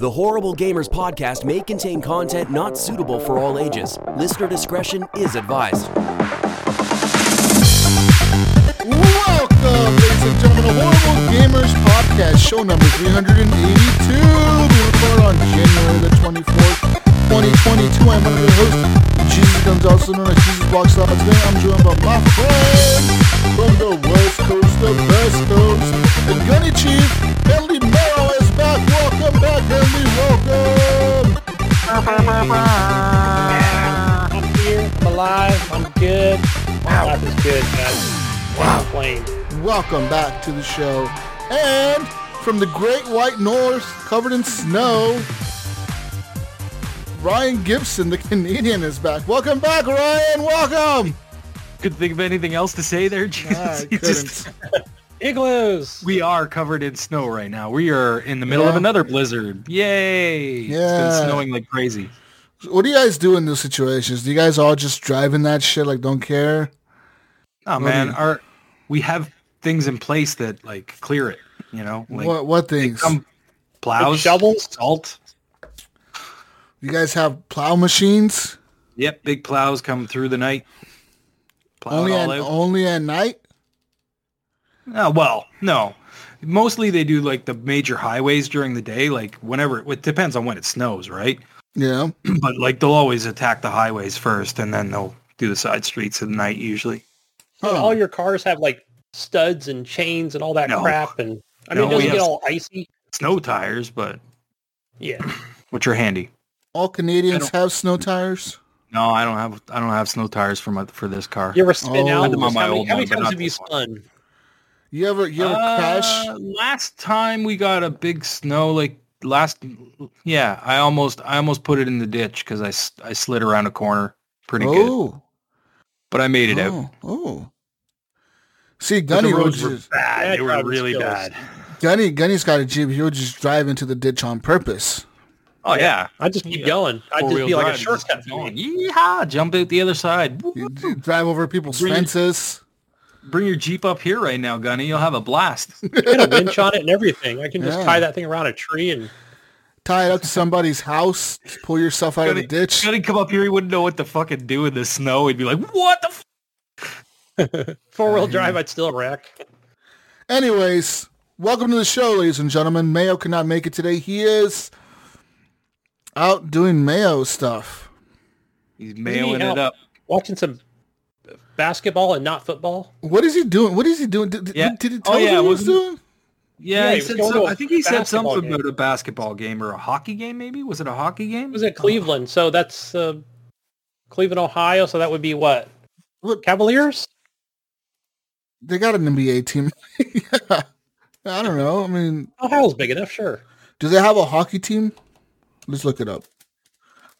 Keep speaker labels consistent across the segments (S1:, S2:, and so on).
S1: The Horrible Gamers podcast may contain content not suitable for all ages. Listener discretion is advised.
S2: Welcome, ladies and gentlemen, to Horrible Gamers Podcast, show number 382. We record on January the 24th, 2022. I'm one of your hosts, Jesus Guns, also known as Jesus Out. Today I'm joined by my friend from the West Coast, the West Coast, the Gunny Chief, is back. Welcome back, Henley. Welcome.
S3: I'm here. I'm alive. I'm good. My life is good, guys. Wow. Complain.
S2: Welcome back to the show. And from the Great White North, covered in snow, Ryan Gibson, the Canadian, is back. Welcome back, Ryan. Welcome.
S4: Couldn't think of anything else to say there, Jesus.
S2: I couldn't.
S4: Just-
S3: Igloos.
S4: we are covered in snow right now. We are in the middle of another blizzard. Yay! It's
S2: Yeah.
S4: been snowing like crazy.
S2: What do you guys do in those situations? Do you guys all just drive in that shit, like don't care?
S4: Oh
S2: What
S4: man,
S2: do you-
S4: our we have things in place that like clear it. You know, like
S2: what what things?
S4: some plows,
S3: Big shovels?
S4: salt.
S2: You guys have plow machines
S4: Yep, big plows come through the night. Plow
S2: only at only at night.
S4: Oh, well, no. Mostly they do like the major highways during the day, like whenever it depends on when it snows, right?
S2: Yeah.
S4: but like they'll always attack the highways first and then they'll do the side streets at night usually.
S2: Huh.
S3: All your cars have like studs and chains and all that
S4: No.
S3: crap. And I
S4: No,
S3: mean, does
S4: we
S3: it get all icy?
S4: Snow tires, but
S3: Yeah.
S4: which are handy.
S2: All Canadians have snow tires.
S4: No, I don't have I don't have snow tires for my for this car.
S3: You ever spin
S2: Oh.
S3: out?
S2: I had
S4: on my
S3: how many,
S4: old
S3: how many
S4: one,
S3: times have you
S4: this one.
S3: spun?
S2: You ever you ever
S4: Uh,
S2: crash?
S4: Last time we got a big snow, like last, yeah, I almost I almost put it in the ditch because I I slid around a corner pretty good,
S2: Oh.
S4: but I made it out.
S2: Oh. Oh. See, Gunny
S4: the roads were
S2: just,
S4: bad.
S3: Bad
S4: they were really
S3: skills.
S4: bad.
S2: Gunny Gunny's got a jeep. He'll just drive into the ditch on purpose.
S4: Oh yeah,
S3: I just keep
S4: Yeah.
S3: going. I'd just
S4: Four-wheel
S3: be like a
S4: drive, just
S3: shortcut
S4: going.
S3: me.
S4: Yeehaw! Jump out the other side. Woo,
S2: You
S4: woo,
S2: d-
S4: woo.
S2: drive over people's
S4: Bring
S2: fences.
S4: Bring your Jeep up here right now, Gunny. You'll have a blast.
S3: Get a winch on it and everything. I can just
S2: Yeah.
S3: tie that thing around a tree and
S2: Tie it up to somebody's house. Pull yourself out of the
S4: Gunny,
S2: ditch.
S4: Gunny come up here. He wouldn't know what to fucking do in the snow. He'd be like, "What the?" F-?
S3: four-wheel
S2: Uh,
S3: drive. I'd still wreck.
S2: Anyways, welcome to the show, ladies and gentlemen. Mayo cannot make it today. He is out doing Mayo stuff.
S4: He's mailing
S3: help?
S4: it up.
S3: Watching some basketball and not football.
S2: What is he doing? What is he doing? Did, did-
S4: Yeah.
S2: did he
S4: Oh,
S2: tell you
S4: yeah,
S2: what he was doing?
S4: Yeah,
S3: Yeah,
S4: he
S3: he
S4: said some,
S3: to a
S4: I think he said something
S3: game.
S4: about a basketball game or a hockey game. Maybe was it a hockey game?
S3: It was at Cleveland, so that's uh, Cleveland, Ohio. So that would be what
S2: What?
S3: Cavaliers?
S2: They got an NBA team. yeah. I don't know. I mean,
S3: Ohio's big enough, sure.
S2: do they have a hockey team? Let's look it up.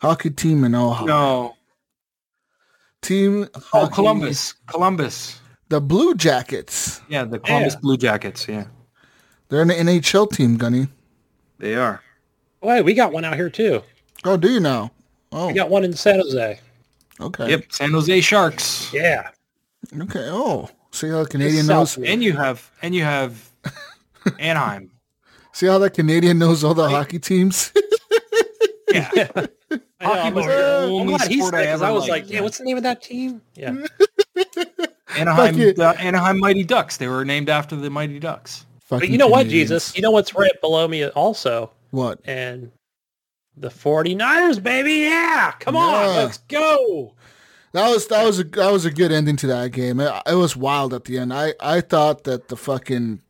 S2: Hockey team in Ohio.
S4: No.
S2: Team
S4: Oh,
S2: hockey-
S4: Columbus. Columbus.
S2: The Blue Jackets.
S4: Yeah, the Columbus
S3: Yeah.
S4: Blue Jackets. Yeah,
S2: They're an NHL team, Gunny.
S4: they are.
S3: Oh, Wait, we got one out here too.
S2: Oh, do you now? Oh,
S3: We got one in San Jose.
S2: okay.
S4: Yep, San Jose Sharks.
S3: Yeah,
S2: Okay. Oh, see how the Canadian
S3: South
S2: knows.
S4: And you have and you have Anaheim.
S2: See how that Canadian knows all the hockey teams.
S4: Yeah.
S3: I know,
S4: Hockey
S3: I'm
S4: was
S3: like,
S4: the uh,
S3: I'm
S4: only
S3: glad
S4: sport
S3: said
S4: I
S3: 'cause
S4: ever
S3: I was
S4: liked,
S3: like, yeah,
S4: yeah.
S3: what's the name of that team? Yeah,
S4: Anaheim,
S2: Fuck it.
S4: the Anaheim Mighty Ducks. They were named after the Mighty Ducks.
S3: but you know what,
S2: Canadians.
S3: Jesus? You know what's right below me also,
S2: What?
S3: and the 49ers, baby. Yeah, come on, let's go.
S2: That was that was a that was a good ending to that game. It, it was wild at the end. I I thought that the fucking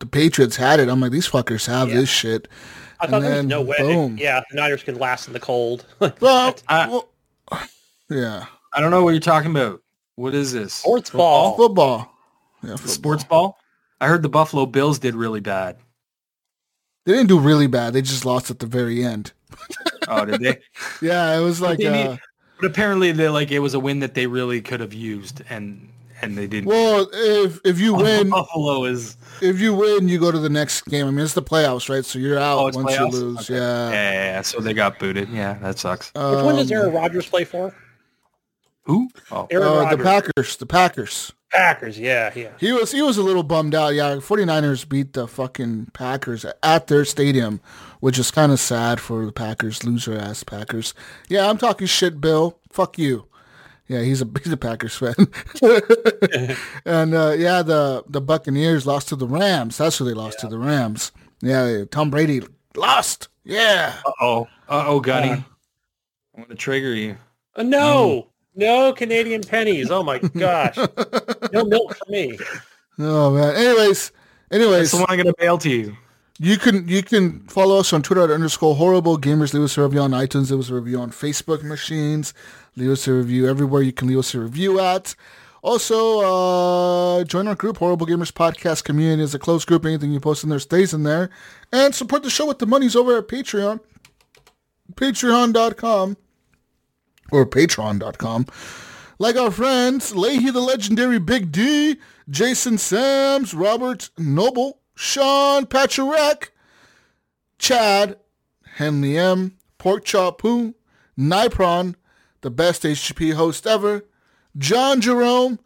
S2: the Patriots had it. I'm like these fuckers have
S3: Yeah.
S2: this shit.
S3: I thought
S2: And
S3: there was
S2: then
S3: no way.
S2: boom.
S3: Yeah, the Niners can last in the cold.
S2: Well,
S4: I-
S2: well, yeah,
S4: I don't know what you're talking about. What is this?
S3: Sports ball.
S2: football. Yeah, football.
S4: Sports ball? I heard the Buffalo Bills did really bad.
S2: They didn't do really bad. They just lost at the very end.
S4: Oh, did they?
S2: Yeah, it was like
S4: They need-
S2: uh,
S4: But apparently, they like it was a win that they really could have used, and and they didn't.
S2: well, if if you win,
S4: Buffalo is
S2: if you win, you go to the next game. I mean, it's the playoffs, right? So you're out
S4: oh,
S2: once
S4: playoffs?
S2: you lose.
S4: Okay.
S2: Yeah.
S4: yeah, yeah, yeah. So they got booted. Yeah, that sucks.
S3: Which one does
S2: Um,
S3: Aaron Rodgers play for?
S4: Who? Oh,
S3: Aaron
S2: uh, the Packers. The Packers.
S3: Packers, yeah, yeah.
S2: He was he was a little bummed out. Yeah, 49ers beat the fucking Packers at their stadium, which is kind of sad for the Packers, loser ass Packers. Yeah, I'm talking shit, Bill. Fuck you. Yeah, he's a he's a Packers fan. and uh, yeah, the the Buccaneers lost to the Rams. That's who they lost to the Rams. Yeah, Tom Brady lost. Yeah.
S4: Uh oh. Uh oh, Gunny.
S3: Uh,
S4: I'm gonna trigger you.
S3: Uh, no, no Canadian pennies. Oh my gosh, no milk for me.
S2: Oh man. Anyways, anyways,
S4: That's the one I'm gonna mail to you.
S2: You can you can follow us on Twitter at underscore horrible gamers. Leave us a review on iTunes. Leave us a review on Facebook machines. Leave us a review everywhere you can leave us a review at. Also, uh, join our group, Horrible Gamers Podcast Community. is a closed group. Anything you post in there stays in there. And support the show with the monies over at Patreon. Patreon.com or Patreon.com. Like our friends, Leahy the legendary Big D, Jason Sams, Robert Noble, Sean Pacharek, Chad, Henley M, Pork Chop Poo, Nipron, the best HGP host ever, John Jerome,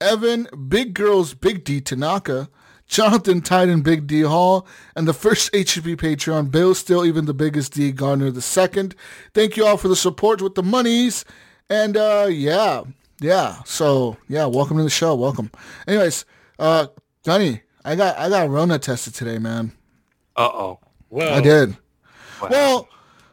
S2: Evan, Big Girls, Big D Tanaka, Jonathan Titan, Big D Hall, and the first HGP Patreon, Bill Still, even the biggest D, Garner the second. Thank you all for the support with the monies. And uh, yeah, yeah. So yeah, welcome to the show. Welcome. Anyways, uh, Gunny, I got I got Rona tested today, man.
S4: Uh oh.
S3: Whoa.
S2: I did. Well,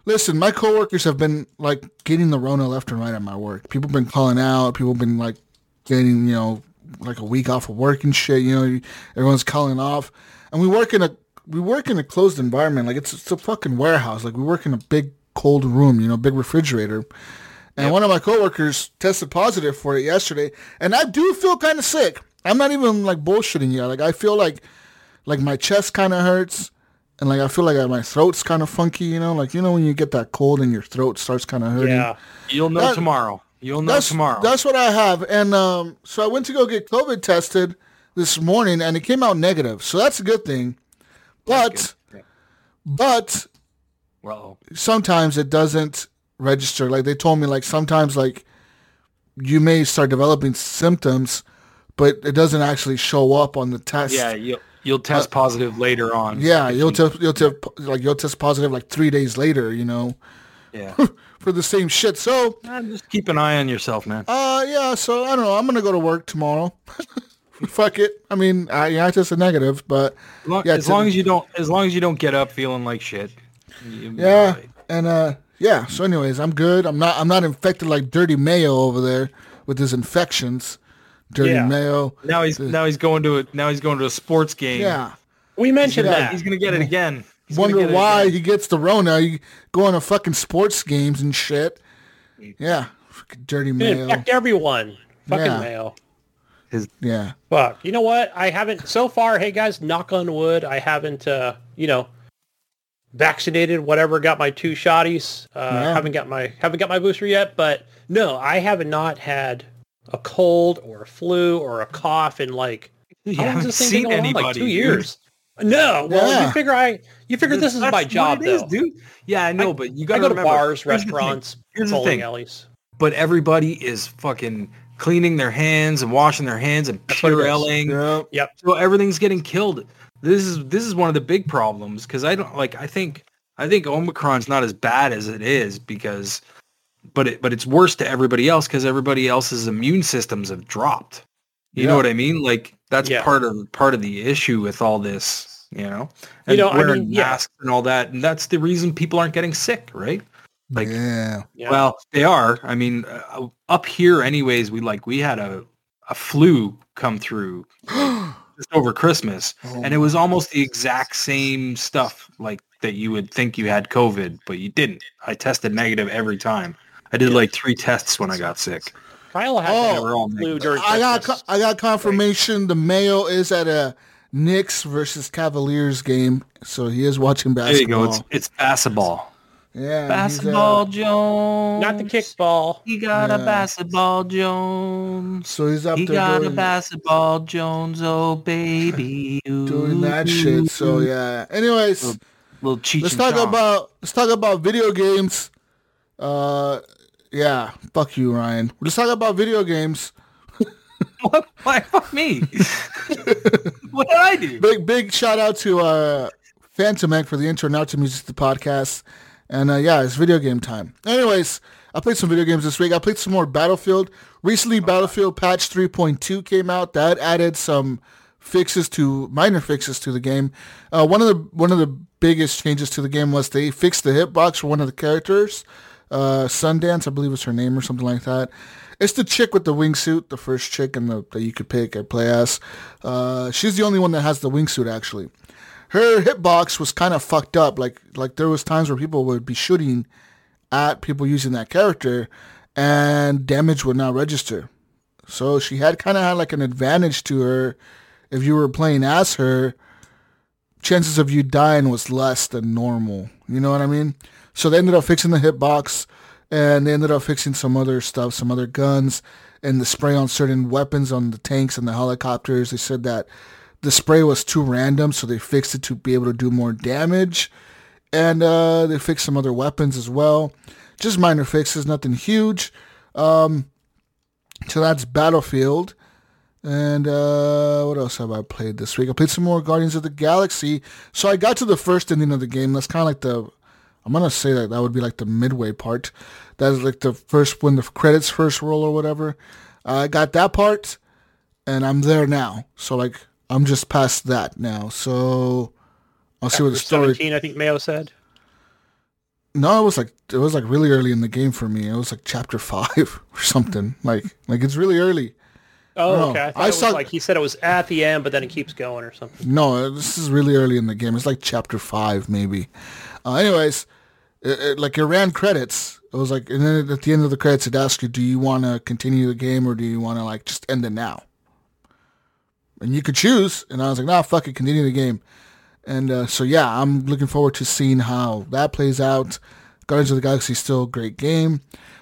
S2: listen, my coworkers have been like getting the Rona left and right at my work. People have been calling out. People have been like getting, you know, like a week off of work and shit. You know, everyone's calling off, and we work in a we work in a closed environment. Like it's it's a fucking warehouse. Like we work in a big cold room. You know, big refrigerator. And one of my coworkers tested positive for it yesterday, and I do feel kind of sick. I'm not even like bullshitting you. Like I feel like like my chest kind of hurts and like I feel like my throat's kind of funky, you know, like you know when you get that cold and your throat starts kind of hurting.
S3: Yeah.
S4: You'll know
S2: That-
S4: tomorrow. You'll know
S2: That's
S4: tomorrow.
S2: That's what I have, and um, so I went to go get COVID tested this morning, and it came out negative. So that's a good thing. But
S4: Yeah.
S2: but
S4: well,
S2: sometimes it doesn't register. Like they told me, like sometimes like you may start developing symptoms, but it doesn't actually show up on the test.
S4: yeah, you'll you'll test positive later on.
S2: Uh, Yeah, you'll
S4: you-
S2: test you'll test like you'll test positive like three days later, you know,
S4: Yeah.
S2: for the same shit. So,
S4: Uh, just keep an eye on yourself, man.
S2: uh, yeah. So I don't know. I'm gonna go to work tomorrow. Fuck it. I mean, I, yeah, I tested negative, but
S4: As long,
S2: yeah,
S4: as long as you don't, as long as you don't get up feeling like shit.
S2: yeah,
S4: alright.
S2: and uh, yeah. So, anyways, I'm good. I'm not. I'm not infected like Dirty Mayo over there with his infections. Dirty
S3: Yeah.
S2: Mayo.
S4: Now he's now he's going to a now he's going to a sports game.
S2: Yeah.
S3: We mentioned
S2: Yeah,
S3: that.
S4: He's gonna get it again. He's
S2: Wonder
S4: get it
S2: why
S4: again.
S2: he gets the Rona. You go on to fucking sports games and shit. Yeah. Fucking Dirty
S3: Gonna
S2: Mayo.
S3: infect everyone. Fucking
S2: Yeah.
S3: mayo.
S2: Yeah.
S3: Fuck. You know what? I haven't so far. Hey guys, knock on wood. I haven't. uh You know, vaccinated. Whatever. Got my two shotties. Uh,
S2: Yeah.
S3: Haven't got my haven't got my booster yet. But no, I have not had a cold or a flu or a cough in like
S4: You
S3: how
S4: haven't
S3: has this thing
S4: seen
S3: been
S4: anybody.
S3: Like two
S4: dude.
S3: years. No. Well,
S2: Yeah.
S3: you figure I you figure this is
S4: That's
S3: my job
S4: it is,
S3: though.
S4: dude. Yeah, I know, but you got
S3: to go to bars,
S4: here's the thing,
S3: restaurants,
S4: Here's the
S3: bowling
S4: thing.
S3: alleys.
S4: But everybody is fucking cleaning their hands and washing their hands and
S3: That's what.
S4: Purelling.
S2: Yeah.
S3: Yep.
S4: So everything's getting killed. This is this is one of the big problems because I don't like I think I think Omicron's not as bad as it is because but it but it's worse to everybody else because everybody else's immune systems have dropped. You
S2: Yeah.
S4: know what I mean? Like that's
S3: Yeah.
S4: part of part of the issue with all this, you know.
S3: You know, I
S4: wearing
S3: mean, yeah.
S4: masks and all that, and that's the reason people aren't getting sick, right? Like
S2: yeah.
S3: Yeah.
S4: well, they are. I mean, uh, up here, anyways, we like we had a a flu come through just over Christmas,
S2: Oh
S4: and it was almost the exact same stuff like that you would think you had COVID, but you didn't. I tested negative every time. I did like three tests when I got sick.
S3: Kyle had
S2: Oh.
S3: that
S4: We're all
S3: flu during
S2: I got co- I got confirmation the Mayo is at a Knicks versus Cavaliers game, so he is watching
S4: There you
S2: basketball.
S4: go. It's it's basketball.
S2: yeah, he's, uh,
S4: Basketball Jones.
S3: Not the kickball.
S4: He got
S2: Yeah.
S4: a basketball Jones.
S2: so he's up
S4: He
S2: there
S4: got a basketball Jones. Oh baby,
S2: doing that shit. So yeah. Anyways,
S4: Little- little
S2: let's talk
S4: chong.
S2: about let's talk about video games. Uh, yeah, fuck you, Ryan. Let's talk about video games.
S4: what? Why fuck me? what did I do?
S2: Big big shout out to uh, Phantom Egg for the intro now to music to the podcast. And uh, yeah, it's video game time. Anyways, I played some video games this week. I played some more Battlefield. Recently, Battlefield patch 3.2 came out. That added some fixes to minor fixes to the game. Uh, one of the one of the biggest changes to the game was they fixed the hitbox for one of the characters. Uh, Sundance, I believe was her name or something like that. It's the chick with the wingsuit, the first chick in the, that you could pick at play as. Uh, she's the only one that has the wingsuit actually. Her hitbox was kind of fucked up. Like like there was times where people would be shooting at people using that character and damage would not register. So she had kind of had like an advantage to her if you were playing as her. Chances of you dying was less than normal. You know what I mean? So they ended up fixing the hitbox and they ended up fixing some other stuff, some other guns and the spray on certain weapons on the tanks and the helicopters. They said that the spray was too random, so they fixed it to be able to do more damage. And uh, they fixed some other weapons as well. Just minor fixes, nothing huge. Um, so that's Battlefield. And uh, what else have I played this week? I played some more Guardians of the Galaxy. So I got to the first ending of the game. That's kind of like the, I'm to say that that would be like the midway part. That's like the first, when the credits first roll or whatever. I got that part and I'm there now. So like, I'm just past that now. So I'll see what the story.
S3: 17, I think Mayo said.
S2: No, it was like it was like really early in the game for me. It was like chapter five or something. Like like it's really early.
S3: Oh, okay. I,
S2: I saw-
S3: like he said it was at the end, but then it keeps going or something.
S2: No, this is really early in the game. It's like chapter five maybe. Uh, anyways, it, it, like it ran credits. It was like, and then at the end of the credits, it asked you, do you want to continue the game or do you want to like just end it now? And you could choose. And I was like, nah, fuck it, continue the game. And uh, so yeah, I'm looking forward to seeing how that plays out. Guardians of the Galaxy is still a great game.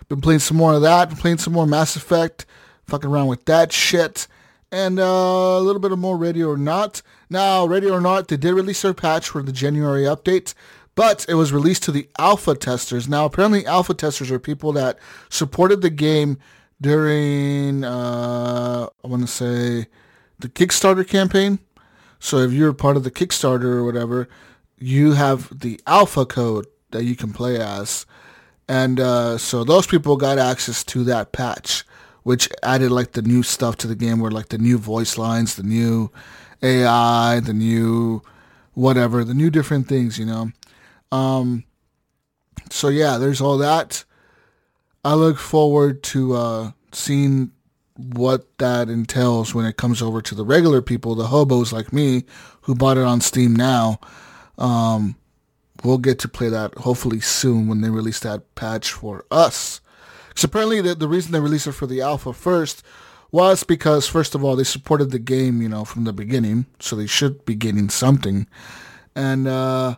S2: Been playing some more of that. Been playing some more Mass Effect. Fucking around with that shit. And uh, a little bit of more Ready or Not. Now, Ready or Not, they did release their patch for the January update, but it was released to the alpha testers. Now, apparently, alpha testers are people that supported the game during, uh, I want to say, the Kickstarter campaign. So if you're part of the Kickstarter or whatever, you have the alpha code that you can play as. And uh, so those people got access to that patch, which added like the new stuff to the game where like the new voice lines, the new AI, the new whatever, the new different things, you know. Um, so yeah, there's all that. I look forward to uh, seeing what that entails when it comes over to the regular people, the hobos like me, who bought it on Steam now. Um, we'll get to play that hopefully soon when they release that patch for us. Because apparently the, the reason they released it for the alpha first was because, first of all, they supported the game, you know, from the beginning, so they should be getting something. And, uh,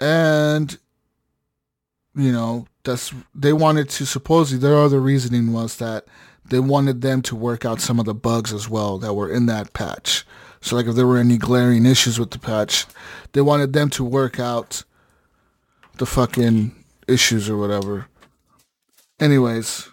S2: and, you know, that's, they wanted to, supposedly, their other reasoning was that they wanted them to work out some of the bugs as well that were in that patch. So like if there were any glaring issues with the patch, they wanted them to work out the fucking issues or whatever. Anyways.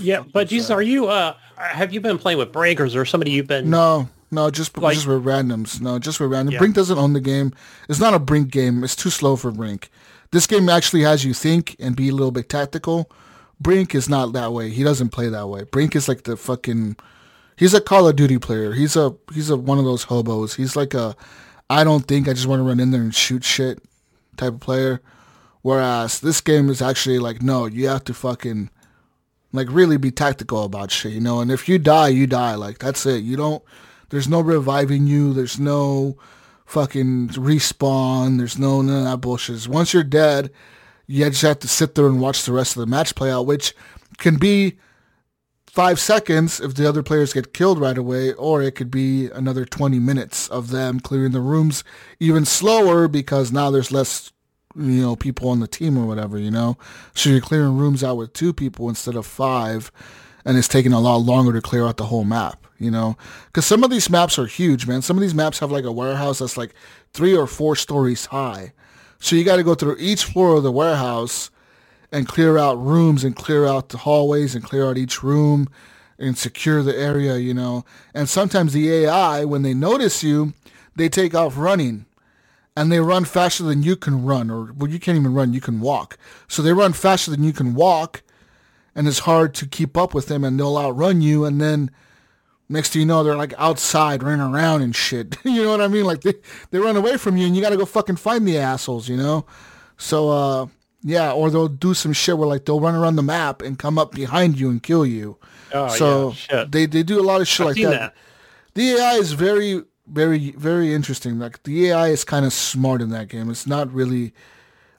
S3: Yeah, but Jesus,
S2: that?
S3: are you? Uh, have you been playing with breakers or somebody you've been?
S2: No, no, just
S3: Like-
S2: just with randoms. No, just with random.
S3: Yeah.
S2: Brink doesn't own the game. It's not a Brink game. It's too slow for Brink. This game actually has you think and be a little bit tactical. Brink is not that way. He doesn't play that way. Brink is like the fucking. He's a Call of Duty player. He's a he's a one of those hobos. He's like a. I don't think I just want to run in there and shoot shit type of player. Whereas this game is actually like no, you have to fucking like really be tactical about shit, you know. And if you die, you die. Like that's it. You don't. There's no reviving you. There's no fucking respawn. There's no none of that bullshit. Once you're dead, you just have to sit there and watch the rest of the match play out, which can be five seconds if the other players get killed right away, or it could be another 20 minutes of them clearing the rooms even slower because now there's less you know, people on the team or whatever, you know? So you're clearing rooms out with two people instead of five, and it's taking a lot longer to clear out the whole map, you know? Because some of these maps are huge, man. Some of these maps have like a warehouse that's like three or four stories high. So you got to go through each floor of the warehouse and clear out rooms and clear out the hallways and clear out each room and secure the area, you know. And sometimes the AI, when they notice you, they take off running and they run faster than you can run, or well, you can't even run, you can walk. So they run faster than you can walk, and it's hard to keep up with them, and they'll outrun you, and then next thing you know, they're like outside running around and shit. you know what I mean? Like they, they run away from you, and you got to go fucking find the assholes, you know? So, uh, yeah, or they'll do some shit where like they'll run around the map and come up behind you and kill you.
S3: Oh,
S2: so
S3: yeah,
S2: they they do a lot of shit
S3: I've
S2: like that.
S3: that.
S2: The AI is very very very interesting. Like the AI is kind of smart in that game. It's not really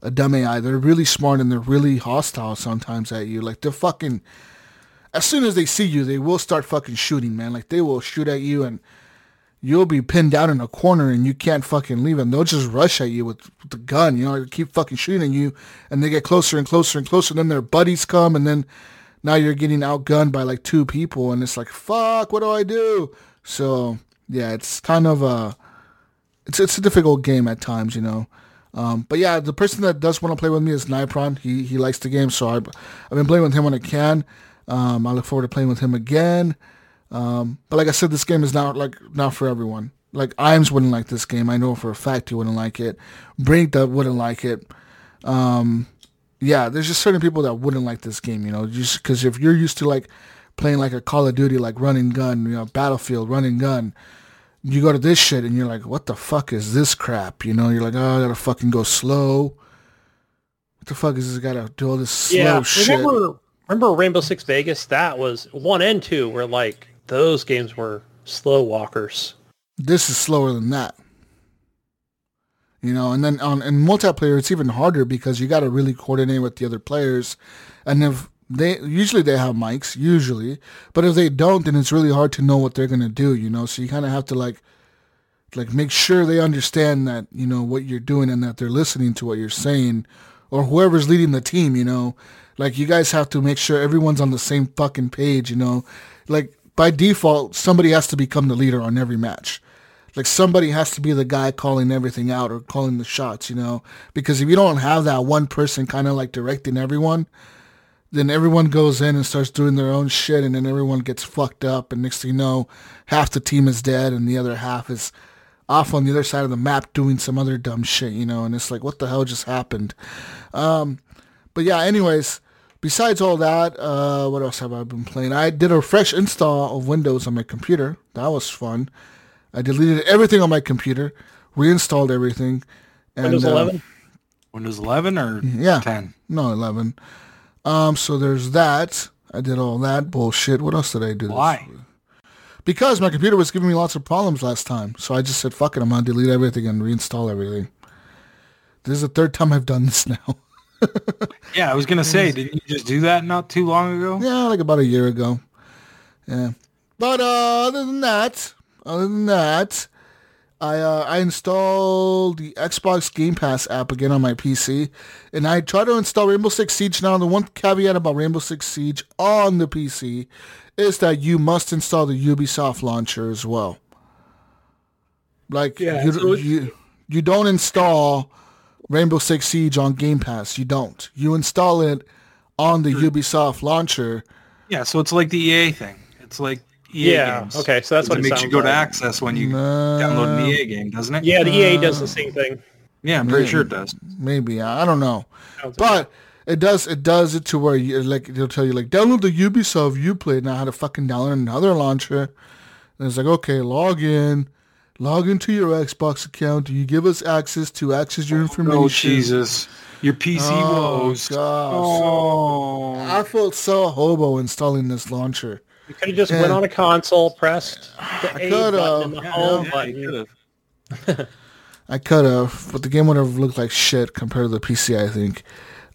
S2: a dumb AI. They're really smart and they're really hostile sometimes at you. Like they're fucking. As soon as they see you, they will start fucking shooting, man. Like they will shoot at you and you'll be pinned down in a corner and you can't fucking leave them. They'll just rush at you with, with the gun, you know, keep fucking shooting at you and they get closer and closer and closer. Then their buddies come and then now you're getting outgunned by like two people and it's like, fuck, what do I do? So yeah, it's kind of a, it's, it's a difficult game at times, you know. Um, but yeah, the person that does want to play with me is Nipron. He, he likes the game. So I've, I've been playing with him when I can. Um, I look forward to playing with him again. Um, but like I said, this game is not like not for everyone. Like Iams wouldn't like this game. I know for a fact he wouldn't like it. Brink that wouldn't like it. Um, yeah, there's just certain people that wouldn't like this game. You know, just because if you're used to like playing like a Call of Duty, like running gun, you know, Battlefield, running gun, you go to this shit and you're like, what the fuck is this crap? You know, you're like, oh, I gotta fucking go slow. What the fuck is this? Gotta do all this slow
S3: yeah,
S2: shit.
S3: remember remember Rainbow Six Vegas? That was one and two were like those games were slow walkers.
S2: this is slower than that. You know, and then on in multiplayer it's even harder because you got to really coordinate with the other players, and if they usually they have mics usually, but if they don't, then it's really hard to know what they're gonna do. You know, so you kind of have to like like make sure they understand that you know what you're doing and that they're listening to what you're saying, or whoever's leading the team. You know, like you guys have to make sure everyone's on the same fucking page. You know, like by default somebody has to become the leader on every match like somebody has to be the guy calling everything out or calling the shots, you know? Because if you don't have that one person kind of like directing everyone, then everyone goes in and starts doing their own shit and then everyone gets fucked up and next thing you know, half the team is dead and the other half is off on the other side of the map doing some other dumb shit, you know? And it's like, what the hell just happened? Um, but yeah, anyways, besides all that, uh, what else have I been playing? I did a fresh install of Windows on my computer. That was fun. I deleted everything on my computer, reinstalled everything. And,
S3: Windows
S2: uh,
S3: 11.
S4: Windows 11 or
S2: Yeah.
S4: 10?
S2: no, 11. Um, so there's that. I did all that bullshit. What else did I do?
S4: Why?
S2: Because my computer was giving me lots of problems last time. So I just said, fuck it, I'm going to delete everything and reinstall everything. This is the third time I've done this now.
S4: Yeah, I was gonna say, didn't you just do that not too long ago?
S2: Yeah, like about a year ago. Yeah. But uh, other than that, other than that, I uh, I installed the Xbox Game Pass app again on my PC, and I tried to install Rainbow Six Siege. Now, the one caveat about Rainbow Six Siege on the PC is that you must install the Ubisoft launcher as well. Like
S3: Yeah,
S2: you, you you don't install Rainbow Six Siege on Game Pass. You don't. You install it on the Ubisoft launcher.
S4: Yeah, so it's like the EA thing. It's like EA
S3: Yeah,
S4: games.
S3: okay, so that's what
S4: it
S3: it
S4: makes you
S3: sounds
S4: go to access when you
S2: No.
S4: download an EA game, doesn't it?
S3: Yeah, the EA
S2: Uh,
S3: does the same thing.
S4: Yeah, I'm pretty sure it does.
S2: Maybe I don't know,
S3: Sounds like
S2: but it does it does it to where you like it'll tell you like download the Ubisoft UPlay. Now how to fucking download another launcher. And it's like okay, log in, log into your Xbox account. You give us access to access your information.
S4: Oh Jesus, your PC
S2: Oh,
S4: woes.
S2: gosh.
S4: Oh,
S2: I felt so hobo installing this launcher.
S3: You could have just
S2: Yeah.
S3: went on a console, pressed the A
S2: could've,
S3: button and the home
S4: yeah,
S3: button.
S4: you could've.
S2: I could have, but the game would have looked like shit compared to the PC, I think.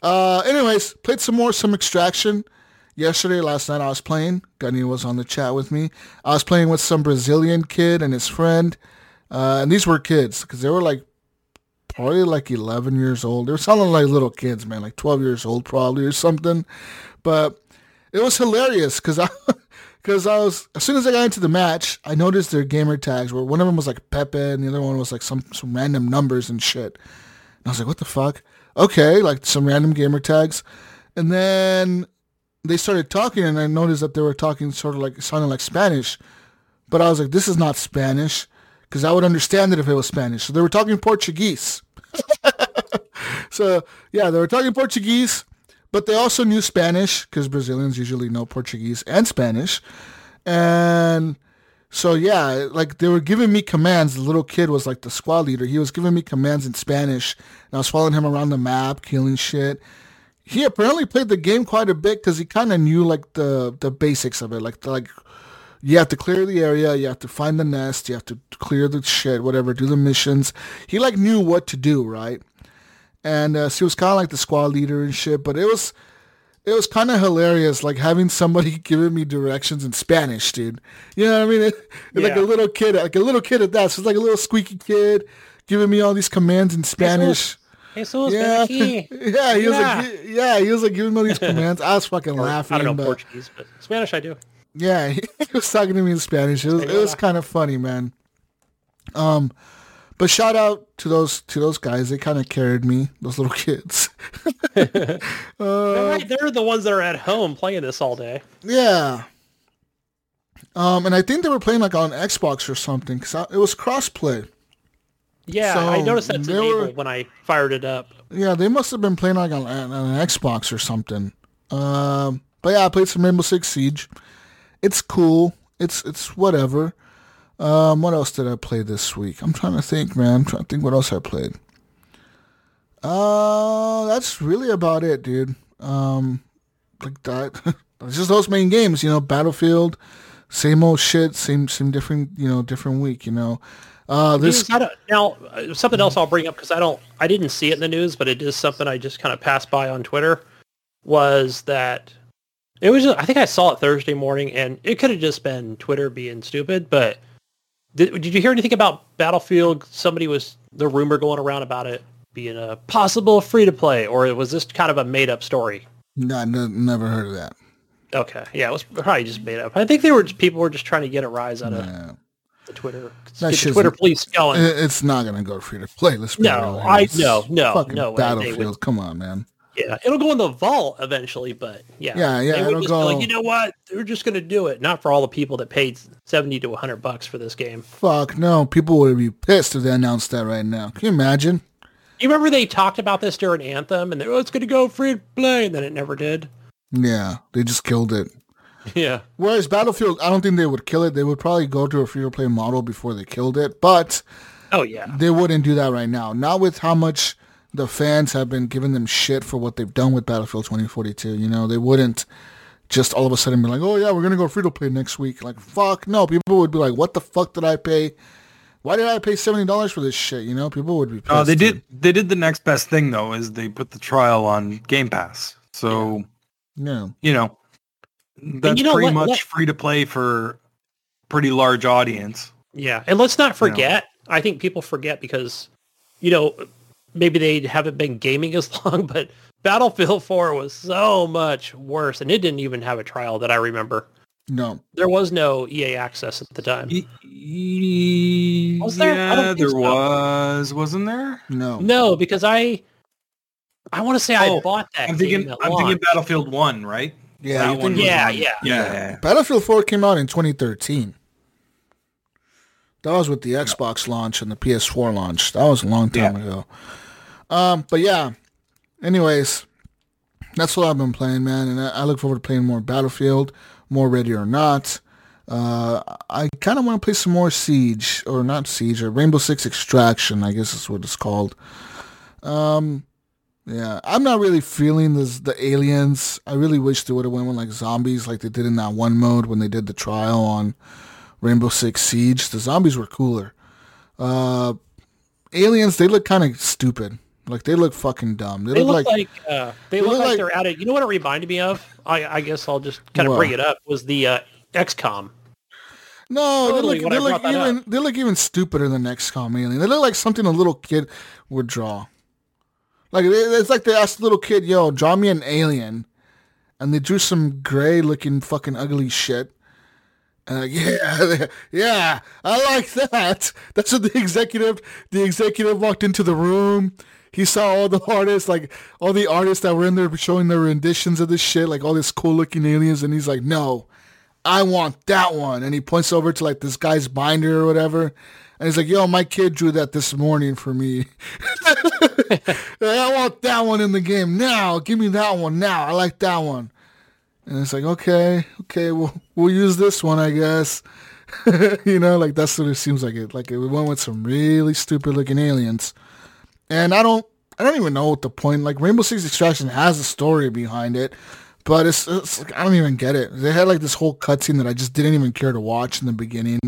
S2: Uh, anyways, played some more, some Extraction. Yesterday, last night I was playing. Gunny was on the chat with me. I was playing with some Brazilian kid and his friend. Uh, and these were kids, because they were like, probably like 11 years old. They were sounding like little kids, man, like 12 years old probably or something. But it was hilarious, because I... Because I was, as soon as I got into the match, I noticed their gamer tags where one of them was like Pepe and the other one was like some, some random numbers and shit. And I was like, what the fuck? Okay, like some random gamer tags. And then they started talking, and I noticed that they were talking sort of like sounding like Spanish. But I was like, this is not Spanish, because I would understand it if it was Spanish. So they were talking Portuguese. so yeah, they were talking Portuguese, but they also knew Spanish because Brazilians usually know Portuguese and Spanish. And so yeah, like they were giving me commands. The little kid was like the squad leader. He was giving me commands in Spanish, and I was following him around the map, killing shit. He apparently played the game quite a bit because he kind of knew like the the basics of it, like the, like you have to clear the area, you have to find the nest, you have to clear the shit, whatever, do the missions. He like knew what to do, right? And uh, so he was kind of like the squad leader and shit. But it was it was kind of hilarious, like having somebody giving me directions in Spanish, dude. You know what I mean? It, Like a little kid, like a little kid at that. So it's like a little squeaky kid giving me all these commands in Spanish.
S3: Jesus,
S2: Yeah,
S3: yeah.
S2: yeah, he was like, yeah, he was like giving me all these commands. I was fucking laughing.
S3: I don't know
S2: but-
S3: Portuguese, but Spanish I do.
S2: Yeah, he was talking to me in Spanish. It was, it was kind of funny, man. Um, but shout out to those to those guys. They kind of carried me. Those little kids.
S3: They're, right, they're the ones that are at home playing this all day.
S2: yeah. Um, and I think they were playing like on Xbox or something because it was crossplay.
S3: Yeah,
S2: So,
S3: I noticed enabled
S2: were-
S3: when I fired it up.
S2: Yeah, they must have been playing like on, on an Xbox or something. Um, but yeah, I played some Rainbow Six Siege. It's cool. It's it's whatever. Um, what else did I play this week? I'm trying to think, man. I'm trying to think what else I played. Uh, that's really about it, dude. Um, like that. it's just those main games, you know. Battlefield, same old shit, same same different, you know, different week, you know. Uh, this
S3: now, uh, something else I'll bring up because I don't, I didn't see it in the news, but it is something I just kind of passed by on Twitter. Was that it was? Just, I think I saw it Thursday morning, and it could have just been Twitter being stupid. But did, did you hear anything about Battlefield? Somebody was the rumor going around about it being a possible free to play, or was this kind of a made up story?
S2: no, no, never heard of that.
S3: Okay, yeah, it was probably just made up. I think they were people were just trying to get a rise out of
S2: Yeah.
S3: the Twitter,
S2: That
S3: the Twitter police going.
S2: It's not gonna go free to play. Let's be
S3: No,
S2: real.
S3: I- no, no, no
S2: Battlefield.
S3: would-
S2: Come on, man.
S3: Yeah, it'll go in the vault eventually, but yeah,
S2: Yeah, yeah,
S3: They
S2: it'll
S3: just be like, you know what? They're just gonna do it, not for all the people that paid seventy to hundred bucks for this game.
S2: Fuck no. People would be pissed if they announced that right now. Can you imagine?
S3: You remember they talked about this during Anthem, and oh, it's gonna go free to play, and then it never did.
S2: Yeah, they just killed it.
S3: Yeah,
S2: Whereas Battlefield, I don't think they would kill it. They would probably go to a free to play model before they killed it. But
S3: oh yeah,
S2: they wouldn't do that right now. Not with how much the fans have been giving them shit for what they've done with Battlefield 2042. You know, they wouldn't just all of a sudden be like, oh yeah, we're gonna go free to play next week. Like fuck no. People would be like, what the fuck did I pay? Why did I pay seventy dollars for this shit? You know, people would be. Pissed,
S4: Uh, they
S2: dude.
S4: did. They did the next best thing though, is they put the trial on Game Pass. So
S2: Yeah.
S4: you know, that's
S3: you know,
S4: pretty
S3: let-
S4: much
S3: let-
S4: free to play for pretty large audience.
S3: yeah. And let's not forget. I think people forget because, you know, maybe they haven't been gaming as long, but Battlefield 4 was so much worse, and it didn't even have a trial that I remember.
S2: No.
S3: There was no EA access at the time.
S4: Y- y-
S3: Was there? I
S4: Yeah,
S3: don't think
S4: there
S3: so.
S4: was. Wasn't there?
S2: No.
S3: No, because I, I want to say I
S4: Oh,
S3: bought that
S4: I'm
S3: game
S4: thinking.
S3: at
S4: I'm thinking. Battlefield One, right?
S2: Yeah.
S4: That one
S2: think-
S3: Yeah, yeah.
S4: yeah.
S2: Battlefield 4 came out in 2013. That was with the Xbox launch and the PS4 launch. That was a long time
S4: Yeah.
S2: ago. Um, but yeah. Anyways, that's what I've been playing, man, and I, look forward to playing more Battlefield, more Ready or Not. Uh, I kind of want to play some more Siege, or not Siege, or Rainbow Six Extraction. I guess is what it's called. Um, yeah, I'm not really feeling this, the aliens. I really wish they would have went with like zombies, like they did in that one mode when they did the trial on Rainbow Six Siege. The zombies were cooler. Uh, aliens, they look kind of stupid. Like they look fucking dumb. They,
S3: They
S2: look,
S3: look
S2: like,
S3: like, uh, they,
S2: they
S3: look
S2: look
S3: like,
S2: like-
S3: they're at it. You know what it reminded me of? I, I guess I'll just kind of
S2: What?
S3: bring it up. Was the uh, XCOM?
S2: no,
S3: Totally
S2: they look, they look even they look even stupider than XCOM alien. They look like something a little kid would draw. Like it's like they asked the little kid, "Yo, draw me an alien," and they drew some gray looking fucking ugly shit. And like, yeah, yeah, I like that. That's what the executive, the executive walked into the room. He saw all the artists, like all the artists that were in there showing their renditions of this shit, like all these cool looking aliens, and he's like, no, I want that one. And he points over to like this guy's binder or whatever. And he's like, yo, my kid drew that this morning for me. I want that one in the game now. Give me that one now. I like that one. And it's like, okay, okay, we'll, we'll use this one, I guess. you know, like that's what it seems like it. Like it went with some really stupid looking aliens. And I don't, I don't even know what the point, like Rainbow Six Extraction has a story behind it, but it's, it's like, I don't even get it. They had like this whole cutscene that I just didn't even care to watch in the beginning.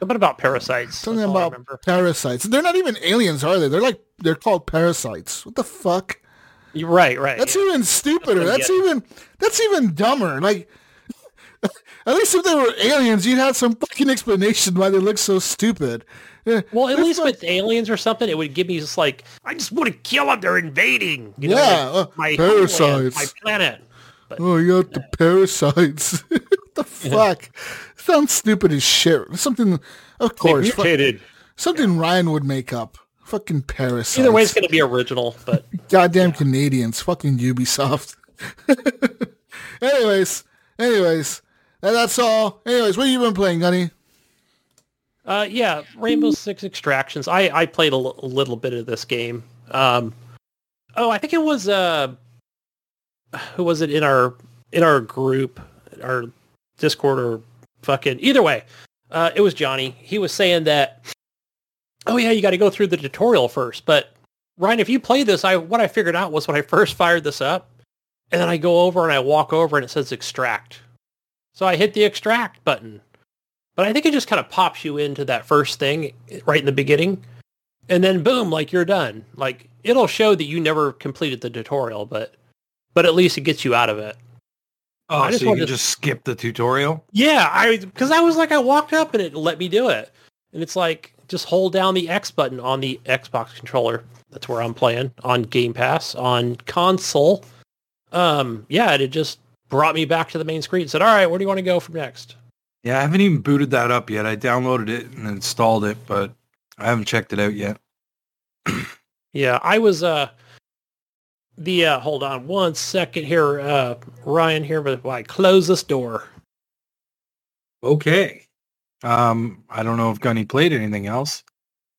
S3: Something about parasites.
S2: Something about parasites. They're not even aliens, are they? They're like, they're called parasites. What the fuck?
S3: You're right, right.
S2: That's
S3: yeah.
S2: even stupider.
S3: That's
S2: That's even that's even dumber. Like at least if they were aliens, you'd have some fucking explanation why they look so stupid. Yeah,
S3: Well, at least with aliens or something, it would give me just like, I just want to kill them. They're invading. You know,
S2: Yeah,
S3: like,
S2: uh,
S3: my
S2: parasites.
S3: homeland, my planet.
S2: oh, you got the parasites. what the fuck? Sounds stupid as shit. Something, of course, fu-
S3: mutated.
S2: something Ryan would make up. Fucking parasites.
S3: Either way, it's going to be original, but
S2: Goddamn Canadians. Fucking Ubisoft. anyways, anyways, that's all. Anyways, what have you been playing, Gunny?
S3: Uh, yeah, Rainbow Six Extractions. I, I played a, l- a little bit of this game. Um, oh, I think it was uh, who was it in our in our group, our Discord or fucking either way. Uh, it was Johnny. He was saying that. Oh yeah, you got to go through the tutorial first. But Ryan, if you play this, I what I figured out was when I first fired this up, and then I go over and I walk over and it says extract. So I hit the extract button. But I think it just kind of pops you into that first thing right in the beginning. And then boom, like you're done. Like it'll show that you never completed the tutorial, but but at least it gets you out of it.
S4: Oh,
S3: I just
S4: so you can
S3: to-
S4: just skip the tutorial?
S3: Yeah, I because I was like I walked up and it let me do it. And it's like just hold down the X button on the Xbox controller. That's where I'm playing on Game Pass on console. Um yeah, and it just brought me back to the main screen and said, "All right, where do you want to go from next?"
S4: Yeah, I haven't even booted that up yet. I downloaded it and installed it, but I haven't checked it out yet.
S3: Yeah, I was uh the uh hold on one second here, uh Ryan here, but I close this door.
S4: Okay. Um, I don't know if Gunny played anything else.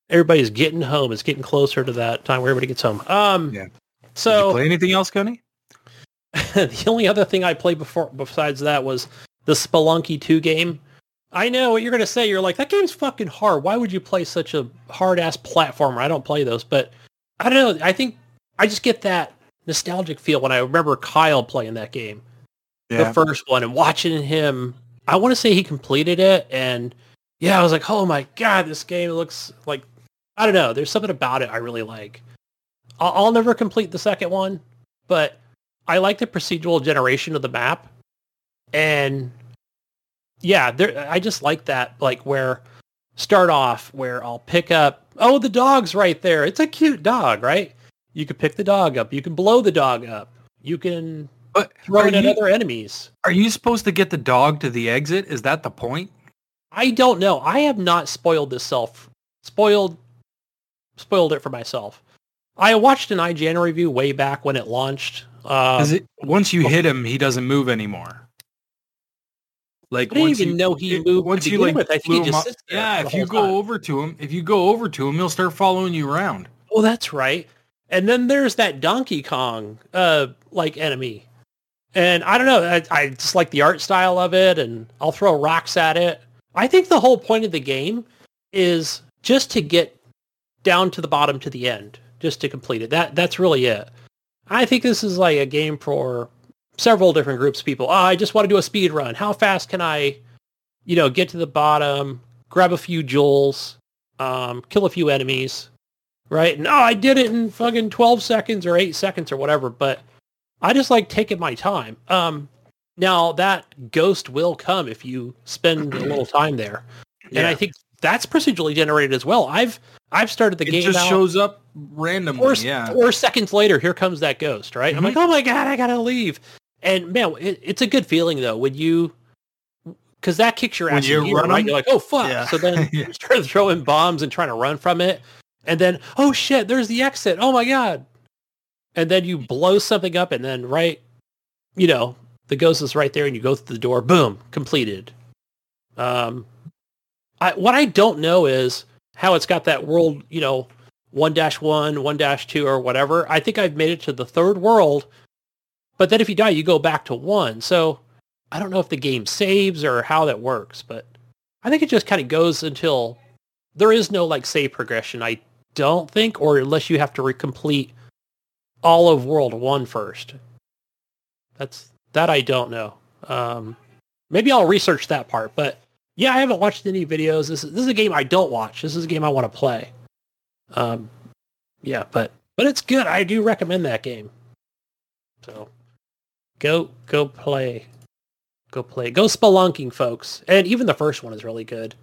S3: Everybody's getting home. It's getting closer to that time where everybody gets home. Um
S4: Yeah.
S3: So
S4: play anything else, Gunny?
S3: the only other thing I played before besides that was the Spelunky 2 game. I know what you're gonna say. You're like, that game's fucking hard. Why would you play such a hard ass platformer? I don't play those, but I don't know. I think I just get that nostalgic feel when I remember Kyle playing that game. the first one and watching him i want to say he completed it and yeah i was like oh my god this game looks like i don't know there's something about it i really like i'll, I'll never complete the second one but i like the procedural generation of the map and yeah there i just like that like where start off where i'll pick up oh the dog's right there it's a cute dog right you could pick the dog up you can blow the dog up you can
S4: But
S3: throw it at other enemies
S4: are you supposed to get the dog to the exit? Is that the point?
S3: I don't know. I have not spoiled this self. Spoiled, spoiled it for myself. I watched an IGN review way back when it launched. Uh,
S4: it once you hit him, he doesn't move anymore? Like
S3: I didn't
S4: once
S3: even
S4: you,
S3: know he
S4: it-
S3: moved
S4: Once
S3: to
S4: you like
S3: with. I think he just sits there
S4: yeah. If you go
S3: time.
S4: over to him, if you go over to him, he'll start following you around.
S3: oh, that's right. And then there's that Donkey Kong, uh, like enemy. And I don't know. I, I just like the art style of it, and I'll throw rocks at it. I think the whole point of the game is just to get down to the bottom to the end, just to complete it. That that's really it. I think this is like a game for several different groups of people. Oh, I just want to do a speed run. How fast can I, you know, get to the bottom, grab a few jewels, um, kill a few enemies, right? No, I did it in fucking 12 seconds or 8 seconds or whatever, but I just like taking my time. Um, now that ghost will come if you spend a little time there. And I think that's procedurally generated as well. I've I've started the
S4: It
S3: game
S4: just
S3: out
S4: shows up randomly.
S3: four,
S4: yeah.
S3: four seconds later, here comes that ghost, right? I'm
S4: Mhm.
S3: like, oh my god, I gotta leave. And man, it, it's a good feeling though when you, because that kicks your
S4: When
S3: ass.
S4: you
S3: in gear,
S4: run
S3: right? You're like, oh fuck.
S2: Yeah.
S3: So then you start throwing bombs and trying to run from it. and then oh shit, there's the exit. Oh my god. And then you blow something up and then right you know, the ghost is right there and you go through the door, boom, completed. Um I what I don't know is how it's got that world, you know, one dash one, one dash two, or whatever. I think I've made it to the third world. But then if you die, you go back to 1. So I don't know if the game saves or how that works, but I think it just kind of goes until there is no like save progression. I don't think, or unless you have to recomplete all of World One first. That's that I don't know. Um, maybe I'll research that part, but yeah, I haven't watched any videos. This is, this is a game I don't watch. This is a game I want to play. Um, yeah, but but it's good. I do recommend that game. So go go play. Go play. Go spelunking, folks. And even the first one is really good.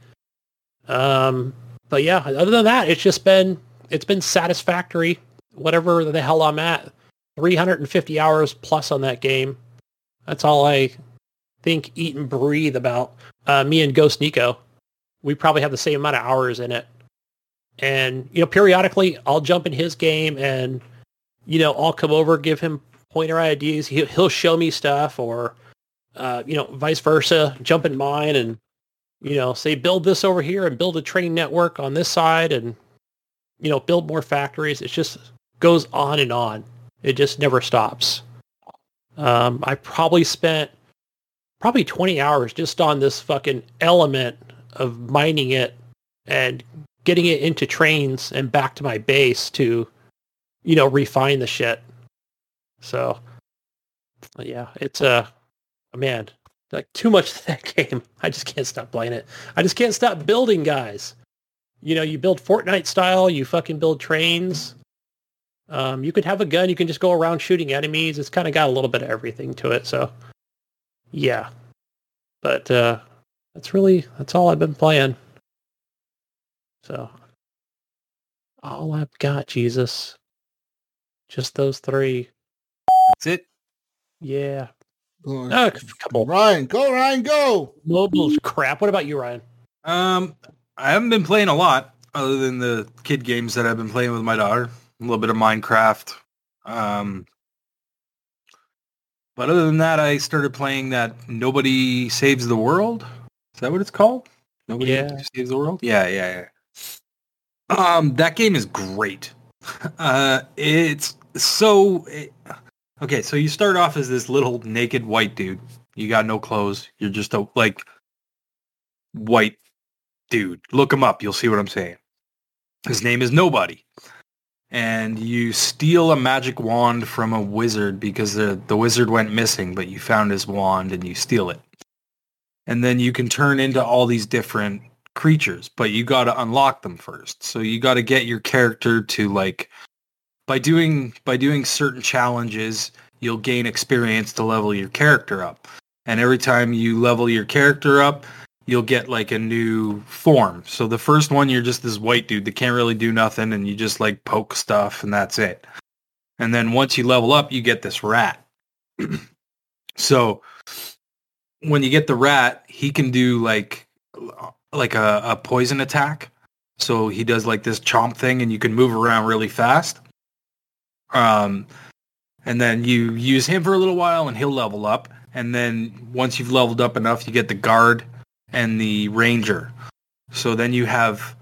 S3: Um, but yeah, other than that, it's just been it's been satisfactory. Whatever the hell I'm at, 350 hours plus on that game. That's all I think, eat and breathe about. Uh, me and Ghost Nico, we probably have the same amount of hours in it. And you know, periodically, I'll jump in his game, and you know, I'll come over, give him pointer ideas. He'll, he'll show me stuff, or uh, you know, vice versa, jump in mine and, you know, say build this over here and build a train network on this side and, you know, build more factories. It just goes on and on. It just never stops. Um, I probably spent probably 20 hours just on this fucking element of mining it and getting it into trains and back to my base to, you know, refine the shit. So, yeah, it's a, Oh, man, like too much that game. I just can't stop playing it. I just can't stop building guys. You know, you build Fortnite style, you fucking build trains. Um, you could have a gun, you can just go around shooting enemies. It's kind of got a little bit of everything to it. So, yeah. But uh, that's really, that's all I've been playing. So, all I've got, Jesus. Just those three.
S4: That's it.
S3: Yeah.
S2: Oh,
S3: Uh, a couple
S2: Ryan, go Ryan, go.
S3: mobile crap. What about you, Ryan?
S4: Um, I haven't been playing a lot other than the kid games that I've been playing with my daughter. A little bit of Minecraft. Um, but other than that, I started playing that Nobody Saves the World. Is that what it's called? Nobody
S3: Yeah.
S4: Saves the World? Yeah, yeah, yeah. Um, that game is great. Uh, it's so... It, okay, so you start off as this little naked white dude. You got no clothes. You're just a, like, white dude. Look him up. You'll see what I'm saying. His name is Nobody. And you steal a magic wand from a wizard because the, the wizard went missing, but you found his wand and you steal it. And then you can turn into all these different creatures, but you got to unlock them first. So you got to get your character to like by doing by doing certain challenges, you'll gain experience to level your character up. And every time you level your character up, you'll get like a new form. So the first one, you're just this white dude that can't really do nothing, and you just like poke stuff, and that's it. And then once you level up, you get this rat. so when you get the rat, he can do like like a, a poison attack. So he does like this chomp thing, and you can move around really fast. Um, and then you use him for a little while, and he'll level up. And then once you've leveled up enough, you get the guard and the ranger. So then you have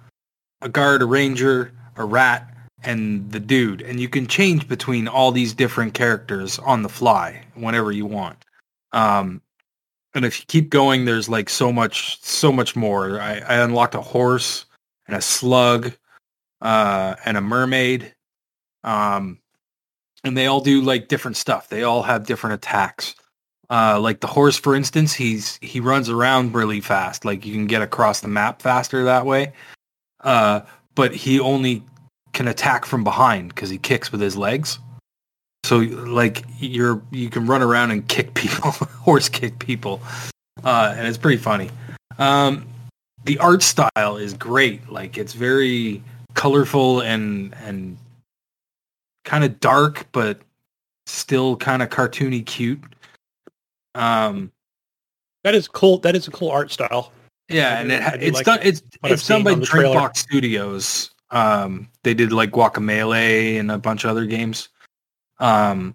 S4: a guard, a ranger, a rat, and the dude. And you can change between all these different characters on the fly whenever you want. Um, and if you keep going, there's like so much, so much more. I, I unlocked a horse and a slug uh, and a mermaid. Um, and they all do like different stuff. They all have different attacks. Uh, like the horse, for instance, he's he runs around really fast. Like you can get across the map faster that way. Uh, but he only can attack from behind because he kicks with his legs. So like you're you can run around and kick people, horse kick people, uh, and it's pretty funny. Um, the art style is great. Like it's very colorful and and kind of dark, but still kind of cartoony cute. Um,
S3: That is cool. That is a cool art style.
S4: yeah,
S3: I
S4: and
S3: do-
S4: it,
S3: do
S4: it's
S3: like
S4: done. It's it's done by
S3: on the trailer.
S4: Drinkbox Studios. Um, they did like Guacamelee and a bunch of other games. Um,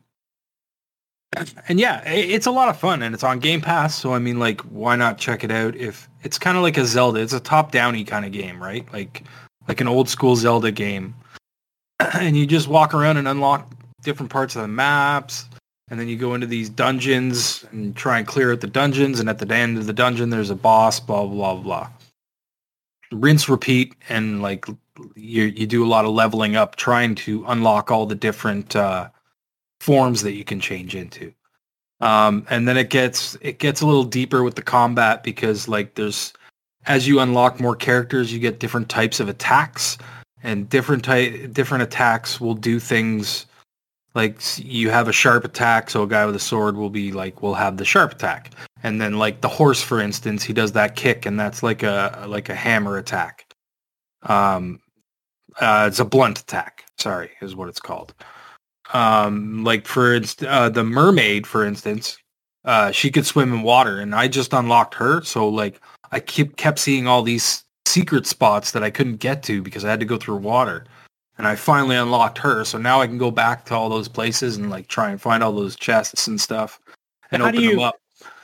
S4: and yeah, it's a lot of fun and it's on Game Pass. So I mean, like, why not check it out? If it's kind of like a Zelda, it's a top-downy kind of game, right? Like, like an old school Zelda game, and you just walk around and unlock different parts of the maps, and then you go into these dungeons and try and clear out the dungeons. And at the end of the dungeon, there's a boss. Blah blah blah. Rinse, repeat, and like you you do a lot of leveling up, trying to unlock all the different. Uh, forms that you can change into. Um, and then it gets it gets a little deeper with the combat because like there's as you unlock more characters, you get different types of attacks, and different type different attacks will do things like you have a sharp attack, so a guy with a sword will be like will have the sharp attack, and then like the horse, for instance, he does that kick, and that's like a like a hammer attack. Um, uh, it's a blunt attack. Sorry, is what it's called um like for uh, the mermaid for instance uh she could swim in water and i just unlocked her so like i keep kept seeing all these secret spots that i couldn't get to because i had to go through water and i finally unlocked her so now i can go back to all those places and like try and find all those chests and stuff and
S3: How do
S4: open them
S3: you-
S4: up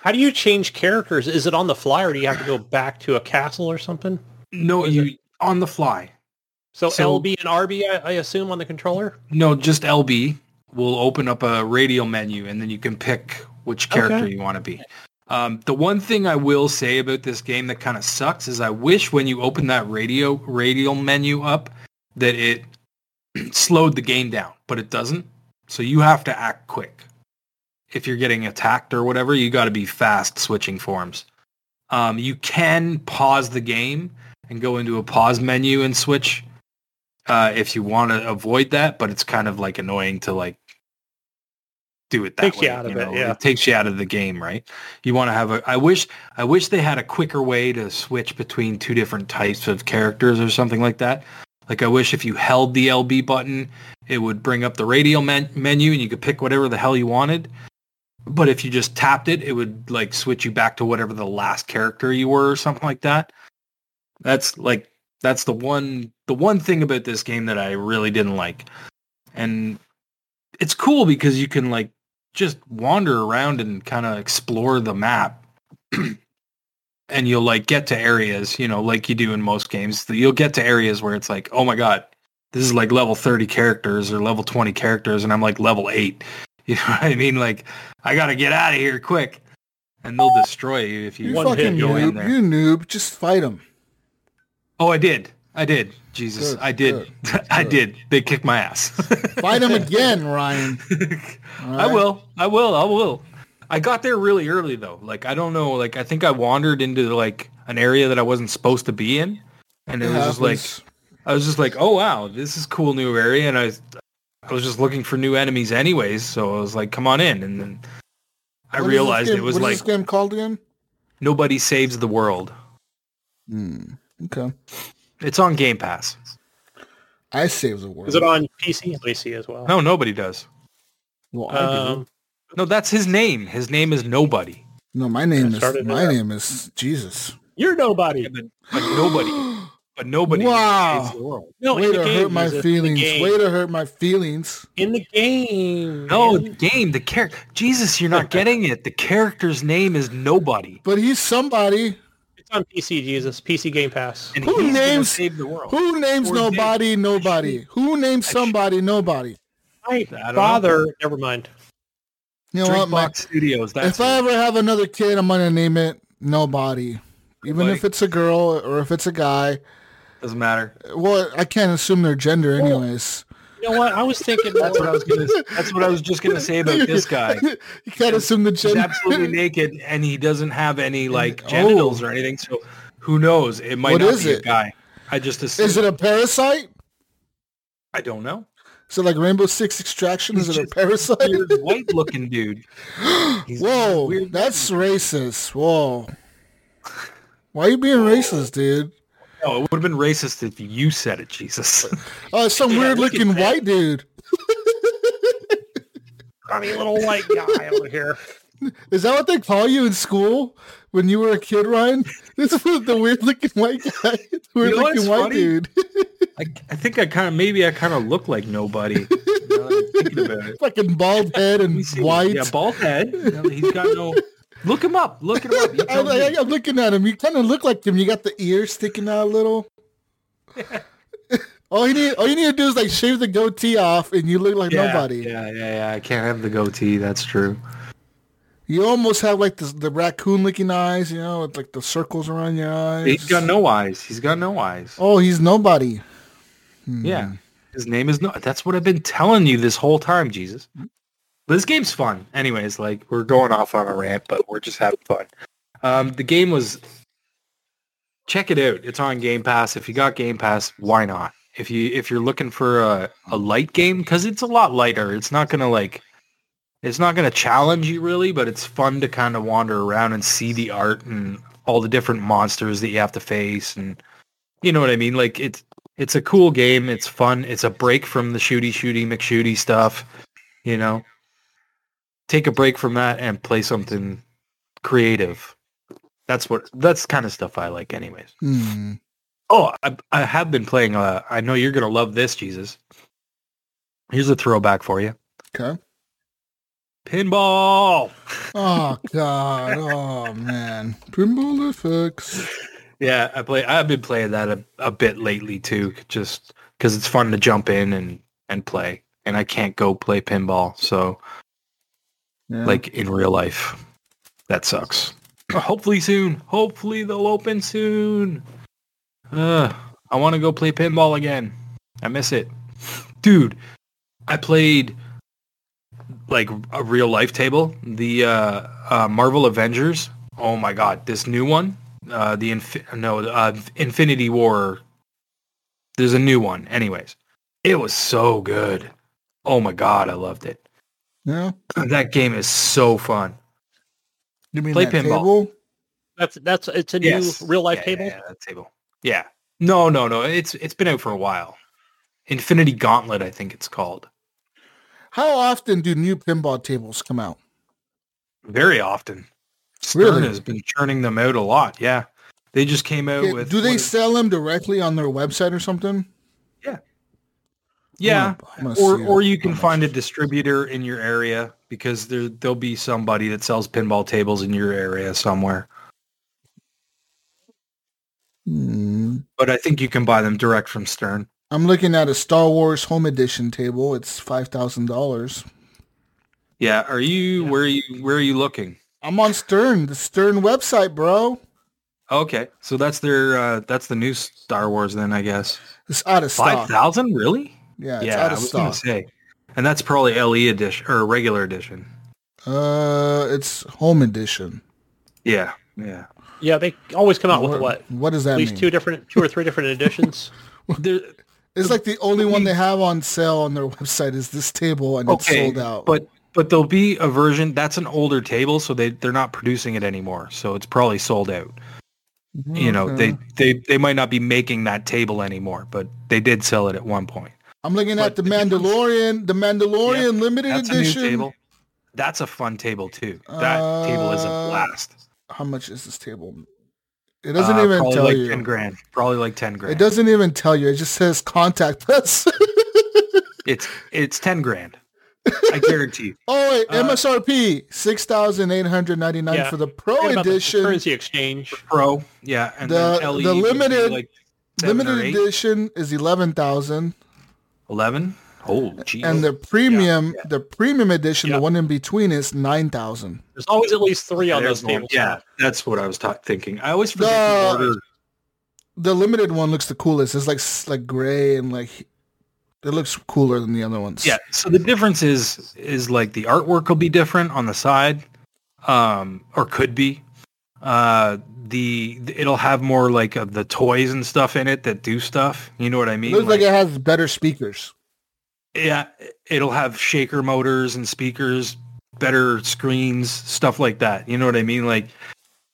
S3: How do you change characters? Is it on the fly, or do you have to go back to a castle or something?
S4: no
S3: is
S4: you on the fly
S3: So,
S4: So-
S3: LB and RB, I, I assume, on the controller.
S4: No, just LB will open up a radial menu and then you can pick which character
S3: Okay.
S4: you want to be. Um, the one thing I will say about this game that kind of sucks is I wish when you open that radio radial menu up that it slowed the game down, but it doesn't. So you have to act quick. If you're getting attacked or whatever, you got to be fast switching forms. Um, you can pause the game and go into a pause menu and switch uh, if you want to avoid that, but it's kind of like annoying to like do it that
S3: Takes
S4: way.
S3: you out of it, yeah.
S4: It takes you out of the game, right? You want to have a. I wish. I wish they had a quicker way to switch between two different types of characters or something like that. Like I wish if you held the LB button, it would bring up the radial men- menu and you could pick whatever the hell you wanted. But if you just tapped it, it would like switch you back to whatever the last character you were or something like that. That's like that's the one the one thing about this game that I really didn't like. And it's cool because you can like just wander around and kind of explore the map. and you'll like get to areas, you know, like you do in most games. You'll get to areas where it's like, "Oh my god, this is like level 30 characters or level 20 characters and I'm like level 8." You know what I mean? Like I got to get out of here quick. And they'll destroy you if you
S2: You
S3: One
S2: fucking
S3: hit,
S4: go in
S2: noob.
S4: there.
S2: You noob. Just fight them.
S4: Oh, I did. I did. Jesus,
S2: Good,
S4: I did.
S2: good,
S4: I
S2: good.
S4: did. They kicked my ass.
S2: Fight him again, Ryan. All
S4: I will. I will. I will. I got there really early though. Like I don't know. Like I think I wandered into like an area that I wasn't supposed to be in, and it,
S2: It
S4: was just like. I was just like, oh wow, this is cool new area, and I I was just looking for new enemies anyways. So I was like, come on in, and then I
S2: What
S4: realized it was
S2: what
S4: like
S2: is this game called again?
S4: nobody saves the world.
S2: Hmm. Okay.
S4: It's on Game Pass.
S2: I save the world.
S3: Is it on PC? Let me see as well.
S4: No, nobody does.
S2: Well, I do.
S3: Um,
S4: No, that's his name. His name is Nobody.
S2: No, my name is my name is Jesus.
S3: you're nobody.
S4: But, but nobody. But nobody
S2: Wow.
S4: saves the world.
S3: No,
S2: Way to
S3: the game,
S2: hurt my
S3: Jesus, in the
S2: feelings. Way to hurt my feelings.
S3: in the game.
S4: No, the game, the character. Jesus, you're not getting it. The character's name is Nobody.
S2: But he's somebody.
S3: It's on PC. Jesus, PC Game Pass.
S4: And
S2: Who names-
S4: save the world.
S2: Who names
S4: Or
S2: nobody nobody? Who names somebody nobody?
S3: My
S4: I don't
S3: father. Never mind.
S2: You know what, man?
S4: Studios. That's
S2: If I ever have another kid, I'm gonna name it nobody. Even
S4: Nobody.
S2: if it's a girl or if it's a guy.
S4: doesn't matter.
S2: Well, I can't assume their gender anyways.
S3: You know what? I was thinking.
S4: That's what I was gonna. That's what I was just gonna say about this guy.
S2: you can't assume the
S4: He's absolutely naked, and he doesn't have any like oh. genitals
S2: Oh.
S4: or anything. So who knows? It might
S2: What
S4: not
S2: is
S4: be a guy. I just assume.
S2: Is it a parasite?
S4: I don't know.
S2: Is it like Rainbow Six Extraction? Is it a
S4: just
S2: parasite?
S4: Weird white looking dude. He's
S2: Whoa,
S4: weird.
S2: that's racist. Whoa. Why are you being racist, dude?
S4: No, it would have been racist if you said it, Jesus.
S2: Oh, it's some
S3: Yeah,
S2: weird looking white dude.
S3: Funny little white guy over here.
S2: Is that what they call you in school when you were a kid, Ryan? This is the weird looking white guy. The weird
S4: know
S2: looking white
S4: funny?
S2: dude.
S4: I, I think I kind of maybe I kind of look like nobody. now that I'm thinking about it.
S2: Fucking bald head and white.
S4: Yeah, bald head. He's got no. Look him up. Look him up.
S2: I, I, I'm looking at him. You kind of look like him. You got the ears sticking out a little. all you need, all you need to do is like shave the goatee off, and you look like
S4: yeah,
S2: nobody.
S4: Yeah, yeah, yeah. I can't have the goatee. That's true.
S2: You almost have like the the raccoon looking eyes. You know, with like the circles around your eyes.
S4: He's got no eyes. He's got no eyes.
S2: Oh, he's nobody. Hmm.
S4: Yeah. His name is no. That's what I've been telling you this whole time, Jesus. This game's fun. Anyways, like we're going off on a rant, but we're just having fun. Um, the game was. Check it out. It's on Game Pass. If you got Game Pass, why not? If you if you're looking for a, a light game, because it's a lot lighter. It's not gonna like. It's not gonna challenge you really, but it's fun to kind of wander around and see the art and all the different monsters that you have to face, and you know what I mean. Like it's it's a cool game. It's fun. It's a break from the shooty shooty McShooty stuff. You know, take a break from that and play something creative. That's what that's kind of stuff I like, anyways.
S2: Hmm.
S4: Oh, I, I have been playing. Uh, I know you're gonna love this, Jesus. Here's a throwback for you.
S2: Okay.
S4: Pinball.
S2: Oh God. Oh man. Pinball effects.
S4: Yeah, I play. I've been playing that a, a bit lately too, just because it's fun to jump in and and play. And I can't go play pinball, so
S2: Yeah.
S4: like in real life. That sucks. Hopefully soon. Hopefully they'll open soon. Uh, I want to go play pinball again. I miss it. Dude, I played like a real life table. The uh, uh, Marvel Avengers. Oh my god, this new one. Uh, the Infi- no, uh, Infinity War. There's a new one. Anyways, it was so good. Oh my god, I loved it.
S2: Yeah.
S4: Uh, that game is so fun.
S2: You mean
S4: Play
S2: that
S4: pinball.
S2: table?
S3: That's that's it's a new real life
S4: Yeah,
S3: table.
S4: Yeah, that table. Yeah. No, no, no. It's it's been out for a while. Infinity Gauntlet, I think it's called.
S2: How often do new pinball tables come out?
S4: Very often. Stern
S2: Really?
S4: has been churning them out a lot. Yeah. They just came out
S2: Okay,
S4: with
S2: do they sell them directly on their website or something?
S4: Yeah.
S2: I'm gonna
S4: Or
S2: see
S4: or
S2: how
S4: you can find a distributor in your area because there there'll be somebody that sells pinball tables in your area somewhere.
S2: Hmm.
S4: But I think you can buy them direct from Stern.
S2: I'm looking at a Star Wars Home Edition table. It's five thousand dollars.
S4: Yeah. Are you where are you where are you looking?
S2: I'm on Stern, the Stern website, bro.
S4: Okay. So that's their uh that's the new Star Wars then I guess.
S2: It's out of stock.
S4: thousand, really?
S2: Yeah, it's
S4: yeah,
S2: out
S4: I
S2: of
S4: was gonna
S2: stock.
S4: say, and that's probably LE edition or regular edition.
S2: Uh, it's Home Edition.
S4: Yeah, yeah.
S3: Yeah, they always come out with what?
S2: What does that
S3: At least
S2: mean?
S3: two different, two or three different editions.
S4: There,
S2: It's like the only one they have on sale on their website is this table, and it's sold out.
S4: but but there'll be a version that's an older table, so they they're not producing it anymore, so it's probably sold out. You know, they, they they might not be making that table anymore, but they did sell it at one point.
S2: I'm looking
S4: but
S2: at the
S4: the difference-
S2: Mandalorian, the Mandalorian limited
S4: That's
S2: edition.
S4: a new table. That's a fun table too. That table is a
S2: Uh,
S4: blast.
S2: How much is this table? It doesn't
S4: Uh,
S2: even
S4: probably
S2: tell
S4: like
S2: you.
S4: ten grand. Probably like ten grand.
S2: It doesn't even tell you. It just says contact us.
S4: It's it's ten grand. I guarantee you.
S2: oh wait,
S4: Uh,
S2: MSRP six thousand eight hundred ninety nine
S3: Yeah.
S2: for the Pro
S3: Forget about the
S2: edition.
S3: currency exchange.
S4: Pro, yeah, and
S2: The-
S4: then LE
S2: the limited-
S4: like
S2: Limited edition is eleven thousand,
S4: eleven. Oh, geez.
S2: and the premium,
S4: yeah.
S2: the premium edition,
S3: Yeah.
S2: the one in between, is nine thousand.
S3: There's always at least three on
S4: There's
S3: those tables.
S4: Yeah, that's what I was ta- thinking. I always forget
S2: No.
S4: to order.
S2: The limited one looks the coolest. It's like like gray and like it looks cooler than the other ones.
S4: Yeah, so the difference is is like the artwork will be different on the side, um, or could be. Uh, the it'll have more like of the toys and stuff in it that do stuff. You know what I mean?
S2: it looks like, it has better speakers.
S4: Yeah, it'll have shaker motors and speakers, better screens, stuff like that. You know what I mean? Like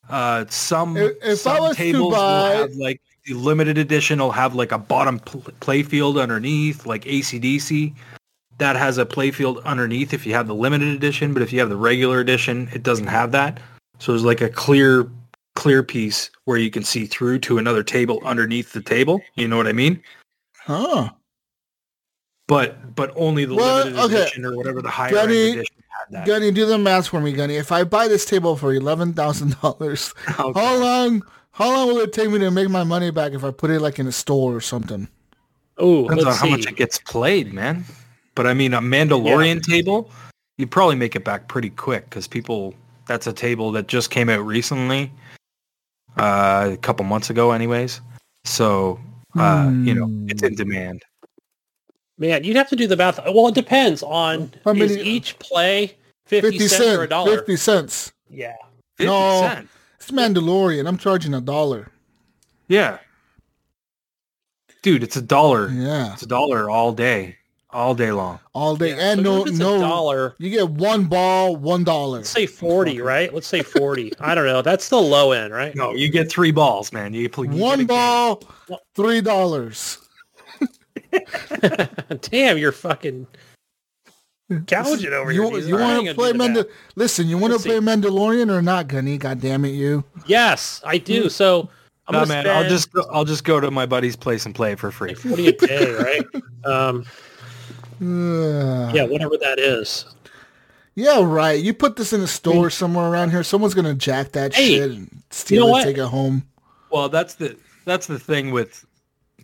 S4: uh some
S2: If- if
S4: some tables
S2: buy-
S4: will have like the limited edition will have like a bottom pl- play field underneath, like ACDC. That has a play field underneath if you have the limited edition, but if you have the regular edition, it doesn't have that. So there's like a clear clear piece where you can see through to another table underneath the table. You know what I mean?
S2: Huh.
S4: but but only the
S2: Well,
S4: limited
S2: okay.
S4: edition or whatever the higher
S2: Gunny-
S4: end edition had that.
S2: Gunny, do the math for me, Gunny. If I buy this table for eleven thousand dollars,
S4: Okay.
S2: how long how long will it take me to make my money back if I put it like in a store or something?
S3: Oh,
S4: Depends
S3: let's
S4: on how
S3: see.
S4: much it gets played, man. But I mean, a Mandalorian table, you probably make it back pretty quick because people. That's a table that just came out recently, uh, a couple months ago, anyways. So uh, you know, it's in demand.
S3: Man, you'd have to do the math. Well, it depends on
S2: How
S3: is
S2: many-
S3: each play 50,
S2: Fifty
S3: cents or a dollar.
S2: Fifty cents.
S3: Yeah.
S4: Fifty
S2: No.
S4: cent.
S2: It's Mandalorian. I'm charging a dollar.
S4: Yeah, dude, it's a dollar.
S2: Yeah,
S4: It's a dollar all day, all day long.
S2: all day
S3: Yeah,
S2: and
S3: so
S2: no
S3: it's
S2: no.
S3: a dollar.
S2: You get one ball, one dollar.
S3: Let's say 40, right? Let's say 40. I don't know. That's the low end, right?
S4: No, you get three balls, man. You, play, you
S2: One
S4: get game.
S2: ball, three dollars.
S3: Damn, you're fucking gouging over
S2: You,
S3: here. Jesus.
S2: you want to play
S3: do
S2: Mandal? Listen, you want to play. Mandalorian or not, Gunny? God damn it, you.
S3: Yes, I do. So I'm
S4: No,
S3: gonna
S4: man,
S3: spend
S4: I'll just go, I'll just go to my buddy's place and play it for free.
S3: like 40 a day, right? Um,
S2: Ugh.
S3: yeah, whatever that is.
S2: Yeah, right. You put this in a store somewhere around here. Someone's gonna jack that
S3: Hey,
S2: shit and steal
S3: know
S2: it,
S3: what?
S2: take it home.
S4: Well, that's the that's the thing with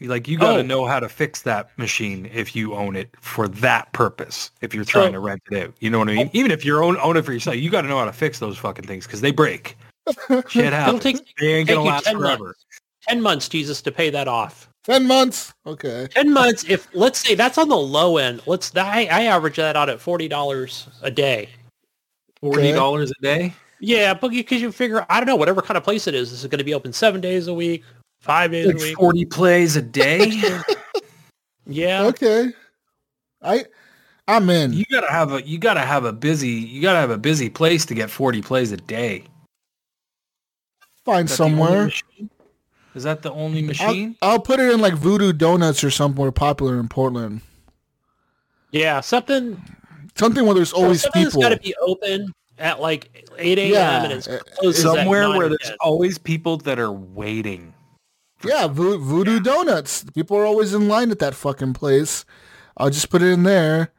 S4: like you got to
S3: Oh.
S4: know how to fix that machine if you own it for that purpose. If you're trying
S3: So-
S4: to rent it out, you know what I mean. Oh. Even if you're own own it for yourself, you got to know how to fix those fucking things because they break. Shit happens.
S3: take-
S4: they ain't gonna last
S3: 10
S4: forever.
S3: months. 10 months, Jesus, to pay that off.
S2: Ten months. Okay.
S3: 10 months, if let's say that's on the low end, let's I, I average that out at $40 a day.
S4: Forty dollars a day.
S3: Yeah, but because you figure, I don't know, whatever kind of place it is, is it going to be open seven days a week, five days a week?
S4: forty plays a day.
S3: Yeah.
S2: Okay. I, I'm in.
S4: you gotta have a you gotta have a busy you gotta have a busy place to get forty plays a day.
S2: Find
S4: Is that the only
S2: somewhere.
S4: Machine? Is that the only
S2: I'll,
S4: machine?
S2: I'll put it in like Voodoo Donuts or somewhere popular in Portland.
S3: Yeah, something.
S2: Something where there's always
S3: something's
S2: people.
S3: Something's got to be open at like 8 a.m.
S2: Yeah,
S3: and it's closes at
S4: Somewhere
S3: 9
S4: where there's
S3: 10.
S4: always people that are waiting.
S2: Yeah, Vo- Voodoo Donuts. People are always in line at that fucking place. I'll just put it in there.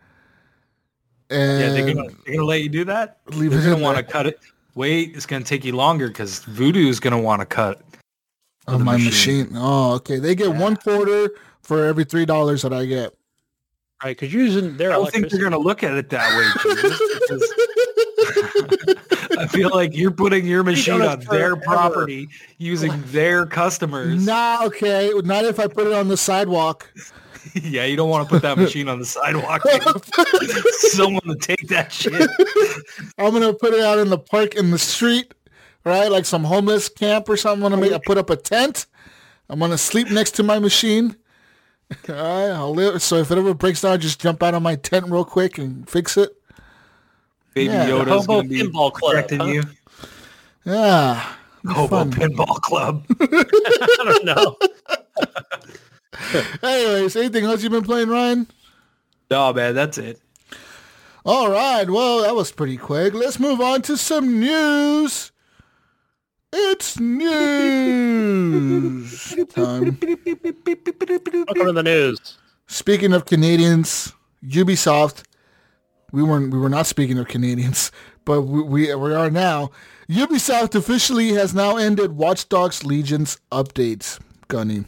S2: And
S4: Yeah, they're gonna, they're gonna let you do that.
S2: leave
S4: They're
S2: it
S4: gonna
S2: in
S4: want to cut it. Wait, it's gonna take you longer because Voodoo is gonna want to cut.
S2: On
S4: the
S2: my
S4: machine.
S2: machine. Oh, okay. They get one quarter for every three dollars that I get.
S3: Right, because you're using their
S4: I don't think
S3: electricity.
S4: they're gonna look at it that way. Because I feel like you're putting your machine on their
S3: forever.
S4: property using their customers.
S2: Nah, okay. Not if I put it on the sidewalk.
S4: yeah, you don't want to put that machine on the sidewalk. Someone to take that shit.
S2: I'm gonna put it out in the park in the street, right? Like some homeless camp or something. I'm gonna make I put up a tent. I'm gonna sleep next to my machine. All right, I'll live. So if it ever breaks down, just jump out of my tent real quick and fix it.
S4: Baby
S2: Yeah, the
S4: Yoda's
S3: Hobo
S4: gonna be
S3: Pinball Club,
S4: protecting
S3: huh?
S4: you.
S2: Yeah.
S4: Hobo
S2: fun.
S4: Pinball Club.
S3: I don't know.
S2: Anyways, anything else you've been playing, Ryan?
S4: no, man, that's it.
S2: All right. Well, that was pretty quick. Let's move on to some news. It's news time.
S3: Welcome to the news.
S2: Speaking of Canadians, Ubisoft. We weren't. We were not speaking of Canadians, but we we, we are now. Ubisoft officially has now ended Watch Dogs Legion's updates. Gunny.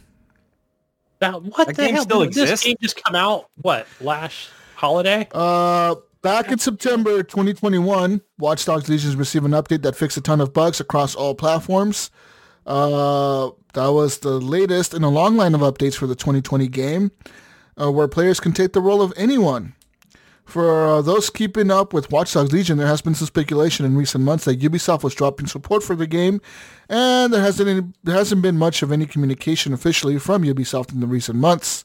S3: Now, what
S4: That
S3: the
S4: game
S3: hell?
S4: still
S3: Did this game just come out, what, last holiday?
S2: Uh, back in September 2021, Watch Dogs Legion received an update that fixed a ton of bugs across all platforms. Uh, that was the latest in a long line of updates for the 2020 game, uh, where players can take the role of anyone. For uh, those keeping up with Watch Dogs Legion, there has been some speculation in recent months that Ubisoft was dropping support for the game, and there hasn't any, there hasn't been much of any communication officially from Ubisoft in the recent months.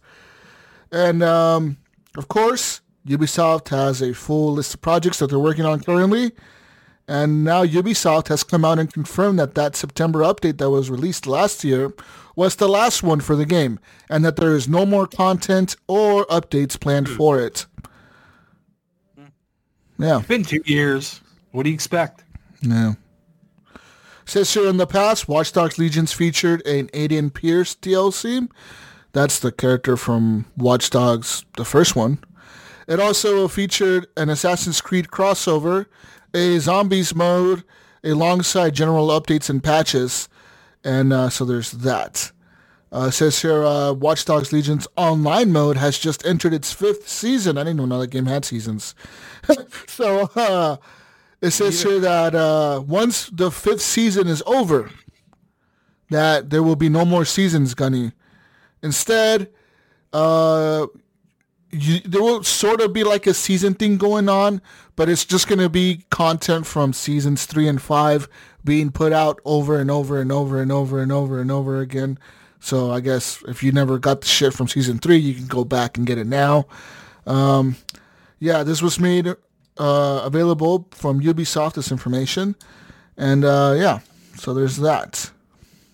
S2: And um, of course, Ubisoft has a full list of projects that they're working on currently. And now Ubisoft has come out and confirmed that that September update that was released last year was the last one for the game, and that there is no more content or updates planned hmm. for it. Hmm. Yeah.
S4: It's been two years. What do you expect?
S2: Yeah. Says here in the past, Watch Dogs Legions featured an Aiden Pearce DLC That's the character from Watch Dogs, the first one. It also featured an Assassin's Creed crossover, a zombies mode, alongside general updates and patches. And uh, so there's that. Uh, it says here, uh, Watch Dogs Legion's online mode has just entered its fifth season. I didn't know that game had seasons. so uh, it says here that uh, once the fifth season is over, that there will be no more seasons, Gunny. Instead, uh, you, there will sort of be like a season thing going on, but it's just going to be content from seasons three and five being put out over and over and over and over and over and over again. So I guess if you never got the shit from season three, you can go back and get it now. Um, yeah, this was made uh, available from Ubisoft. This information, and uh, yeah, so there's that.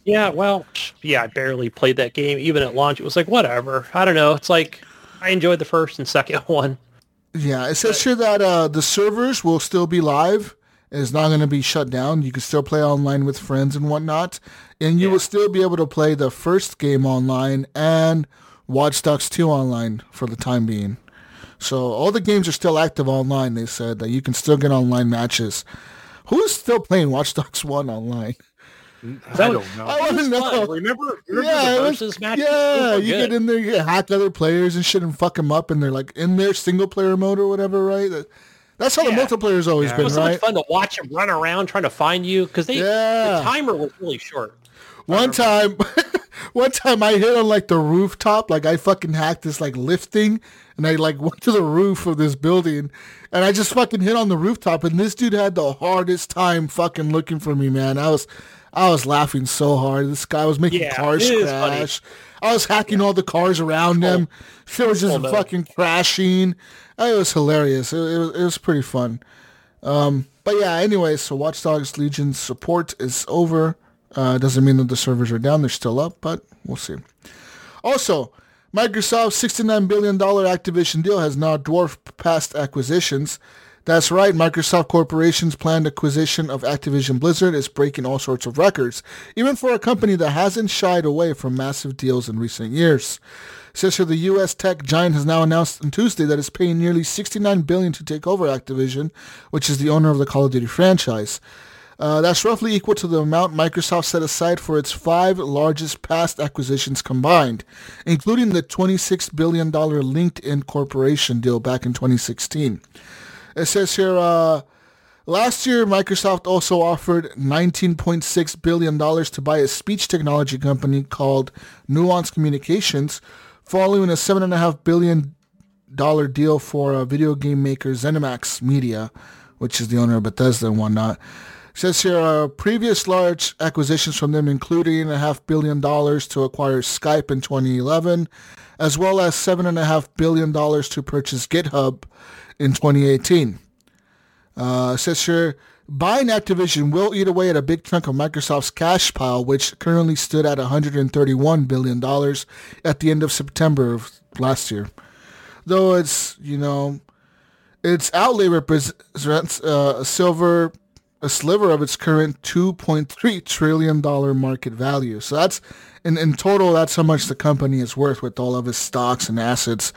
S3: Yeah, well, yeah, I barely played that game. Even at launch, it was like whatever. I don't know. It's like I enjoyed the first and second one.
S2: Yeah, it says here that uh, the servers will still be live. It's not going to be shut down. You can still play online with friends and whatnot, and you
S3: Yeah.
S2: will still be able to play the first game online and Watch Dogs 2 online for the time being. So all the games are still active online. They said that you can still get online matches. Who's still playing Watch Dogs 1 online?
S4: Mm, I don't know.
S2: I want to
S3: was
S2: know.
S3: fun. Remember, remember
S2: Yeah,
S3: the
S2: it was-
S3: versus matches?
S2: yeah, you
S3: good.
S2: get in there, you get hack other players and shit, and fuck them up, and they're like in their single player mode or whatever, right? That- That's how
S3: Yeah.
S2: the multiplayer's always
S4: Yeah.
S3: It
S2: been,
S3: was so
S2: right?
S3: much fun to watch them run around trying to find you because they
S2: Yeah.
S3: the timer was really short.
S2: One time, one time I hit on like the rooftop, like I fucking hacked this like lifting, and I like went to the roof of this building, and I just fucking hit on the rooftop, and this dude had the hardest time fucking looking for me, man. I was, I was laughing so hard. This guy was making
S3: Yeah,
S2: cars
S3: it is funny.
S2: crash. I was hacking all the cars around him. Shit was just
S3: Oh, no.
S2: fucking crashing. It was hilarious. It, it, was, it was pretty fun. Um, but yeah, anyway, so Watch Dogs Legion support is over. Uh, doesn't mean that the servers are down; they're still up, but we'll see. Also, Microsoft's $69 billion Activision deal has now dwarfed past acquisitions. That's right, Microsoft Corporation's planned acquisition of Activision Blizzard is breaking all sorts of records, even for a company that hasn't shied away from massive deals in recent years. Says here the U.S. tech giant has now announced on Tuesday that it's paying nearly 69 billion to take over Activision, which is the owner of the Call of Duty franchise. Uh, that's roughly equal to the amount Microsoft set aside for its five largest past acquisitions combined, including the $26 billion LinkedIn Corporation deal back in 2016. It says here, uh, last year Microsoft also offered $19.6 billion to buy a speech technology company called Nuance Communications, following a $7.5 billion deal for a video game maker ZeniMax Media, which is the owner of Bethesda and whatnot. Says here, uh, previous large acquisitions from them, including a half billion dollars to acquire Skype in 2011, as well as seven and a half billion dollars to purchase GitHub in 2018. Uh, says here, buying Activision will eat away at a big chunk of Microsoft's cash pile, which currently stood at 131 billion dollars at the end of September of last year. Though it's you know, its outlay represents uh, a silver a sliver of its current 2.3 trillion dollar market value. So that's in in total that's how much the company is worth with all of its stocks and assets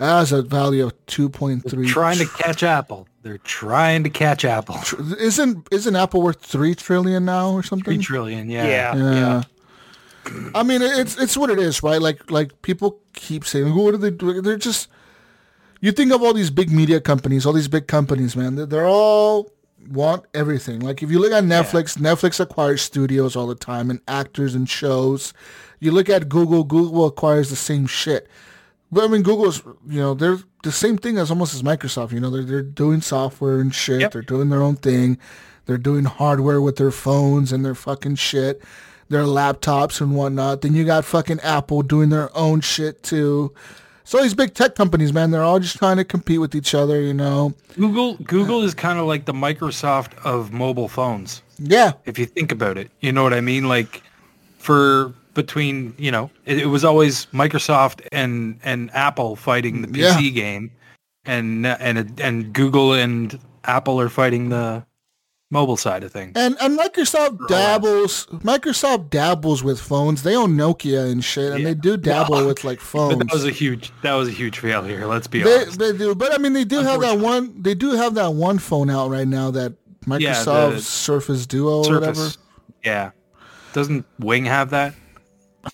S2: as a value of 2.3
S4: trying to catch Apple. They're trying to catch Apple.
S2: isn't isn't Apple worth 3 trillion now or something?
S4: Three trillion. Yeah.
S3: Yeah,
S2: Yeah.
S3: yeah.
S2: I mean, it's it's what it is, right? Like like people keep saying, "What are they doing?" They're just. You think of all these big media companies, all these big companies, man. They're, they're all want everything. Like if you look at Netflix, Netflix acquires studios all the time and actors and shows. You look at Google, Google acquires the same shit. But I mean, Google's you know they're the same thing as almost as Microsoft. You know, they're they're doing software and shit.
S3: Yep.
S2: They're doing their own thing. They're doing hardware with their phones and their fucking shit, their laptops and whatnot. Then you got fucking Apple doing their own shit too. So these big tech companies, man, they're all just trying to compete with each other. You know,
S4: Google Google is kind of like the Microsoft of mobile phones.
S2: yeah,
S4: if you think about it. You know what I mean? Like for between, you know, it, it was always Microsoft and and Apple fighting the PC
S2: Yeah.
S4: game and and and Google and Apple are fighting the mobile side of things.
S2: And and Microsoft dabbles. Microsoft dabbles with phones. They own Nokia and shit, and
S4: Yeah.
S2: they do dabble
S4: Well,
S2: with like phones.
S4: that was a huge that was a huge failure. Let's be
S2: They
S4: honest.
S2: they do, but I mean they do have that one. They do have that one phone out right now that Microsoft
S4: the
S2: Surface Duo or whatever.
S4: Yeah. Doesn't Wing have that?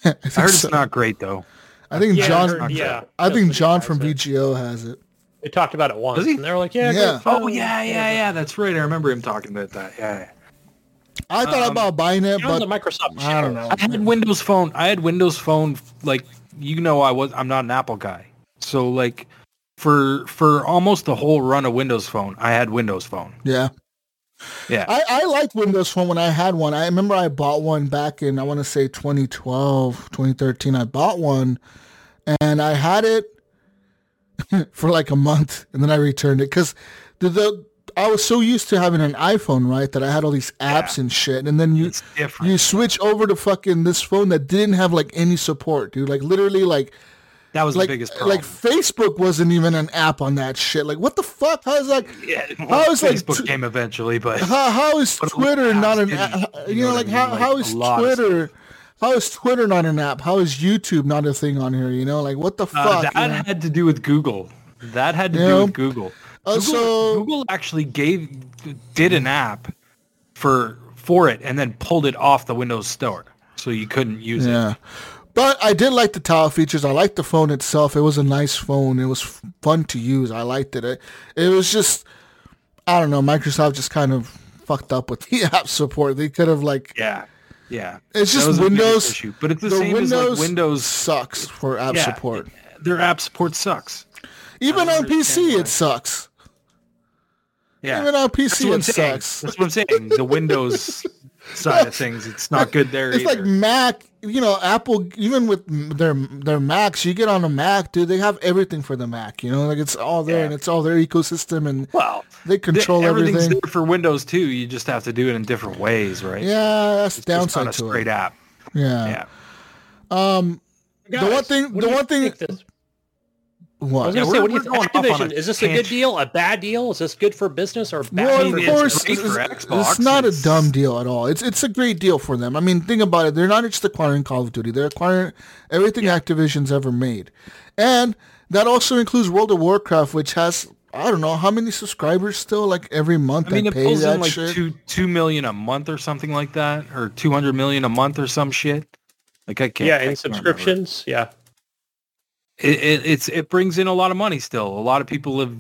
S2: I,
S4: I
S2: think
S4: heard
S2: so.
S4: it's not great though.
S2: I think
S3: Yeah, I
S2: John.
S3: heard- yeah.
S2: I think John
S3: has
S2: from
S3: it.
S2: VGO has it.
S3: They talked about it once,
S4: Does he?
S3: and they were like, "Yeah,
S2: Yeah.
S4: Oh yeah, yeah, yeah. That's right. I remember him talking about that. Yeah. yeah.
S2: I thought
S4: Um,
S2: about buying it,
S3: It
S2: but
S3: a Microsoft.
S2: I don't know.
S4: I had Windows Phone. I had Windows Phone. Like you know, I was. I'm not an Apple guy. So like, for for almost the whole run of Windows Phone, I had Windows Phone.
S2: Yeah.
S4: Yeah.
S2: I, I liked Windows Phone when I had one. I remember I bought one back in, I want to say 2012, 2013. I bought one and I had it for like a month and then I returned it because the, the I was so used to having an iPhone, right, that I had all these apps and shit. And then you you switch over to fucking this phone that didn't have like any support, dude. Like literally like
S4: that was
S2: like
S4: the biggest problem.
S2: like Facebook wasn't even an app on that shit. Like what the fuck? How's that?
S4: yeah,
S2: how is, like,
S4: Facebook
S2: t-
S4: came eventually, but
S2: How, how is
S4: But
S2: Twitter not an app? You
S4: you
S2: know,
S4: know
S2: like
S4: what I
S2: how,
S4: mean?
S2: how
S4: Like,
S2: is
S4: a lot of
S2: Twitter? How is Twitter not an app? How is YouTube not a thing on here? You know, like what the
S4: uh,
S2: fuck?
S4: that
S2: you know?
S4: had to do with Google. That had to
S2: You
S4: do
S2: know?
S4: with Google.
S2: Also-
S4: Google, Google actually gave did an app for for it and then pulled it off the Windows Store, so you couldn't use it.
S2: But I did like the tile features. I liked the phone itself. It was a nice phone. It was fun to use. I liked it. It, it was just, I don't know. Microsoft just kind of fucked up with the app support. They could have like,
S4: Yeah, yeah.
S2: it's just
S4: was the biggest
S2: Windows.
S4: issue, but it's the,
S2: the
S4: same
S2: Windows,
S4: as like Windows.
S2: sucks for app
S4: Yeah,
S2: support.
S4: Their app support sucks.
S2: Even on PC,
S4: why.
S2: it sucks.
S4: Yeah,
S2: Even on PC, it
S4: saying.
S2: sucks.
S4: That's what I'm saying. The Windows side of things, it's not good there
S2: It's
S4: either.
S2: like Mac, you know, Apple. Even with their their Macs, you get on a Mac, dude. They have everything for the Mac. You know, like it's all there
S4: Yeah.
S2: and it's all their ecosystem, and
S4: well,
S2: they control
S4: th- everything's
S2: everything.
S4: there for Windows too. You just have to do it in different ways, right?
S2: Yeah, that's the
S4: It's just
S2: downside
S4: not a
S2: to
S4: straight
S2: it.
S4: app.
S2: Yeah.
S4: Yeah.
S2: Um, the one thing- the one thing-
S3: think this- I was going to say,
S4: we're-
S3: what do you
S4: we're going
S3: think?
S4: off on a
S3: Activision, is this a good deal, a bad deal? Is this good for business or bad
S2: Well,
S3: for
S2: of
S4: it's
S2: course,
S4: great
S2: it's,
S4: for
S2: it's
S4: Xbox.
S2: not a dumb deal at all. It's it's a great deal for them. I mean, think about it. They're not just acquiring Call of Duty. They're acquiring everything Activision's ever made, and that also includes World of Warcraft, which has I don't know how many subscribers still. Like every month,
S4: I mean,
S2: that
S4: it
S2: pay
S4: pulls
S2: that
S4: in like
S2: shit.
S4: two two million a month or something like that, or two hundred million a month or some shit. Like I can't.
S3: yeah,
S4: I
S3: in
S4: can't
S3: subscriptions. Yeah.
S4: Remember. It, it it's it brings in a lot of money still. A lot of people have.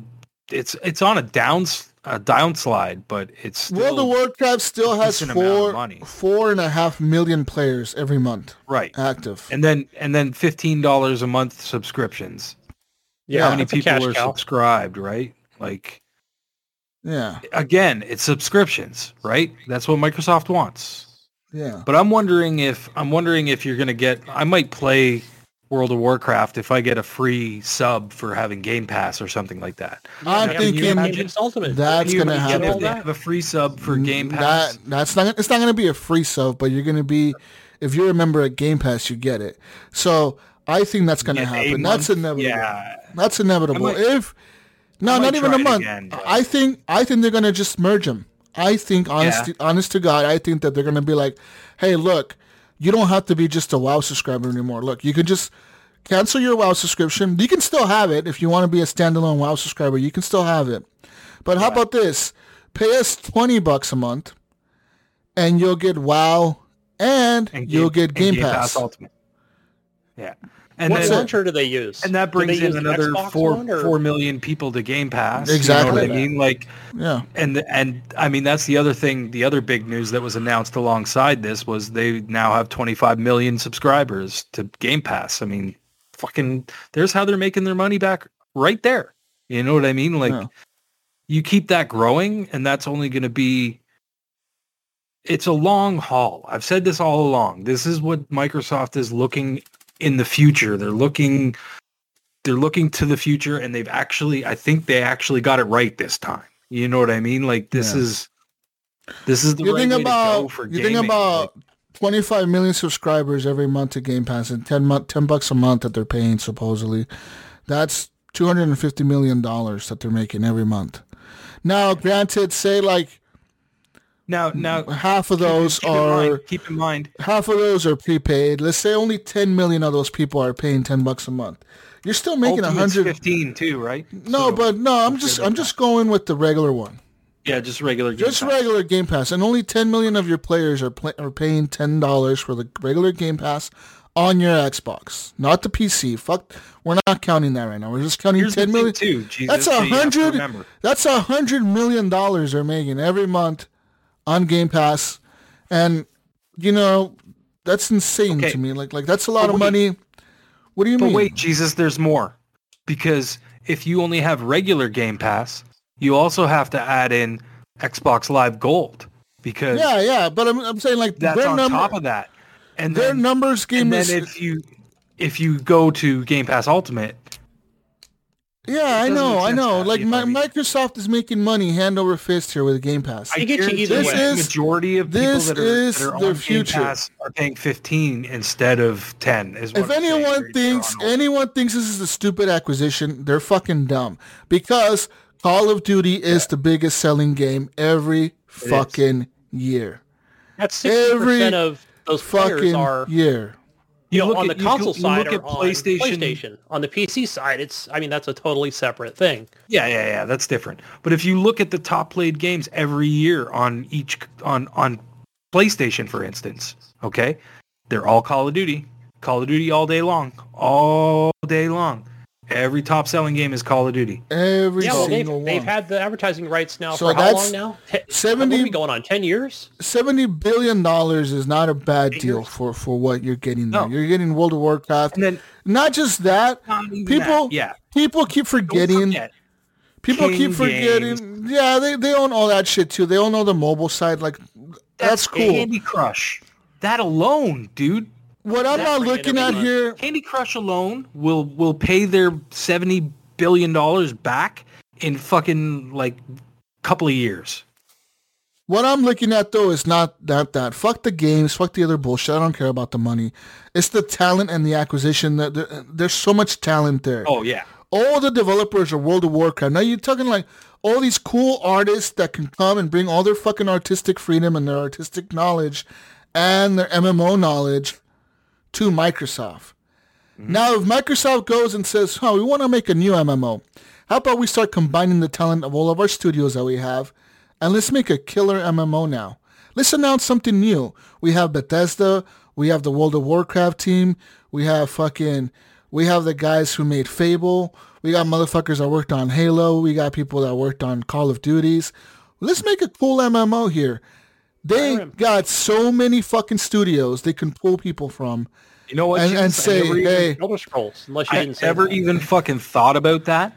S4: It's it's on a down a downslide, but it's still,
S2: World of Warcraft still has
S4: decent amount of
S2: four
S4: money.
S2: four and a half million players every month
S4: right.
S2: active.
S4: And then and then fifteen dollars a month subscriptions.
S3: Yeah.
S4: How many people are
S3: cow.
S4: subscribed? Right. Like
S2: Yeah,
S4: again, it's subscriptions, right? That's what Microsoft wants.
S2: yeah.
S4: But I'm wondering if I'm wondering if you're gonna get. I might play World of Warcraft if I get a free sub for having Game Pass or something like that.
S2: I'm
S3: Yeah,
S2: thinking
S3: you imagine it's ultimate.
S2: that's gonna happen.
S4: if they have a free sub for Game Pass.
S2: That that's not it's not going to be a free sub, but you're going to be if you're a member at Game Pass, you get it. So I think that's going to happen. That's inevitable.
S4: Yeah.
S2: That's inevitable.
S4: I might-
S2: if no, not even a month.
S4: again,
S2: I think I think they're going to just merge them. I think honest
S4: Yeah.
S2: honest to God, I think that they're going to be like, "Hey, look, you don't have to be just a WoW subscriber anymore. Look, you can just cancel your WoW subscription. You can still have it if you want to be a standalone WoW subscriber. You can still have it. But how about this? Pay us 20 bucks a month and you'll get WoW and,
S4: And
S2: you'll
S4: Game-
S2: get
S4: and
S2: Game, Pass.
S4: Ultimate. Yeah. And
S3: what
S2: That's
S4: then,
S3: launcher do they use?
S4: and that brings in another
S3: Xbox
S4: four four million people to Game Pass.
S2: Exactly.
S4: You know what I mean? Like
S2: Yeah.
S4: and and I mean that's the other thing. The other big news that was announced alongside this was they now have 25 million subscribers to Game Pass. I mean, fucking, there's how they're making their money back right there. You know what I mean? Like,
S2: Yeah.
S4: you keep that growing, and that's only going to be. It's a long haul. I've said this all along. This is what Microsoft is looking in the future. They're looking. They're looking to the future, and they've actually. I think they actually got it right this time. You know what I mean? Like this
S2: Yeah.
S4: is. This is the
S2: You
S4: right
S2: think
S4: way to go
S2: about
S4: for
S2: you
S4: gaming.
S2: think about 25 million subscribers every month to Game Pass and 10 month 10 bucks a month that they're paying supposedly. That's 250 million dollars that they're making every month. Now, granted say like
S4: Now, now, mm,
S2: half of those
S4: keep in
S2: are
S4: mind- keep in mind.
S2: half of those are prepaid. Let's say only 10 million of those people are paying 10 bucks a month. You're still making a
S4: Ultimate's
S2: hundred.
S4: 15 too, right?
S2: No,
S4: So-
S2: but no, I'm just I'm just going with the regular one.
S4: yeah, just regular. Game
S2: Just
S4: Pass.
S2: regular Game Pass, and only 10 million of your players are are paying ten dollars for the regular Game Pass on your Xbox, not the PC. Fuck, we're not counting that right now. We're just counting
S4: Here's
S2: 10 million.
S4: too. Jesus,
S2: That's a
S4: you have to
S2: hundred. That's a hundred million dollars they're making every month on Game Pass, and you know that's insane
S4: Okay.
S2: to me. Like like that's a lot
S4: But
S2: of
S4: wait.
S2: money. What do you
S4: But
S2: mean?
S4: wait, Jesus, there's more. Because if you only have regular Game Pass, you also have to add in Xbox Live Gold because
S2: yeah, yeah, but I'm I'm saying like
S4: that's
S2: their
S4: on
S2: number,
S4: top of that. And
S2: their
S4: then,
S2: numbers game
S4: and then
S2: is
S4: if you if you go to Game Pass Ultimate,
S2: yeah, I know, I know. Like
S4: have
S2: Mi-
S4: the
S2: Microsoft is making money hand over fist here with Game Pass.
S3: I get you either
S2: This
S3: way.
S2: is-
S4: majority of people
S2: this
S4: that are,
S2: is
S4: that are
S2: the
S4: on
S2: future.
S4: Game Pass are paying 15 instead of 10. Is what
S2: if
S4: I'm
S2: anyone
S4: They're
S2: thinks anyone thinks this is a stupid acquisition, they're fucking dumb. Because Call of Duty is the biggest selling game every fucking year.
S3: That's sixty
S2: Every
S3: percent of those players
S2: Fucking
S3: are
S2: year.
S3: You know
S4: look
S3: on
S4: at-
S3: the console
S4: you
S3: side
S4: look
S3: or
S4: at
S3: on
S4: PlayStation-
S3: PlayStation. On the PC side, it's I mean that's a totally separate thing.
S4: Yeah, yeah, yeah. That's different. But if you look at the top played games every year on each on on PlayStation, for instance, okay, they're all Call of Duty. Call of Duty all day long, all day long. Every top selling game is Call of Duty.
S2: Every
S3: Yeah, well they've
S2: single
S3: they've had the advertising rights now
S2: So
S3: for how long now?
S2: 70
S3: what going on ten years?
S2: Seventy billion dollars is not a bad deal for, for what you're getting there.
S4: No.
S2: You're getting World of Warcraft.
S4: And then
S2: Not just that,
S4: Not
S2: people
S4: that, yeah.
S2: people keep forgetting
S4: forget,
S2: people
S4: King
S2: keep forgetting yeah, they, they own all that shit too. They own all the mobile side, like that's, cool.
S4: Candy Crush. That alone, dude.
S2: What I'm not looking at
S3: month.
S2: here
S4: Candy Crush alone will will pay their seventy billion dollars back in fucking like couple of years.
S2: What I'm looking at though is not that that. Fuck the games. Fuck the other bullshit. I don't care about the money. It's the talent and the acquisition. That there- there's so much talent there.
S4: Oh yeah.
S2: All the developers are World of Warcraft. Now you're talking like all these cool artists that can come and bring all their fucking artistic freedom and their artistic knowledge and their MMO knowledge to Microsoft. Now, if Microsoft goes and says, "Oh, we want to make a new MMO," how about we start combining the talent of all of our studios that we have, and let's make a killer MMO now. Let's announce something new. We have Bethesda, we have the World of Warcraft team, we have fucking, we have the guys who made Fable, we got motherfuckers that worked on Halo, we got people that worked on Call of Duties. Let's make a cool MMO here. They
S3: Skyrim.
S2: got so many fucking studios they can pull people from
S4: You know what?
S2: and, and say, hey,
S3: Elder Scrolls, unless you
S4: I
S3: didn't say
S4: never
S3: that.
S4: even fucking thought about that.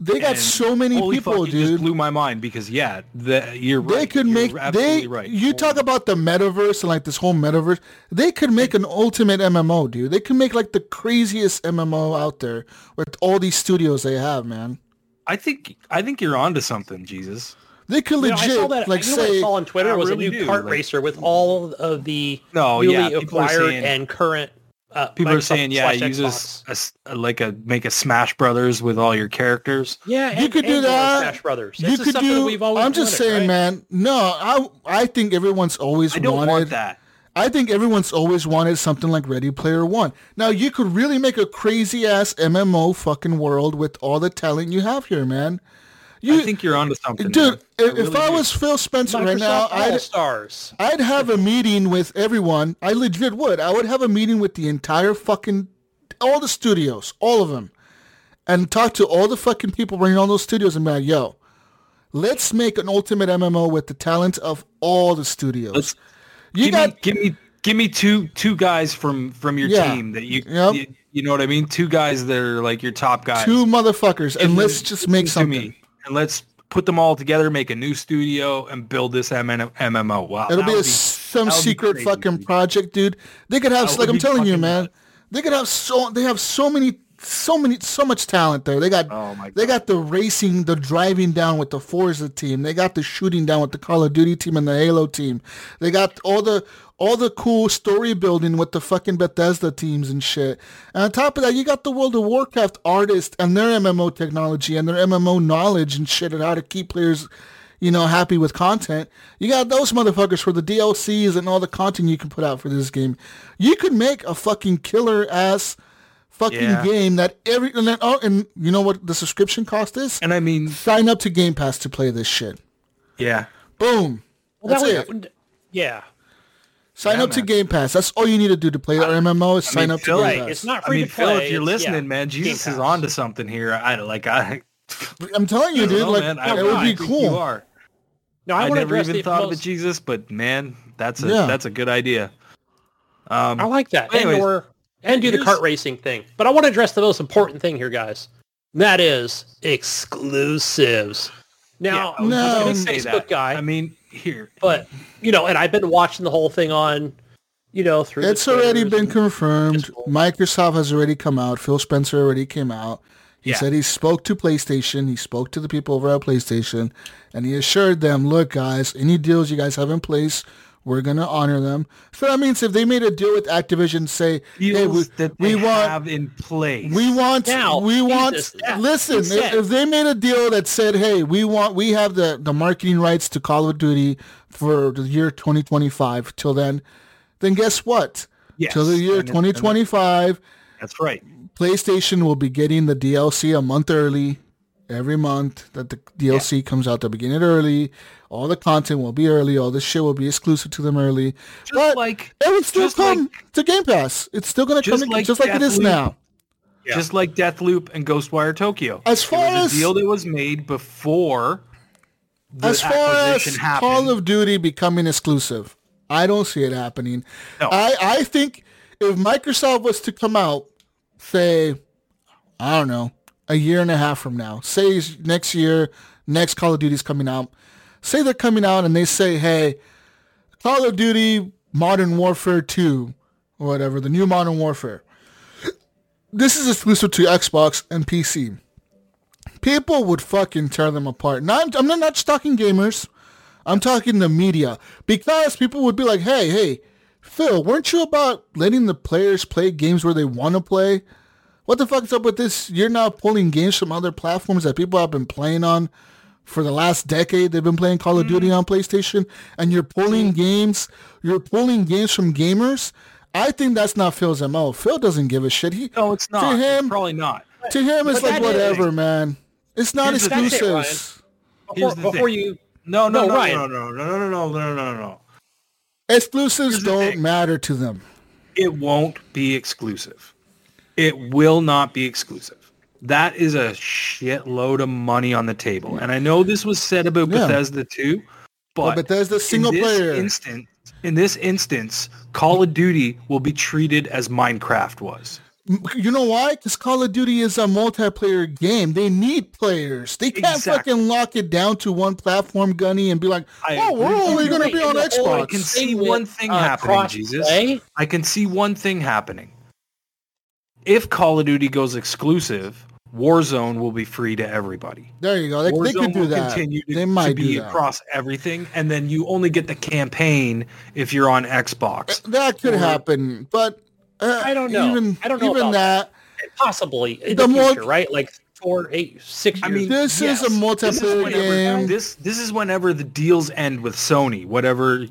S2: they got
S4: And
S2: so many
S4: holy
S2: people,
S4: fuck,
S2: dude.
S4: Just blew my mind because yeah, the, you're
S2: they could
S4: You're
S2: make
S4: absolutely
S2: they
S4: right.
S2: you talk about the metaverse and like this whole metaverse they could make an ultimate mmo dude they could make like the craziest mmo out there with all these studios they have man
S4: I think I think you're onto something, Jesus.
S2: They could
S3: You know, I
S2: legit
S3: saw that.
S2: like
S3: you know what I
S2: say
S3: saw on Twitter
S4: I
S3: was
S4: really
S3: a new
S4: do,
S3: kart
S4: like-
S3: racer with all of the
S4: No,
S3: newly
S4: yeah, people are
S3: acquired
S4: saying-
S3: and current. Uh,
S4: People are saying, yeah,
S3: slash
S4: use
S3: Xbox.
S4: a, s- a- like a make a Smash Brothers with all your characters.
S3: Yeah,
S2: you could do
S3: and more
S2: that
S3: Smash Brothers.
S2: you
S3: This is
S2: could
S3: something
S2: do
S3: we've always
S2: i'm just
S3: wanted,
S2: saying
S3: right?
S2: man no i i think everyone's always
S4: I don't
S2: wanted
S4: want that.
S2: I think everyone's always wanted something like Ready Player One. Now you could really make a crazy ass MMO fucking world with all the talent you have here, man. You,
S4: I think you're onto something,
S2: dude.
S4: man.
S2: If,
S4: really
S2: if I
S4: do.
S2: was Phil Spencer right now,
S3: Microsoft All
S2: I'd
S3: Stars.
S2: I'd have a meeting with everyone. I legit would. I would have a meeting with the entire fucking all the studios, all of them, and talk to all the fucking people running all those studios and be like, "Yo, let's make an ultimate MMO with the talent of all the studios."
S4: Let's-
S2: you
S4: give
S2: got
S4: me, give me, give me two two guys from from your
S2: Yeah.
S4: team that you,
S2: Yep.
S4: you, you know what I mean. Two guys that are like your top guys.
S2: two motherfuckers, and
S4: Give
S2: let's just make something.
S4: And let's put them all together, make a new studio, and build this MN- MMO. Wow,
S2: It'll be a,
S4: would
S2: some
S4: would be
S2: secret fucking project, dude. They could have,
S4: That
S2: like I'm telling you, man.
S4: nuts.
S2: They could have so they have so many, so many, so much talent there. They got,
S4: Oh my
S2: they got the racing, the driving down with the Forza team. They got the shooting down with the Call of Duty team and the Halo team. They got all the all the cool story building with the fucking Bethesda teams and shit. And on top of that, you got the World of Warcraft artists and their MMO technology and their MMO knowledge and shit and how to keep players you know, happy with content. You got those motherfuckers for the DLCs and all the content you can put out for this game. You could make a fucking killer ass fucking
S4: Yeah.
S2: game that every and, then, oh, and you know what the subscription cost is?
S4: And I mean,
S2: Sign up to Game Pass to play this shit.
S4: yeah.
S2: Boom.
S3: Well,
S2: That's
S3: that
S2: it.
S3: Yeah.
S2: Sign
S4: Yeah,
S2: up to
S4: man.
S2: Game Pass. That's all you need to do to play the MMO is sign
S4: mean,
S2: up to
S4: Phil-
S2: Game
S3: Right.
S2: Pass.
S3: It's not
S4: I
S3: free
S4: mean,
S3: to
S4: Phil,
S3: play.
S4: if you're
S3: it's- yeah,
S4: listening, man, Jesus is
S3: Pass.
S4: on to something here. I like, I,
S2: I'm telling you, dude.
S4: know,
S2: like
S4: man. I
S2: it would
S4: really
S2: be
S4: think
S2: cool.
S4: You are.
S3: No, I,
S4: I,
S3: want
S4: never even
S3: the
S4: thought of it, Jesus, but man, that's a
S2: Yeah.
S4: that's a good idea. Um,
S3: I like that.
S4: Anyways,
S3: and or and do the
S4: here's-
S3: kart racing thing. But I want to address the most important thing here, guys. And that is exclusives. Now,
S4: I
S2: No.
S3: I'm a
S4: say
S3: Facebook
S4: that.
S3: guy,
S4: I mean, here,
S3: but you know, and I've been watching the whole thing on, you know, through.
S2: It's already been confirmed.
S3: Just-
S2: Microsoft has already come out. Phil Spencer already came out. He
S4: Yeah.
S2: said he spoke to PlayStation. He spoke to the people over at PlayStation, and he assured them, "Look, guys, any deals you guys have in place, we're gonna honor them." So that means if they made a deal with Activision, say, "Hey, we,
S4: that
S2: we
S4: they
S2: want
S4: in place.
S2: we want
S3: Now,
S2: we want
S3: Jesus, yeah,
S2: listen if, if they made a deal that said hey we want we have the the marketing rights to call of duty for the year 2025 till then then guess what
S4: Yes,
S2: till the year
S4: and it- and it-
S2: 2025
S4: That's right.
S2: playstation will be getting the dlc a month early every month that the dlc comes out they'll be getting it early all the content will be early all this shit will be exclusive to them early
S4: Just
S2: but
S4: like
S2: it would still come
S4: like-
S2: to game pass it's still going to come
S4: like
S2: just like it is
S4: Deathloop.
S2: now
S3: Yeah.
S4: just like Deathloop and Ghostwire Tokyo.
S2: As
S4: It
S2: far
S4: was
S2: as-
S4: a deal that was made before the
S2: as far as
S4: happened.
S2: Call of Duty becoming exclusive, I don't see it happening.
S4: No.
S2: I, I think if Microsoft was to come out, say, I don't know, a year and a half from now, say next year, next Call of Duty's coming out, say they're coming out and they say, hey, Call of Duty Modern Warfare 2, or whatever, the new Modern Warfare. This is exclusive to Xbox and PC people would fucking tear them apart. Not, I'm not, not talking gamers. I'm talking the media because people would be like, "Hey, hey, Phil, weren't you about letting the players play games where they want to play? What the fuck's up with this? You're now pulling games from other platforms that people have been playing on for the last decade. They've been playing Call of Duty mm. on PlayStation, and you're pulling mm. games. You're pulling games from gamers. I think that's not Phil's mo. Phil doesn't give a shit. He
S4: No, it's not.
S2: To him,
S4: it's probably not.
S2: to him, it's
S3: But
S2: like
S3: that is-
S2: whatever, man. It's not
S4: Here's the thing.
S3: That's it, Ryan.
S2: exclusives.
S3: Before,
S4: Here's the
S3: before
S4: thing.
S3: you,
S4: No, no,
S3: No,
S4: no,
S3: Ryan.
S4: no, no, no, no, no, no, no, no, no.
S2: Exclusives
S4: Here's the
S2: don't
S4: thing.
S2: matter to them.
S4: It won't be exclusive. It will not be exclusive. That is a shitload of money on the table. And I know this was said about
S2: Yeah.
S4: Bethesda too, but
S2: But Bethesda single
S4: in this
S2: player.
S4: Instance, in this instance, Call of Duty will be treated as Minecraft was.
S2: You know why? Because Call of Duty is a multiplayer game. They need players. They can't
S4: Exactly.
S2: fucking lock it down to one platform, Gunny, and be like,
S4: I
S2: "Oh, we're only going to be on
S3: the
S2: Xbox."
S4: I can see one thing
S3: uh,
S4: happening, Jesus.
S3: cross-play-
S4: I can see one thing happening. If Call of Duty goes exclusive, Warzone will be free to everybody.
S2: There you go. They, they
S4: Warzone
S2: could do
S4: will
S2: that.
S4: continue to,
S2: they
S4: to
S2: might
S4: be
S2: do that.
S4: across everything, and then you only get the campaign if you're on Xbox.
S2: That could
S4: Or-
S2: happen, but uh,
S3: I don't know.
S2: Even,
S3: I don't know
S2: even
S3: about
S2: that.
S3: possibly in
S2: The
S3: the,
S2: more-
S3: future, right? Like four, eight, six Years.
S4: I mean,
S2: This is a
S4: This is
S2: multiplayer
S4: whenever
S2: game.
S4: this this is whenever the deals end with Sony, whatever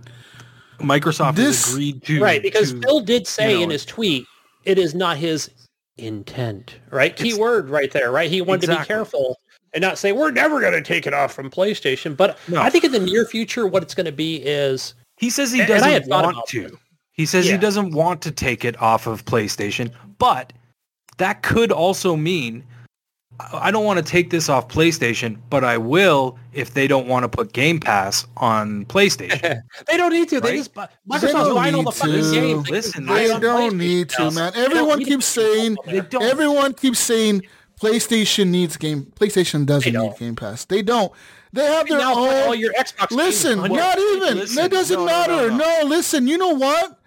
S4: Microsoft
S2: This-
S4: has agreed to.
S3: right, because
S4: to-
S3: Phil did say
S4: know,
S3: in his tweet, it is not his intent, right? Key
S4: It's-
S3: word right there, right? He wanted to be careful and not say we're never going to take it off from PlayStation. But
S4: No.
S3: I think in the near future, what it's going to be is
S4: He says he
S3: And- and I had
S4: doesn't want to.
S3: this.
S4: He says
S3: Yeah.
S4: he doesn't want to take it off of PlayStation, but that could also mean I I don't want to take this off PlayStation, but I will if they don't want to put Game Pass on PlayStation.
S3: they don't need to. They just bu-
S2: They
S3: Microsoft's
S2: don't
S3: buying all
S2: need
S3: the fucking
S2: to.
S3: games. can
S4: Listen,
S3: buy it
S2: They don't need to, man. Everyone keeps saying,
S3: with
S4: They
S3: that.
S4: don't.
S2: everyone keeps saying PlayStation needs game. PlayStation doesn't need. Game Pass. They don't. They have their
S3: now put all
S2: own.
S3: your Xbox
S2: Listen,
S3: on your-
S2: not even.
S4: listen,
S2: that doesn't
S4: no, no, no,
S2: matter.
S4: no.
S2: No, listen. You know what?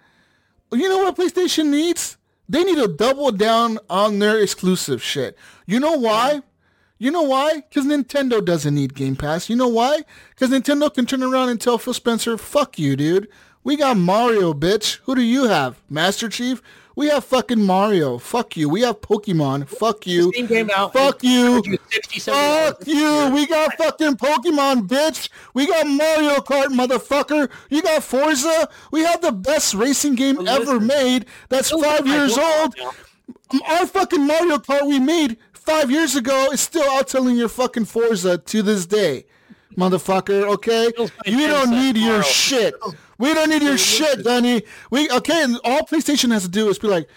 S2: You know what PlayStation needs? They need to double down on their exclusive shit. You know why? You know why? Because Nintendo doesn't need Game Pass. You know why? Because Nintendo can turn around and tell Phil Spencer, "Fuck you, dude. We got Mario, bitch. Who do you have? Master Chief. We have fucking Mario. Fuck you. We have Pokemon. Fuck you.
S3: Out.
S2: Fuck you.
S3: and 67
S2: Fuck you. We got fucking Pokemon, bitch. We got Mario Kart, motherfucker. You got Forza. We have the best racing game ever
S3: listen,
S2: made. That's five years old. Our fucking Mario Kart we made five years ago is still outselling your fucking Forza to this day, motherfucker. Okay, you don't need your shit. We don't need your shit, Danny. We okay. And all PlayStation has to do is be like,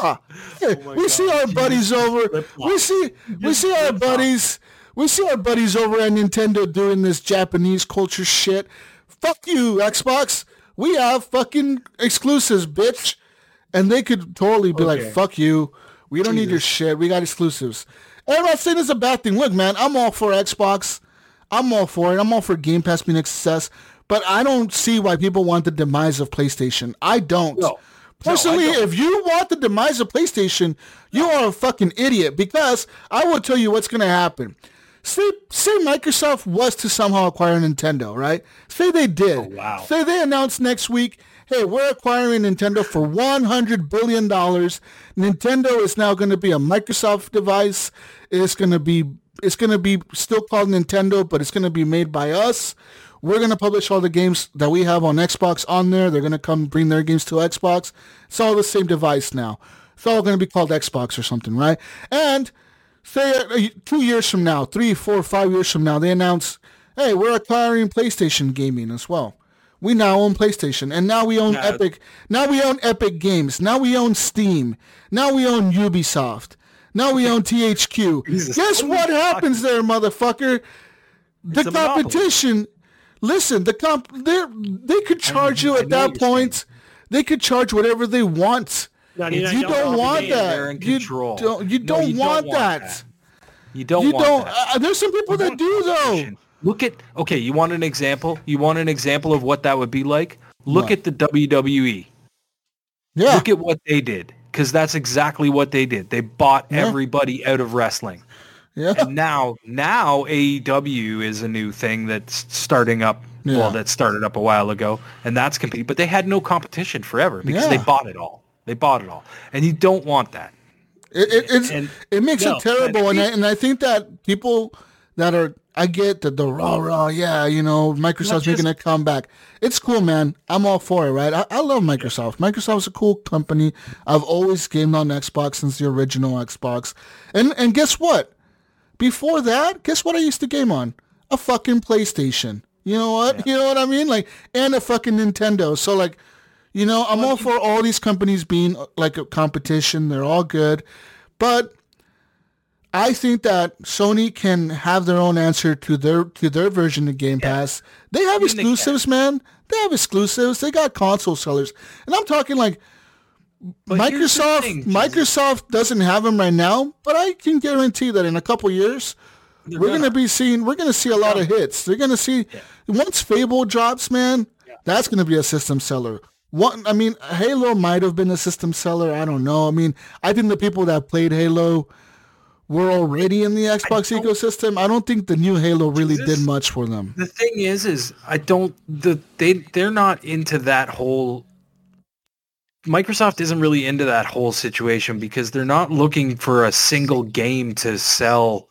S2: ah, hey, we see our buddies over. We see we see our buddies. We see our buddies over at Nintendo doing this Japanese culture shit. Fuck you, Xbox. We have fucking exclusives, bitch. And they could totally be
S4: Okay.
S2: like, fuck you. We don't need your shit. We got exclusives. And I'm not saying it's a bad thing. Look, man, I'm all for Xbox. I'm all for it. I'm all for Game Pass being a success. But I don't see why people want the demise of PlayStation. I don't.
S4: No.
S2: Personally,
S4: No,
S2: if you want the demise of PlayStation, you are a fucking idiot because I will tell you what's going to happen. Say, say Microsoft was to somehow acquire Nintendo, right? Say they did.
S4: Oh, wow.
S2: Say they announced next week, hey, we're acquiring Nintendo for $100 billion. Nintendo is now going to be a Microsoft device. It's going to be, it's going to be still called Nintendo, but it's going to be made by us. We're going to publish all the games that we have on Xbox on there. They're going to come bring their games to Xbox. It's all the same device now. It's all going to be called Xbox or something, right? And say uh, two years from now, three, four, five years from now, they announce, hey, we're acquiring PlayStation gaming as well. We now own PlayStation, and now we own. Epic. Now we own Epic Games. Now we own Steam. Now we own Ubisoft. Now we own THQ.
S4: Jesus,
S2: Guess
S4: what are
S2: what
S4: you
S2: happens there, motherfucker? The
S4: It's a monopoly.
S2: competition. Listen, the comp. They they could charge you at that
S4: what you're
S2: point. They could charge whatever they want.
S3: $99
S2: You don't want that. You don't. You don't
S4: you don't
S2: want
S4: want
S2: that.
S4: that. You don't
S2: You
S4: want
S2: don't.
S4: that.
S2: Uh, there's some people that do though.
S4: Look at okay. You want an example? You want an example of what that would be like? Look
S2: What?
S4: at the WWE.
S2: Yeah.
S4: Look at what they did, because that's exactly what they did. They bought
S2: Yeah.
S4: everybody out of wrestling,
S2: yeah.
S4: and now now AEW is a new thing that's starting up.
S2: Yeah.
S4: Well, that started up a while ago, and that's compete. But they had no competition forever because they bought it all. They bought it all, and you don't want that.
S2: It, it, it's,
S4: And-
S2: it makes
S3: no,
S2: it terrible, and I, and I think that people that are, I get that the raw, raw, yeah, you know, Microsoft's making a comeback. It's cool, man. I'm all for it, right? I, I love Microsoft. Microsoft's a cool company. I've always gamed on Xbox since the original Xbox, and and guess what? Before that, guess what I used to game on? A fucking PlayStation. You know what? You know what I mean? Like, and a fucking Nintendo. So like, you know, I'm all for all these companies being uh, like a competition. They're all good. But I think that Sony can have their own answer to their to their version of Game Pass. They have
S4: they
S2: exclusives, man. They have exclusives. They got console sellers. And I'm talking like
S4: But
S2: Microsoft. Microsoft doesn't have them right now, but I can guarantee that in a couple years we're
S4: gonna.
S2: gonna be seeing we're gonna see a lot of hits. They're gonna see once Fable drops, man, that's gonna be a system seller. One, I mean, Halo might have been a system seller. I don't know. I mean, I think the people that played Halo were already in the Xbox
S4: don't-
S2: ecosystem. I don't think the new Halo really
S4: Jesus.
S2: did much for them.
S4: The thing is, is I don't the they they're not into that whole. Microsoft isn't really into that whole situation because they're not looking for a single game to sell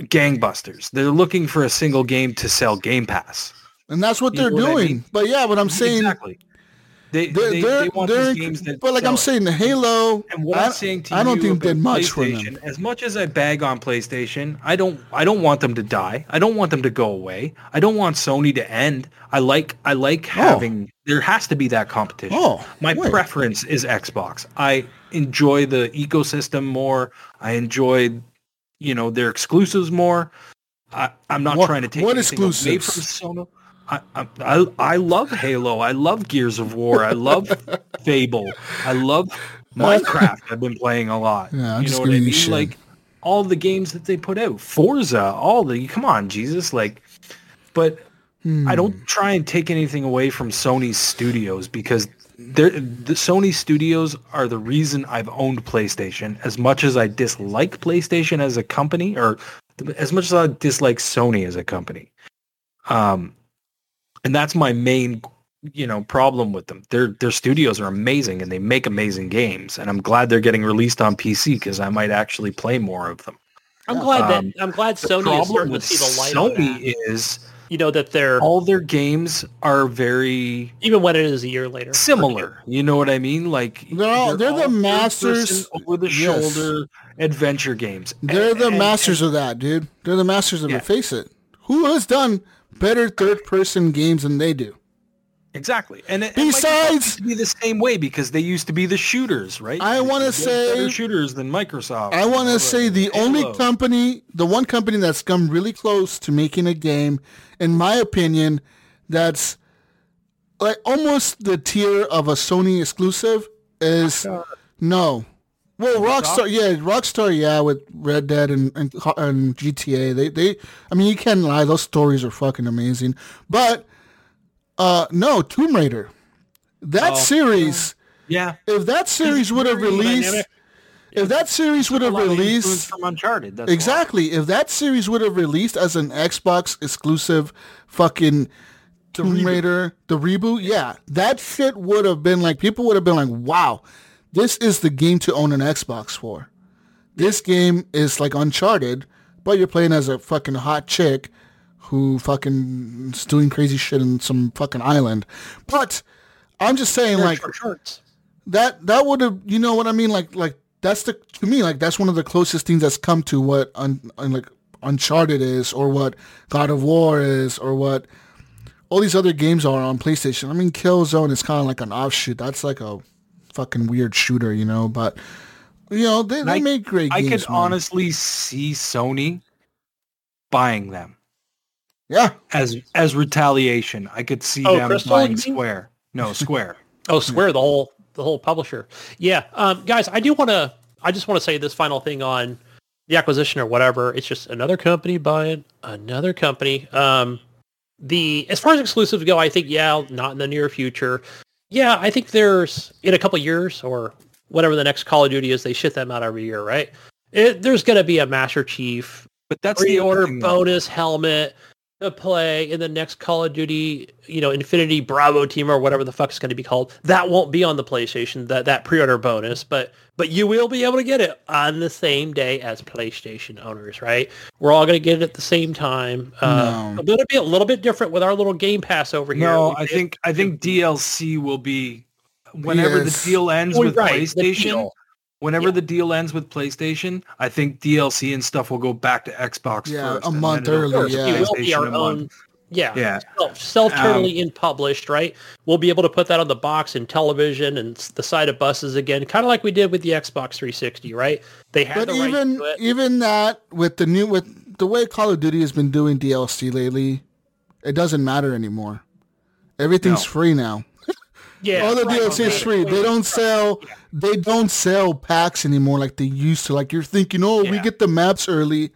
S4: gangbusters. They're looking for a single game to sell Game Pass.
S2: And that's what
S4: You
S2: they're
S4: know what I
S2: doing.
S4: mean?
S2: But yeah, what I'm saying,
S4: exactly. They,
S2: they're,
S4: they,
S2: they're,
S4: they want these games that
S2: but like I'm
S4: it.
S2: saying, the Halo,
S4: And what
S2: I,
S4: I'm saying to
S2: I don't think did much for them.
S4: as much as I bag on PlayStation, I don't I don't want them to die. I don't want them to go away. I don't want Sony to end. I like I like oh. having there has to be that competition.
S2: Oh,
S4: My
S2: wait.
S4: preference is Xbox. I enjoy the ecosystem more. I enjoy you know their exclusives more. I, I'm not
S2: What-
S4: trying to take
S2: what
S4: anything away
S2: exclusives?
S4: from Sony. I, I, I love Halo. I love Gears of War. I love Fable. I love Minecraft. I've been playing a lot.
S2: Yeah, I'm
S4: you
S2: just
S4: know what I mean?
S2: shit.
S4: Like all the games that they put out, Forza, all the come on, Jesus, like. But
S2: Hmm.
S4: I don't try and take anything away from Sony's studios because they're, the Sony studios are the reason I've owned PlayStation. As much as I dislike PlayStation as a company, or as much as I dislike Sony as a company, um, and that's my main you know problem with them. Their their studios are amazing and they make amazing games, and I'm glad they're getting released on PC because I might actually play more of them.
S3: I'm glad that
S4: Um,
S3: I'm glad
S4: The
S3: Sony is
S4: problem
S3: starting to see the light
S4: Sony
S3: that.
S4: is
S3: You know that they're
S4: all their games are very
S3: even when it is a year later.
S4: similar. You know what I mean? Like
S2: They're they're the masters-
S4: over the
S2: Yes.
S4: shoulder adventure games.
S2: They're the
S4: And-
S2: masters of that, dude. They're the masters of
S4: Yeah.
S2: it. Face it. Who has done better third-person games than they do?
S4: Exactly. And it,
S2: Besides-
S4: and to be the same way because they used to be the shooters, right?
S2: I wanna
S4: used to be better
S2: say-
S4: shooters than Microsoft.
S2: I want to say the only company, the one company that's come really close to making a game, in my opinion, that's like almost the tier of a Sony exclusive is no. Well, Rockstar, yeah, Rockstar, yeah, with Red Dead and and, and GTA, they they, I mean, you can't lie, those stories are fucking amazing. But uh, no, Tomb Raider, that
S4: Oh,
S2: series,
S4: Yeah.
S2: if that series would have released,
S3: dynamic.
S2: if that series would have
S4: lot of influence
S2: released
S4: from Uncharted. That's why.
S2: Exactly. If that series would have released as an Xbox exclusive fucking Tomb
S4: reboot.
S2: Raider, the reboot, yeah, that shit would have been like, people would have been like, wow, this is the game to own an Xbox for. This game is like Uncharted, but you're playing as a fucking hot chick who fucking is doing crazy shit in some fucking island. But I'm just saying,
S3: They're
S2: like,
S3: shorts.
S2: that that would have you know what I mean like like that's the to me like that's one of the closest things that's come to what un, un- like Uncharted is or what God of War is or what all these other games are on PlayStation. I mean Killzone is kind of like an offshoot. That's like a fucking weird shooter, you know, but you know they, they
S4: I-
S2: make great
S4: I
S2: games.
S4: could
S2: man.
S4: honestly see Sony buying them
S2: yeah,
S4: as as retaliation. I could see
S3: Oh,
S4: them
S3: Crystal,
S4: buying
S3: you?
S4: Square. No, Square.
S3: Oh, swear the whole the whole publisher. Yeah, um, guys, I do want to. I just want to say this final thing on the acquisition or whatever. It's just another company buying another company. Um, the as far as exclusives go, I think yeah, not in the near future. Yeah, I think there's in a couple years or whatever the next Call of Duty is, they shit them out every year, right? It, there's going to be a Master Chief
S4: But that's the
S3: pre-order
S4: though.
S3: bonus helmet to play in the next Call of Duty, you know, Infinity Bravo team or whatever the fuck it's going to be called. That won't be on the PlayStation, that that pre-order bonus, but but you will be able to get it on the same day as PlayStation owners, right? We're all going to get it at the same time. Uh,
S2: No.
S3: Little bit, a little bit different with our little Game Pass over here.
S4: No, I think I think DLC will be whenever
S2: Yes.
S4: the deal ends
S3: Oh,
S4: with
S3: right,
S4: PlayStation. Whenever
S3: Yeah.
S4: the deal ends with PlayStation, I think DLC and stuff will go back to Xbox
S2: Yeah,
S4: first.
S2: a month early, yeah.
S3: Will be our own. Yeah,
S4: Yeah.
S3: self self um, totally in published, right? We'll be able to put that on the box and television and the side of buses again, kind of like we did with the Xbox 360, right? They had
S2: but
S3: the right
S2: even
S3: it.
S2: even that with the new with the way Call of Duty has been doing DLC lately, it doesn't matter anymore. Everything's
S4: No.
S2: free now.
S3: yeah,
S2: All the
S3: right,
S2: DLC is free. They don't sell they don't sell packs anymore like they used to. Like you're thinking, oh, we get the maps early.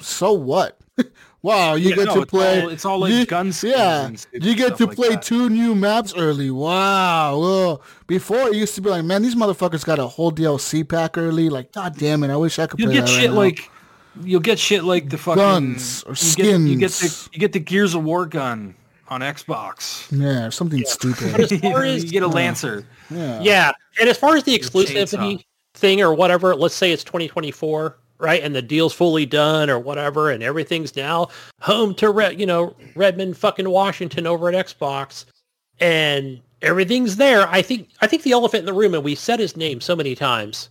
S2: So what? wow, you
S4: Yeah,
S2: get
S4: no,
S2: to
S4: it's
S2: play.
S4: all- it's all like
S2: you-
S4: gun skins
S2: Yeah, you get to
S4: like
S2: play
S4: that.
S2: two new maps early. Wow. Well, before it used to be like, man, these motherfuckers got a whole DLC pack early. Like, god damn it, I wish I could
S4: You'll get
S2: that right
S4: shit
S2: now.
S4: like you'll get shit like the fucking
S2: Guns or
S4: you Get, you get the
S2: skins.
S4: you get the Gears of War gun on Xbox.
S2: yeah, or something stupid.
S3: But as far as
S4: you get a Lancer.
S2: Yeah.
S3: Yeah, and as far as the exclusivity thing or whatever, let's say it's 2024, right? And the deal's fully done or whatever, and everything's now home to Red, you know, Redmond, fucking Washington over at Xbox, and everything's there. I think I think the elephant in the room, and we said his name so many times,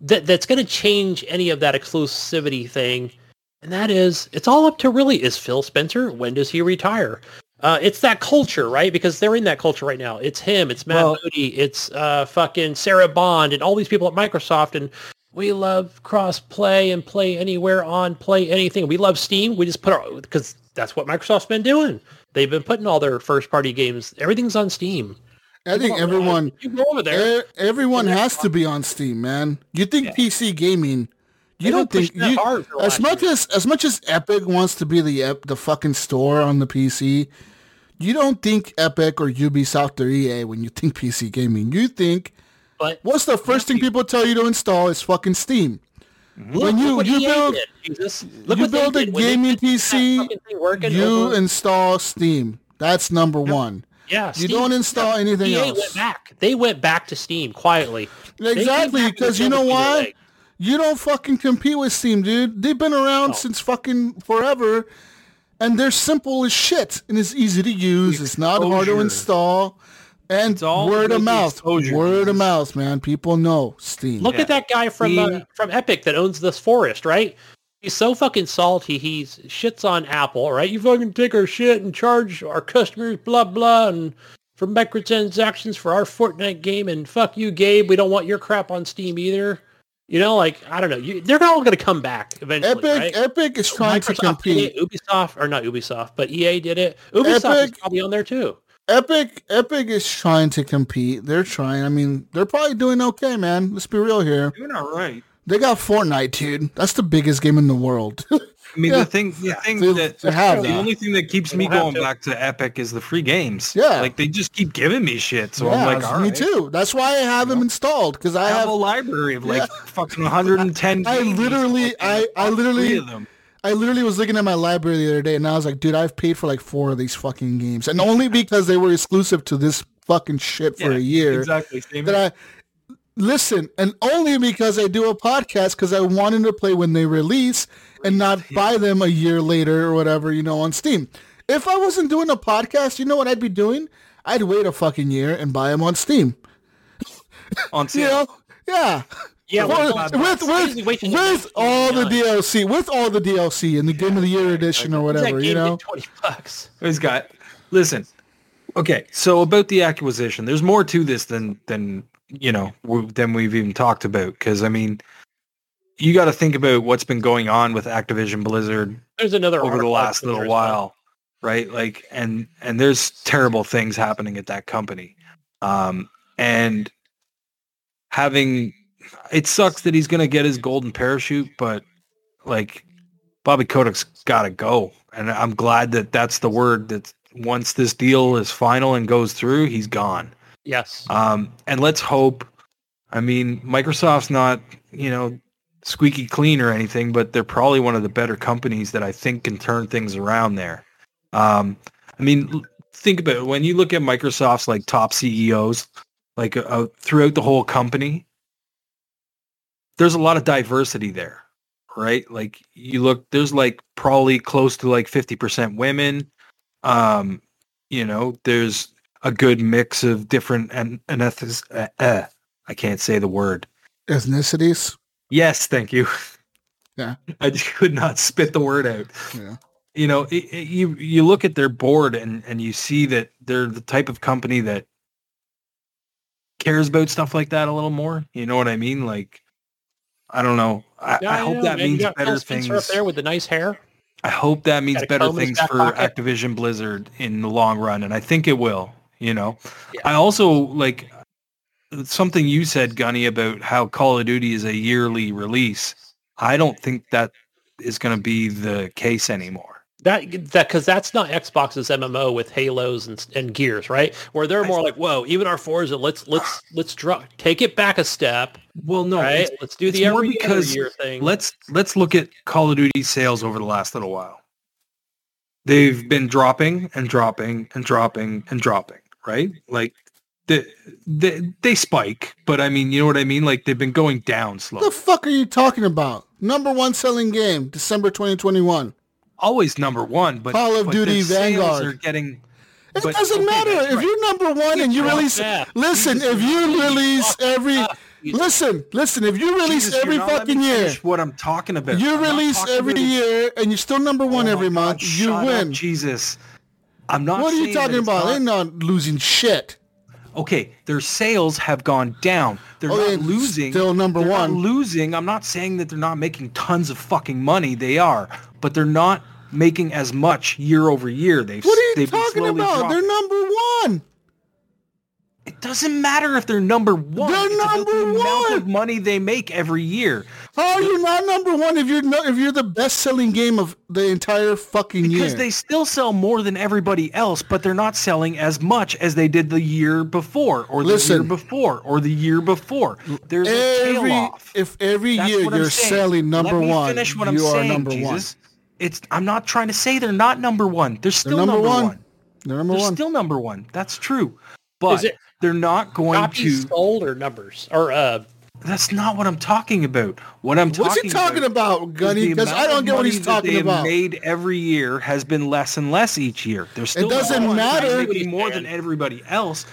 S3: that that's going to change any of that exclusivity thing, and that is it's all up to really is Phil Spencer. When does he retire? Uh, it's that culture, right? Because they're in that culture right now. It's him. It's Matt
S4: Well-
S3: Booty. It's uh, fucking Sarah Bond and all these people at Microsoft. And we love cross play and play anywhere on play anything. We love Steam. We just put our because that's what Microsoft's been doing. They've been putting all their first party games. Everything's on Steam.
S2: I think
S3: on,
S2: everyone
S3: you go over there.
S2: E- everyone has to be on Steam, man. You think PC gaming? You
S3: They
S2: don't
S3: don't
S2: think you, as much
S3: year.
S2: as as much as Epic wants to be the the fucking store on the PC. You don't think Epic or Ubisoft or EA when you think PC gaming. You think
S3: but
S2: what's the first thing people tell you to install is fucking Steam.
S3: look,
S2: when you- you
S3: EA
S2: build-
S3: did, Look
S2: you build a
S3: did when they
S2: gaming PC,
S3: working
S2: You
S3: over-
S2: install Steam. That's number one.
S3: Yeah,
S2: You
S3: Steam-
S2: don't install anything
S3: EA
S2: else.
S3: went back. They went back to Steam quietly.
S2: Exactly, because you know
S3: tail between their
S2: why? You don't fucking compete with Steam, dude. They've been around
S3: No.
S2: since fucking forever, and they're simple as shit, and it's easy to use. It's not hard to install, and
S4: It's all
S2: word of mouth.
S4: exposure,
S2: Word of mouth, man. People know Steam.
S3: Look
S4: Yeah.
S3: at that guy from uh, from Epic that owns this forest, right? He's so fucking salty. He's shits on Apple, right? You fucking take our shit and charge our customers blah blah and for microtransactions for our Fortnite game and fuck you, Gabe. We don't want your crap on Steam either. You know, like I don't know. You, they're all going to come back eventually,
S2: Epic,
S3: right?
S2: Epic is trying to
S3: Microsoft did
S2: compete.
S3: Ubisoft or not Ubisoft, but EA did it. Ubisoft is
S2: Epic-
S3: probably on there too.
S2: Epic, Epic is trying to compete. They're trying. I mean, they're probably doing okay, man. Let's be real here.
S4: Doing all right.
S2: They got Fortnite, dude. That's the biggest game in the world.
S4: I mean,
S2: Yeah.
S4: the thing, the thing
S2: They-
S4: that
S2: they have
S4: the
S2: that.
S4: only thing that keeps me going
S3: to.
S4: back to Epic is the free games.
S2: Yeah.
S4: like they just keep giving me shit. So
S2: yeah,
S4: I'm like, all
S2: me
S4: right.
S2: too. That's why I have them installed because I
S4: I have
S2: have.
S4: a library of like
S2: Yeah.
S4: fucking 110.
S2: I
S4: games,
S2: literally-
S4: fucking
S2: I- I
S4: three
S2: literally-
S4: of them.
S2: I literally was looking at my library the other day, and I was like, dude, I've paid for like four of these fucking games, and only because they were exclusive to this fucking shit for
S4: Yeah,
S2: a year.
S4: Exactly. Same
S2: That I listen, and only because I do a podcast because I wanted to play when they release and not buy them a year later or whatever, you know, on Steam. If I wasn't doing a podcast, you know what I'd be doing? I'd wait a fucking year and buy them on Steam.
S4: on
S2: You
S4: sale.
S2: know? Yeah.
S3: Yeah, well,
S2: with
S3: it's
S2: with with all the DLC, with all the DLC in the Game of the Year edition or whatever, you know.
S3: twenty bucks.
S4: He's got. Listen. Okay, so about the acquisition, there's more to this than than you know than we've even talked about. Because I mean, you got to think about what's been going on with Activision Blizzard
S3: There's another
S4: over the last little while, right? Like, and and there's terrible things happening at that company, um, and having it sucks that he's gonna get his golden parachute, but like Bobby Kotick's got to go, and I'm glad that that's the word that once this deal is final and goes through, he's gone.
S3: Yes.
S4: Um, and let's hope. I mean, Microsoft's not, you know, squeaky clean or anything, but they're probably one of the better companies that I think can turn things around there. Um, I mean, think about it. When you look at Microsoft's like top CEOs, like uh, throughout the whole company, there's a lot of diversity there, right? Like you look, there's like probably close to like 50% women. Um, you know, there's a good mix of different and and ethics. Uh, uh, I can't say the word.
S2: Ethnicities.
S4: Yes, thank you.
S2: Yeah.
S4: I just could not spit the word out.
S2: Yeah.
S4: You know, it, it- you you look at their board and and you see that they're the type of company that cares about stuff like that a little more. You know what I mean? Like, I don't know. I,
S3: Yeah,
S4: I hope
S3: know,
S4: that
S3: man. You
S4: means
S3: got
S4: better
S3: Spencer
S4: things.
S3: up there with the nice hair.
S4: I hope that means better
S3: comb in his
S4: things for
S3: pocket.
S4: Activision Blizzard in the long run, and I think it will. You know,
S3: Yeah.
S4: I also like something you said, Gunny, about how Call of Duty is a yearly release. I don't think that is going to be the case anymore.
S3: That that because that's not Xbox's MMO with Halos and and Gears, right? Where they're more like, whoa, even our Forza, let's let's let's drop, take it back a step,
S4: Well, no,
S3: right? let's do the every
S4: because
S3: year thing.
S4: let's let's look at Call of Duty sales over the last little while. They've been dropping and dropping and dropping and dropping, right? Like they, they they spike, but I mean, you know what I mean? Like they've been going down slow.
S2: What the fuck are you talking about? Number one selling game, December 2021.
S4: Always number one, but
S2: Call of
S4: but
S2: Duty
S4: the sales
S2: Vanguard.
S4: are getting.
S2: It
S4: but-
S2: doesn't
S4: okay,
S2: matter if
S4: right.
S2: you're number one and you release.
S3: Yeah.
S2: Listen,
S4: Jesus,
S2: if you release every, listen, listen, if you release
S4: Jesus,
S2: every fucking year,
S4: What I'm talking about?
S2: you
S4: I'm
S2: release every
S4: about-
S2: year and you're still number one
S4: Oh
S2: every
S4: my
S2: month,
S4: God,
S2: you
S4: shut up,
S2: win.
S4: Jesus, I'm not.
S2: What are you talking about?
S4: not-
S2: They're not losing shit.
S4: Okay, their sales have gone down. They're
S2: Oh,
S4: not
S2: they're
S4: losing.
S2: still number
S4: they're
S2: one.
S4: losing. I'm not saying that they're not making tons of fucking money. They are, but they're not making as much year over year. They've
S2: What are you talking about?
S4: dropping.
S2: They're number one.
S4: It doesn't matter if they're number one.
S2: They're
S4: It's
S2: number
S4: the amount of money they make every year.
S2: How are you not number one if you're no, if you're the best selling game of the entire fucking
S4: Because
S2: year?
S4: Because they still sell more than everybody else, but they're not selling as much as they did the year before, or the
S2: Listen.
S4: year before, or the year before. There's a tail off.
S2: if every
S4: That's
S2: year you're
S4: saying.
S2: selling number
S4: Let me
S2: one,
S4: Finish what
S2: you
S4: I'm
S2: are
S4: saying,
S2: number one.
S4: It's. I'm not trying to say they're not number one. They're still
S2: number
S4: number,
S2: one.
S4: one.
S2: They're number
S4: They're
S2: one.
S4: still number one. That's true. But
S3: Is it
S4: they're not going
S3: copies
S4: to.
S3: sold or numbers or uh
S4: That's not what I'm talking about. What I'm talking
S2: What's he
S4: talking
S2: talking about, Gunny? Because I don't get what
S4: money
S2: he's
S4: that
S2: talking
S4: they have
S2: about.
S4: Made every year has been less and less each year. They're still
S2: doesn't matter.
S4: making more than everybody else.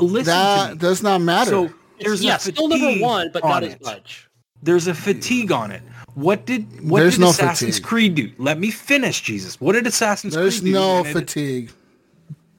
S4: Listen to
S2: That
S4: me.
S2: does not matter.
S4: So there's
S3: yeah,
S4: a
S3: still number
S4: fatigue
S3: one, but
S4: on
S3: not as
S4: it.
S3: much.
S4: There's a fatigue on it. What did what
S2: There's
S4: did
S2: no
S4: Assassin's
S2: fatigue.
S4: Creed do? Let me finish, Jesus. What did Assassin's
S2: There's
S4: Creed do? There's no
S2: fatigue.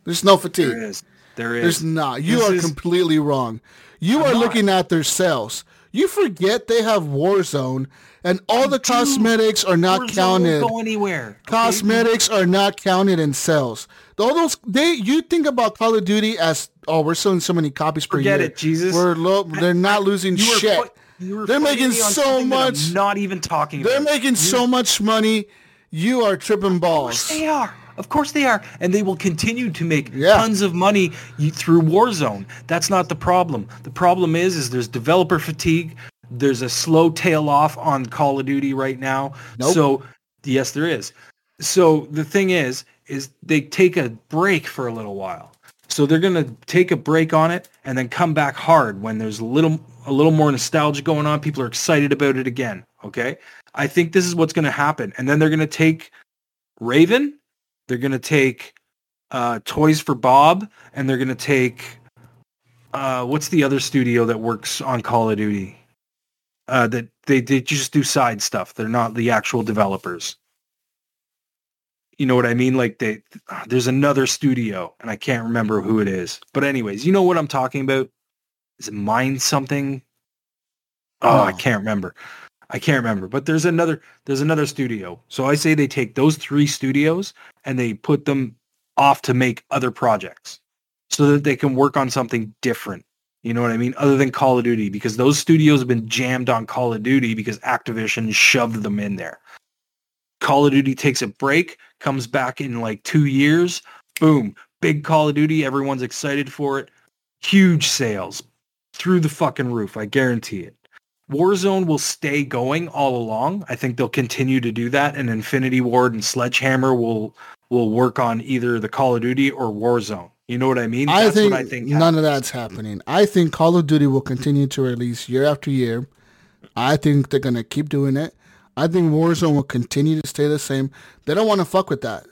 S2: There's no fatigue.
S4: There is. There is.
S2: There's not. You
S4: This
S2: are
S4: is-
S2: completely wrong. You are
S4: not.
S2: looking at their sales. You forget they have Warzone, and all the cosmetics are not
S4: Warzone
S2: counted.
S4: Go anywhere. okay?
S2: Cosmetics are not counted in sales. All those they you think about Call of Duty as oh we're selling so many copies per
S4: Forget
S2: year.
S4: it, Jesus.
S2: We're low. They're not losing
S4: You
S2: shit.
S4: you
S2: They're making so
S4: I'm
S2: much-
S4: Not even talking.
S2: They're
S4: about.
S2: making so much money. You are tripping balls.
S4: they are. Of course they are, and they will continue to make
S2: Yeah.
S4: tons of money through Warzone. That's not the problem. The problem is, is there's developer fatigue. There's a slow tail off on Call of Duty right now.
S2: Nope.
S4: So yes, there is. So the thing is, is they take a break for a little while. So they're gonna take a break on it and then come back hard when there's a little a little more nostalgia going on. People are excited about it again. Okay, I think this is what's gonna happen, and then they're gonna take Raven, they're gonna take uh, Toys for Bob, and they're gonna take uh, what's the other studio that works on Call of Duty? Uh, that they they just do side stuff. They're not the actual developers. You know what I mean? Like they, there's another studio, and I can't remember who it is. But anyways, you know what I'm talking about? Is it Mind something? Oh, I can't remember. I can't remember. But there's another there's another studio. So I say they take those three studios and they put them off to make other projects so that they can work on something different. You know what I mean? Other than Call of Duty, because those studios have been jammed on Call of Duty because Activision shoved them in there. Call of Duty takes a break, comes back in like two years, boom, big Call of Duty, everyone's excited for it. Huge sales through the fucking roof, I guarantee it. Warzone will stay going all along. I think they'll continue to do that, and Infinity Ward and Sledgehammer will will work on either the Call of Duty or Warzone. You know what I mean?
S2: I
S4: That's
S2: think,
S4: what I think.
S2: none
S4: happens.
S2: of that's happening. I think Call of Duty will continue to release year after year. I think they're gonna keep doing it. I think Warzone will continue to stay the same. They don't want to fuck with that.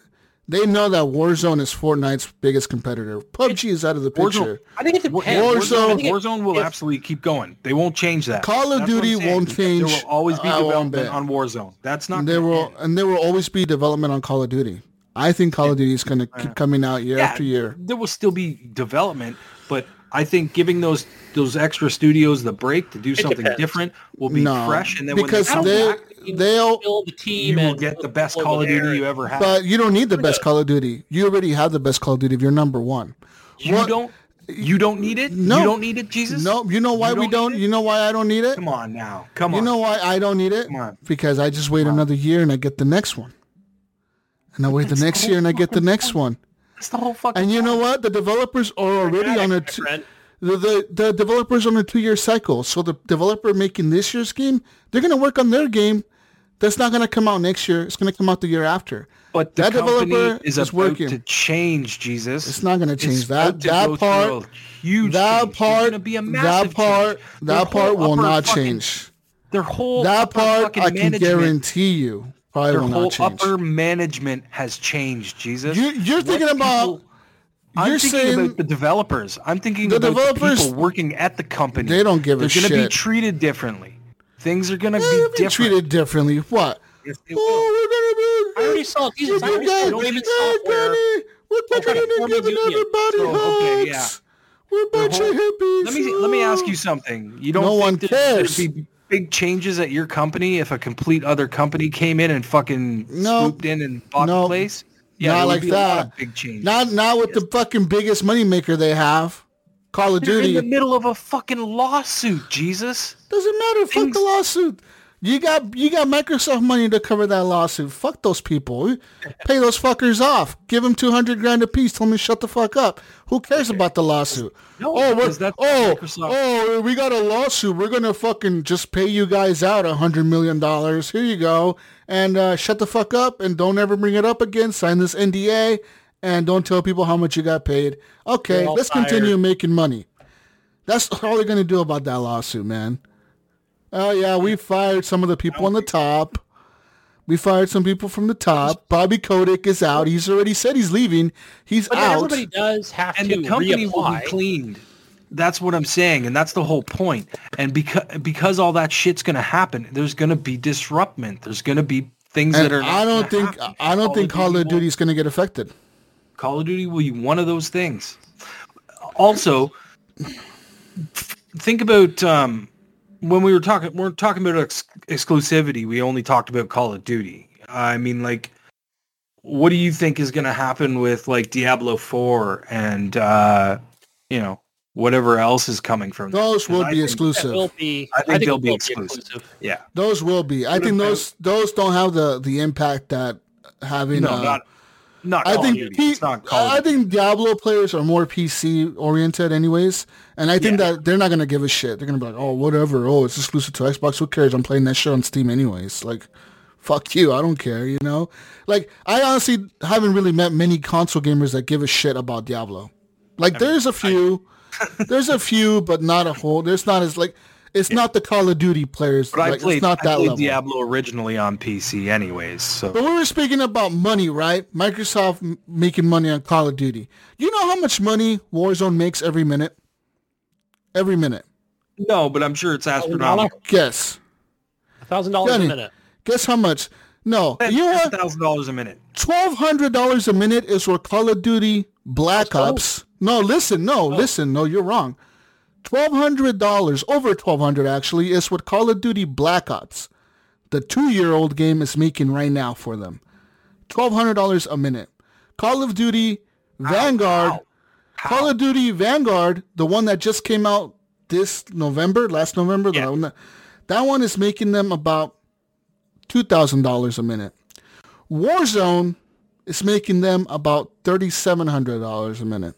S2: They know that Warzone is Fortnite's biggest competitor. PUBG is out of the picture.
S3: I think it
S4: War-
S3: depends.
S2: Warzone-
S3: I think it-
S4: Warzone will
S3: if-
S4: absolutely keep going. They won't change that.
S2: Call of
S4: That's
S2: Duty won't change.
S4: There will always be development on Warzone. That's not.
S2: There will
S4: end.
S2: and there will always be development on Call of Duty. I think Call of Duty is gonna keep coming out year
S4: Yeah,
S2: after year.
S4: There will still be development, but I think giving those those extra studios the break to do something
S3: depends.
S4: different will be
S2: No,
S4: fresh, and then
S2: because
S4: when they
S2: they
S4: come
S2: they'll
S3: build the team
S4: you will
S3: and
S4: get the best Call of
S3: there.
S4: Duty you ever had.
S2: but you don't need the best Call of Duty. You already have the best Call of Duty if you're number one.
S4: you
S2: What-
S4: don't. You don't need it.
S2: No.
S4: you don't need it, Jesus.
S2: No, you know why
S4: You
S2: we
S4: don't
S2: don't.
S4: need it?
S2: You know why I don't need it.
S4: Come on now. Come
S2: You know why I don't need it?
S4: Come on.
S2: Because I just wait another year and I get the next one. And I wait the next year and I get the next one.
S4: That's the whole fucking.
S2: And you know what? The developers are already on a two, the, the the developers on a two year cycle. So the developer making this year's game, they're gonna work on their game. That's not gonna come out next year. It's gonna come out the year after.
S4: But
S2: that developer
S4: is
S2: is working.
S4: to change, Jesus.
S2: It's not gonna change.
S4: about
S2: That- that part-
S4: huge
S2: that
S4: change.
S2: Part,
S4: gonna be a
S2: that part,
S4: change.
S2: that part will not
S4: fucking-
S2: change.
S4: Their whole
S2: That part I can guarantee you probably
S4: Their
S2: will
S4: whole
S2: not change.
S4: upper management has changed, Jesus.
S2: You- you're
S4: What
S2: thinking about-
S4: people- I'm
S2: you're
S4: thinking about the developers. I'm thinking
S2: the
S4: about
S2: developers-
S4: the people working at the company.
S2: They don't give a shit.
S4: They're gonna be treated differently. Things are gonna eh,
S2: They're
S4: be
S2: gonna be
S4: different.
S2: treated differently. What?
S4: Yes, they oh, will.
S2: Oh, we're gonna be.
S3: I already saw Jesus. I already saw
S2: Hey,
S3: Software.
S2: Danny, we're
S3: trying
S2: taking
S3: to
S2: in and
S3: form a
S2: giving
S3: union.
S2: everybody
S4: Oh, okay,
S2: hugs. We're a bunch
S4: whole-
S2: of hippies.
S4: Let me let me ask you something. You don't
S2: No
S4: think
S2: one cares.
S4: there'd be big changes at your company if a complete other company came in and fucking
S2: No.
S4: swooped in and bought
S2: No.
S4: the place? Yeah,
S2: not
S4: there would
S2: like
S4: be a lot
S2: that.
S4: of big changes.
S2: Not not with the fucking biggest moneymaker they have, Call of
S4: They're in the middle of a fucking lawsuit, Jesus.
S2: Doesn't matter. Fuck
S4: Things-
S2: the lawsuit. You got you got Microsoft money to cover that lawsuit. Fuck those people. Pay those fuckers off. Give them two hundred grand apiece. Tell me shut the fuck up. Who cares about the lawsuit?
S4: No,
S2: oh, we're, oh,
S4: Microsoft.
S2: oh, we got a lawsuit. We're gonna fucking just pay you guys out a hundred million dollars. Here you go, and uh, shut the fuck up and don't ever bring it up again. Sign this NDA, and don't tell people how much you got paid. Okay, let's
S3: fired.
S2: continue making money. That's all they're gonna do about that lawsuit, man. Oh yeah, we fired some of the people on the top. We fired some people from the top. Bobby Kotick is out. He's already said he's leaving. He's
S3: But
S2: out.
S3: everybody does have
S4: and
S3: to
S4: the company will be cleaned. That's what I'm saying, and that's the whole point. And because because all that shit's gonna happen, there's gonna be disruptment. There's gonna be things
S2: And
S4: that are.
S2: I don't think
S4: happen.
S2: I don't think Call of Duty is gonna get affected.
S4: Call of Duty will be one of those things. Also, think about um, when we were talking. We're talking about ex- exclusivity. We only talked about Call of Duty. I mean, like, what do you think is going to happen with like Diablo Four and uh, you know whatever else is coming from?
S2: Those will be
S4: think-
S2: exclusive.
S3: will be.
S4: I think
S3: it
S4: they'll be
S3: will
S4: exclusive. Yeah.
S2: Those will be. I
S4: What
S2: think those those don't have the the impact that having.
S4: No,
S2: uh,
S4: not not.
S2: I think P-
S4: not
S2: I think Diablo players are more PC oriented, anyways, and I think
S4: Yeah.
S2: that they're not gonna give a shit. They're gonna be like, oh, whatever. Oh, it's exclusive to Xbox. Who cares? I'm playing that shit on Steam, anyways. Like, fuck you. I don't care. You know, like I honestly haven't really met many console gamers that give a shit about Diablo. Like, there's a few, there's a few, but not a whole. There's not as like. It's not the Call of Duty players.
S4: But I
S2: like,
S4: played,
S2: it's not
S4: I
S2: that
S4: played
S2: level.
S4: Diablo originally on PC, anyways. So
S2: But we were speaking about money, right? Microsoft m- making money on Call of Duty. You know how much money Warzone makes every minute? Every minute.
S4: no, but I'm sure it's astronomical.
S2: Guess.
S3: thousand dollars a minute.
S2: Guess how much? No. You know what?
S4: thousand dollars a minute.
S2: Twelve hundred dollars a minute is for Call of Duty Black Ops. No, listen, no, oh. listen, no, you're wrong. Twelve hundred dollars, over twelve hundred actually, is what Call of Duty Black Ops, the two-year-old game, is making right now for them. Twelve hundred dollars a minute. Call of Duty Vanguard, Call of Duty Vanguard, the one that just came out this November, last November,
S3: Yeah.
S2: one that, that one is making them about two thousand dollars a minute. Warzone is making them about thirty-seven hundred dollars a minute.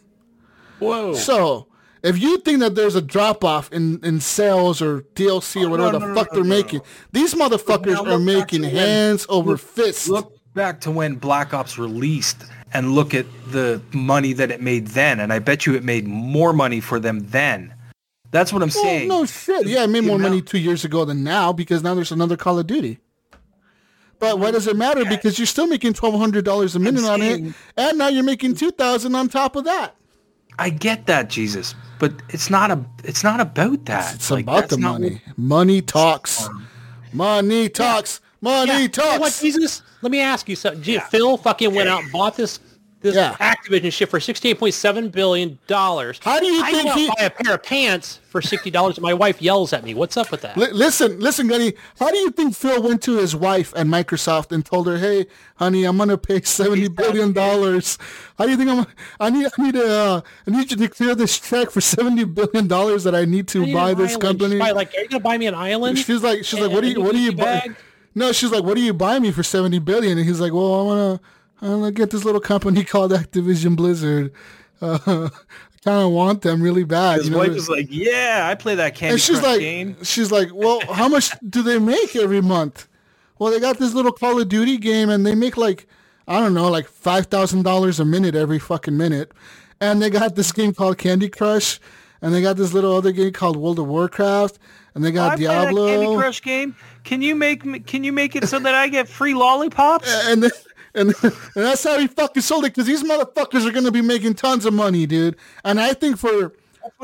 S3: Whoa.
S2: So if you think that there's a drop off in, in sales or DLC or oh, whatever
S4: no,
S2: the
S4: no,
S2: fuck
S4: no,
S2: they're making, these motherfuckers are making
S4: when-
S2: hands over
S4: look-
S2: fists.
S4: Look back to when Black Ops released and look at the money that it made then, and I bet you it made more money for them then. That's what I'm
S2: Well,
S4: saying.
S2: no shit. Yeah, I made more money two years ago than now because now there's another Call of Duty. But why does it matter? Because you're still making twelve hundred dollars a minute on it, and now you're making two thousand on top of that.
S4: I get that, Jesus, but it's not a. It's not about that.
S2: It's
S4: Like,
S2: about the money. Money talks. Money talks. Money
S3: Yeah, you know what,
S2: talks.
S3: Jesus? Let me ask you something. Gee, Phil fucking went out and bought this this
S2: Yeah.
S3: Activision shit for sixty-eight point seven billion dollars.
S2: How do you
S3: I
S2: think he-
S3: buy a pair of pants for sixty dollars? My wife yells at me. What's up with that?
S2: Li- listen, listen, Gunny. How do you think Phil went to his wife at Microsoft and told her, "Hey, honey, I'm gonna pay seventy billion dollars. How do you think I'm? I need, I need to, uh, I need you to clear this check for seventy billion dollars that I need to
S3: I need
S2: buy this
S3: island.
S2: company."
S3: Probably like, are you gonna buy me an island?
S2: She's like, she's like, what do you, what do you buy? No, she's like, what do you buy me for seventy billion? And he's like, well, I wanna, I wanna get this little company called Activision Blizzard. Uh, I kind of want them really bad.
S4: His
S2: you know?
S4: wife is like, "Yeah, I play that Candy
S2: and she's
S4: Crush
S2: like,
S4: game."
S2: she's like, well, how much do they make every month? Well, they got this little Call of Duty game, and they make like, I don't know, like five thousand dollars a minute every fucking minute. And they got this game called Candy Crush, and they got this little other game called World of Warcraft, and they got
S4: I play that Candy Crush game. Can you make Can you make it so that I get free lollipops?
S2: and then, and, and that's how he fucking sold it because these motherfuckers are gonna be making tons of money, dude. And I think for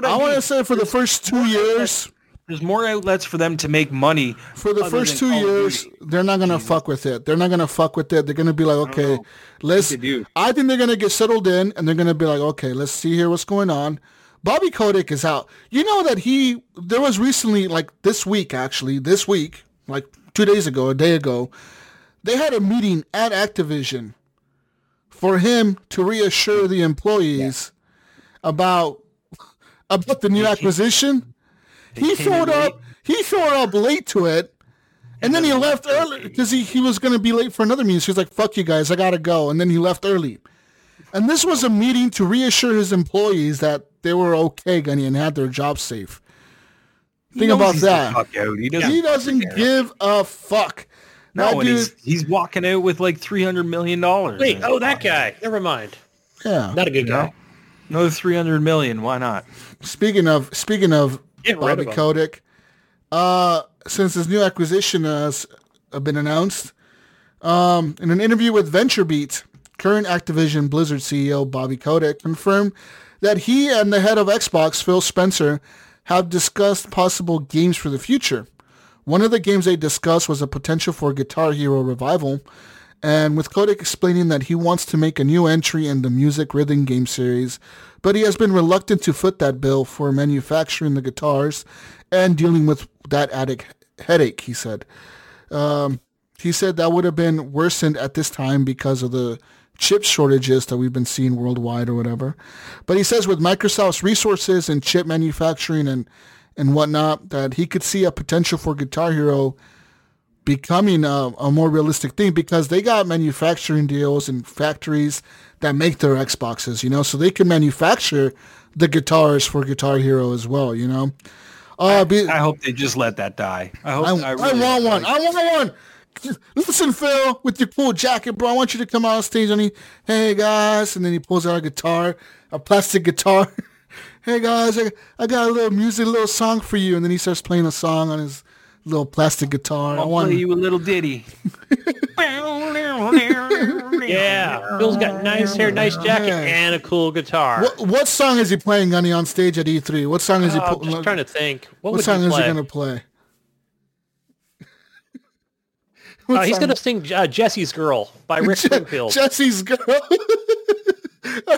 S2: I,
S4: I
S2: want to say for the first two years,
S4: There's more outlets for them to make money.
S2: for the first two years,
S4: Duty.
S2: they're not gonna fuck with it. They're not gonna fuck with it. They're gonna be like, okay, let's.
S4: do.
S2: I think they're gonna get settled in, and they're gonna be like, okay, let's see here what's going on. Bobby Kotick is out. You know that he there was recently, like this week, actually, this week, like two days ago, a day ago, they had a meeting at Activision for him to reassure the employees about about the new acquisition. He showed up. He showed up late to it, and then he left early because he, he was going to be late for another meeting. So he's like, "Fuck you guys, I gotta go," and then he left early. And this was a meeting to reassure his employees that they were okay, Gunny, and had their job safe. Think about that.
S4: He doesn't.
S2: He doesn't give a fuck.
S4: No,
S2: That
S4: and
S2: dude-
S4: he's he's walking out with like three hundred million dollars.
S3: Wait, oh that guy. Never mind.
S2: Yeah.
S3: Not a good guy.
S4: Another 300 million. Why not?
S2: Speaking of speaking of
S3: Get
S2: Bobby
S3: of him.
S2: Kotick, uh, since his new acquisition has uh, been announced, um, in an interview with VentureBeat, current Activision Blizzard CEO Bobby Kotick confirmed that he and the head of Xbox, Phil Spencer, have discussed possible games for the future. One of the games they discussed was a potential for Guitar Hero revival, and with Kotick explaining that he wants to make a new entry in the music rhythm game series, but he has been reluctant to foot that bill for manufacturing the guitars and dealing with that added headache, he said. Um, he said that would have been worsened at this time because of the chip shortages that we've been seeing worldwide or whatever. But he says with Microsoft's resources and chip manufacturing and, and whatnot, that he could see a potential for Guitar Hero becoming a, a more realistic thing because they got manufacturing deals and factories that make their Xboxes, you know, so they can manufacture the guitars for Guitar Hero as well, you know. Uh, be,
S4: I hope they just let that die. I hope.
S2: I,
S4: I,
S2: I
S4: really
S2: want one.
S4: like-
S2: I want one. Listen, Phil, with your cool jacket, bro. I want you to come out on stage and he, hey guys, and then he pulls out a guitar, a plastic guitar. hey guys, I, I got a little music, a little song for you, and then he starts playing a song on his little plastic guitar. I
S4: I'll
S2: want
S4: play you a little ditty.
S3: Yeah, Bill's got nice hair, nice jacket,
S2: Yeah.
S3: and a cool guitar.
S2: What, what song is he playing, Gunny, on stage at E3? What song is he?
S3: Oh, I'm
S2: pu-
S3: just trying to think. What,
S2: what song
S3: he
S2: is he gonna play?
S3: Uh, he's
S2: song?
S3: gonna sing uh, "Jesse's Girl" by Rick
S2: Je-
S3: Springfield.
S2: Jesse's girl.
S3: I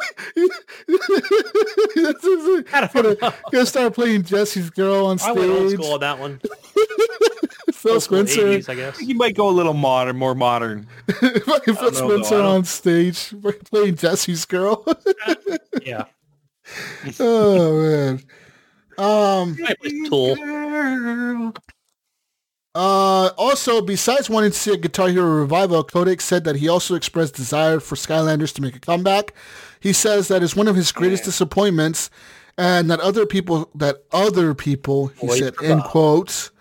S3: don't
S2: gonna, gonna start playing Jesse's girl on stage.
S3: I went old
S2: stage.
S3: school on that one.
S2: Phil Spencer,
S3: 80s, I guess.
S4: You might go a little modern, more modern.
S2: Phil
S4: know.
S2: Spencer
S4: I don't-
S2: on stage playing Jesse's girl.
S3: Yeah,
S2: oh man. Um.
S3: I play Tool.
S2: Uh, also, besides wanting to see a Guitar Hero revival, Kotick said that he also expressed desire for Skylanders to make a comeback. He says that is one of his greatest disappointments, and that other people, that other people, he
S3: Boy,
S2: said
S3: quotes,
S2: quotes,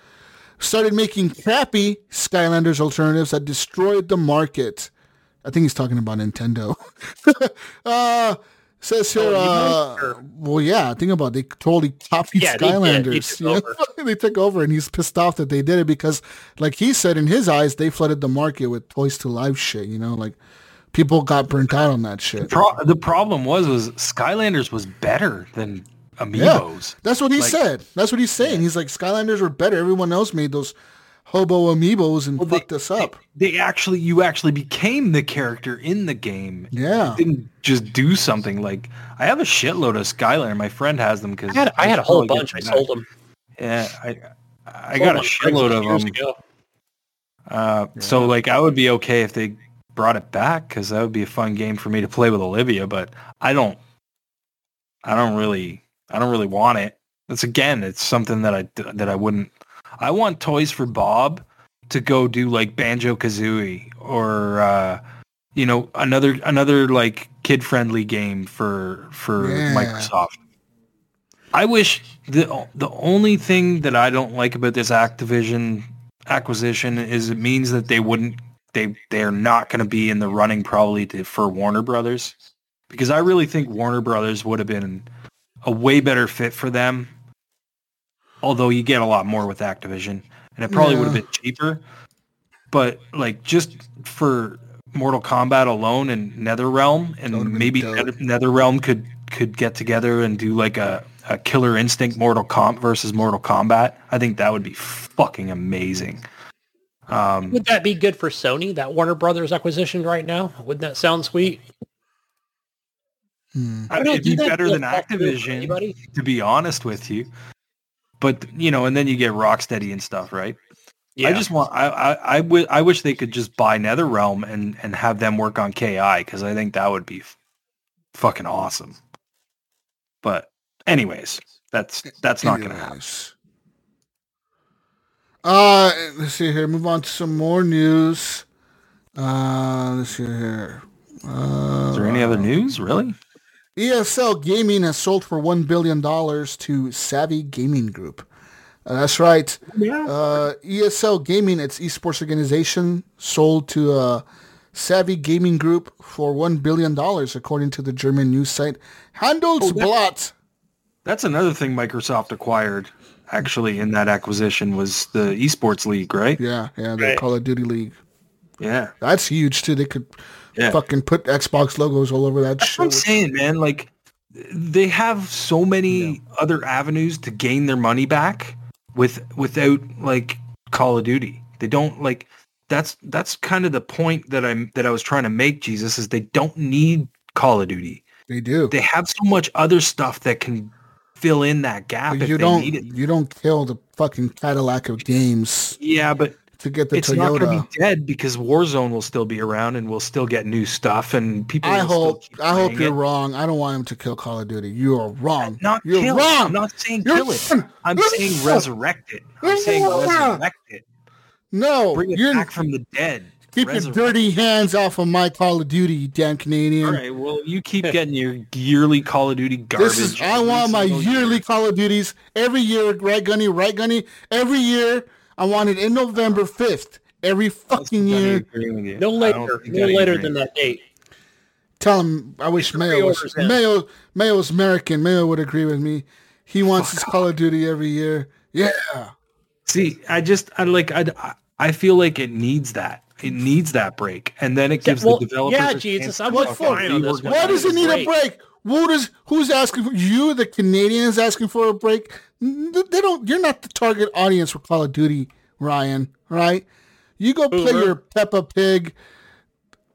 S2: started making crappy Skylanders alternatives that destroyed the market. I think he's talking about Nintendo. uh, says here,
S3: Oh,
S2: uh, well, yeah, think about it. They totally copied
S3: Yeah, they did. They
S2: Skylanders.
S3: took over.
S2: they took over, and he's pissed off that they did it because, like he said, in his eyes, they flooded the market with Toys to Life shit. You know, like people got burnt out on that shit.
S4: Pro- the problem was, was Skylanders was better than Amiibos.
S2: That's what he
S4: Like-
S2: said. That's what he's saying. He's like, Skylanders were better. Everyone else made those hobo amiibos and
S4: Well,
S2: fucked us up.
S4: They actually, you actually became the character in the game.
S2: Yeah.
S4: You didn't just do something like. I have a shitload of Skylander. My friend has them because
S3: I had I had a whole bunch. I sold them.
S4: Yeah, I I got a shitload of them.
S3: ago.
S4: Uh, So like, I would be okay if they brought it back because that would be a fun game for me to play with Olivia. But I don't, I don't really, I don't really want it. That's again, it's something that I that I wouldn't. I want Toys for Bob to go do like Banjo Kazooie or uh, you know another another like kid friendly game for for
S2: Yeah.
S4: Microsoft. I wish the the only thing that I don't like about this Activision acquisition is it means that they wouldn't they they're not going to be in the running probably to, for Warner Brothers because I really think Warner Brothers would have been a way better fit for them. Although you get a lot more with Activision, and it probably would have been cheaper. But like just for Mortal Kombat alone and NetherRealm,
S2: That
S4: and maybe. Nether- NetherRealm could could get together and do like a, a Killer Instinct Mortal Kombat versus Mortal Kombat. I think that would be fucking amazing. Um,
S3: Would that be good for Sony? That Warner Brothers acquisition right now? Wouldn't that sound sweet?
S2: Hmm.
S3: I don't know,
S4: it'd be better than
S3: that good for
S4: Activision, to be honest with you. But you know, and then you get Rocksteady and stuff, right?
S3: Yeah.
S4: I just want I I I, w- I wish they could just buy NetherRealm and and have them work on KI because I think that would be f- fucking awesome. But anyways, that's that's not gonna happen.
S2: Uh, let's see here. Move on to some more news. Uh, let's see here. Uh,
S4: Is there any other news, really?
S2: ESL Gaming has sold for one billion dollars to Savvy Gaming Group. Uh, that's right. Uh, ESL Gaming, its esports organization, sold to uh, Savvy Gaming Group for $1 billion, according to the German news site Handelsblatt.
S4: That's another thing Microsoft acquired actually in that acquisition was the esports league, right?
S2: Yeah, yeah, the
S3: Right.
S2: Call of Duty League.
S4: Yeah.
S2: That's huge too. They could
S4: Yeah.
S2: fucking put Xbox logos all over that
S4: That's
S2: shit.
S4: what I'm saying, man. Like they have so many other avenues to gain their money back with without like Call of Duty. They don't like that's that's kind of the point that I'm that I was trying to make, Jesus, is they don't need Call of Duty.
S2: They do.
S4: They have so much other stuff that can fill in that gap
S2: But you
S4: they
S2: don't.
S4: need it.
S2: You don't kill the fucking Cadillac of games
S4: Yeah, but
S2: to get the
S4: it's not going to be dead because Warzone will still be around and we'll still get new stuff and people.
S2: I
S4: will still
S2: hope. I hope you're
S4: it.
S2: wrong. I don't want him to kill Call of Duty. You are wrong.
S4: Not
S2: you're
S4: kill.
S2: wrong.
S4: I'm not saying
S2: You're
S4: kill it.
S2: wrong.
S4: I'm
S2: You're
S4: saying
S2: wrong.
S4: resurrect it. I'm saying
S2: wrong.
S4: resurrect it.
S2: no,
S4: Bring it
S2: you're
S4: back from the dead.
S2: keep your dirty hands off of my Call of Duty, you damn Canadian.
S4: All right. Well, you keep getting your yearly Call of Duty garbage.
S2: This is. I want my
S4: single year.
S2: yearly Call of Duties every year. Right, Gunny. Right, Gunny. Every year. I want it in November fifth. Every fucking year.
S4: agree with you.
S3: No later, no later than that date.
S2: Tell him I wish
S3: the
S2: Mayo was
S3: pre-orders.
S2: Mayo Mayo's American. Mayo would agree with me. He wants his Call of Duty every year. Yeah.
S4: See, I just I like I I feel like it needs that. It needs that break, and then it gives
S3: well,
S4: the developers.
S3: yeah, Jesus, I'm
S4: to
S3: with
S4: fucking
S3: fine on this.
S2: Why does it need a
S3: Great.
S2: break? Who does who's asking for you? The Canadians asking for a break? They don't. You're not the target audience for Call of Duty, Ryan. Right? You go play
S3: Boomer.
S2: your Peppa Pig,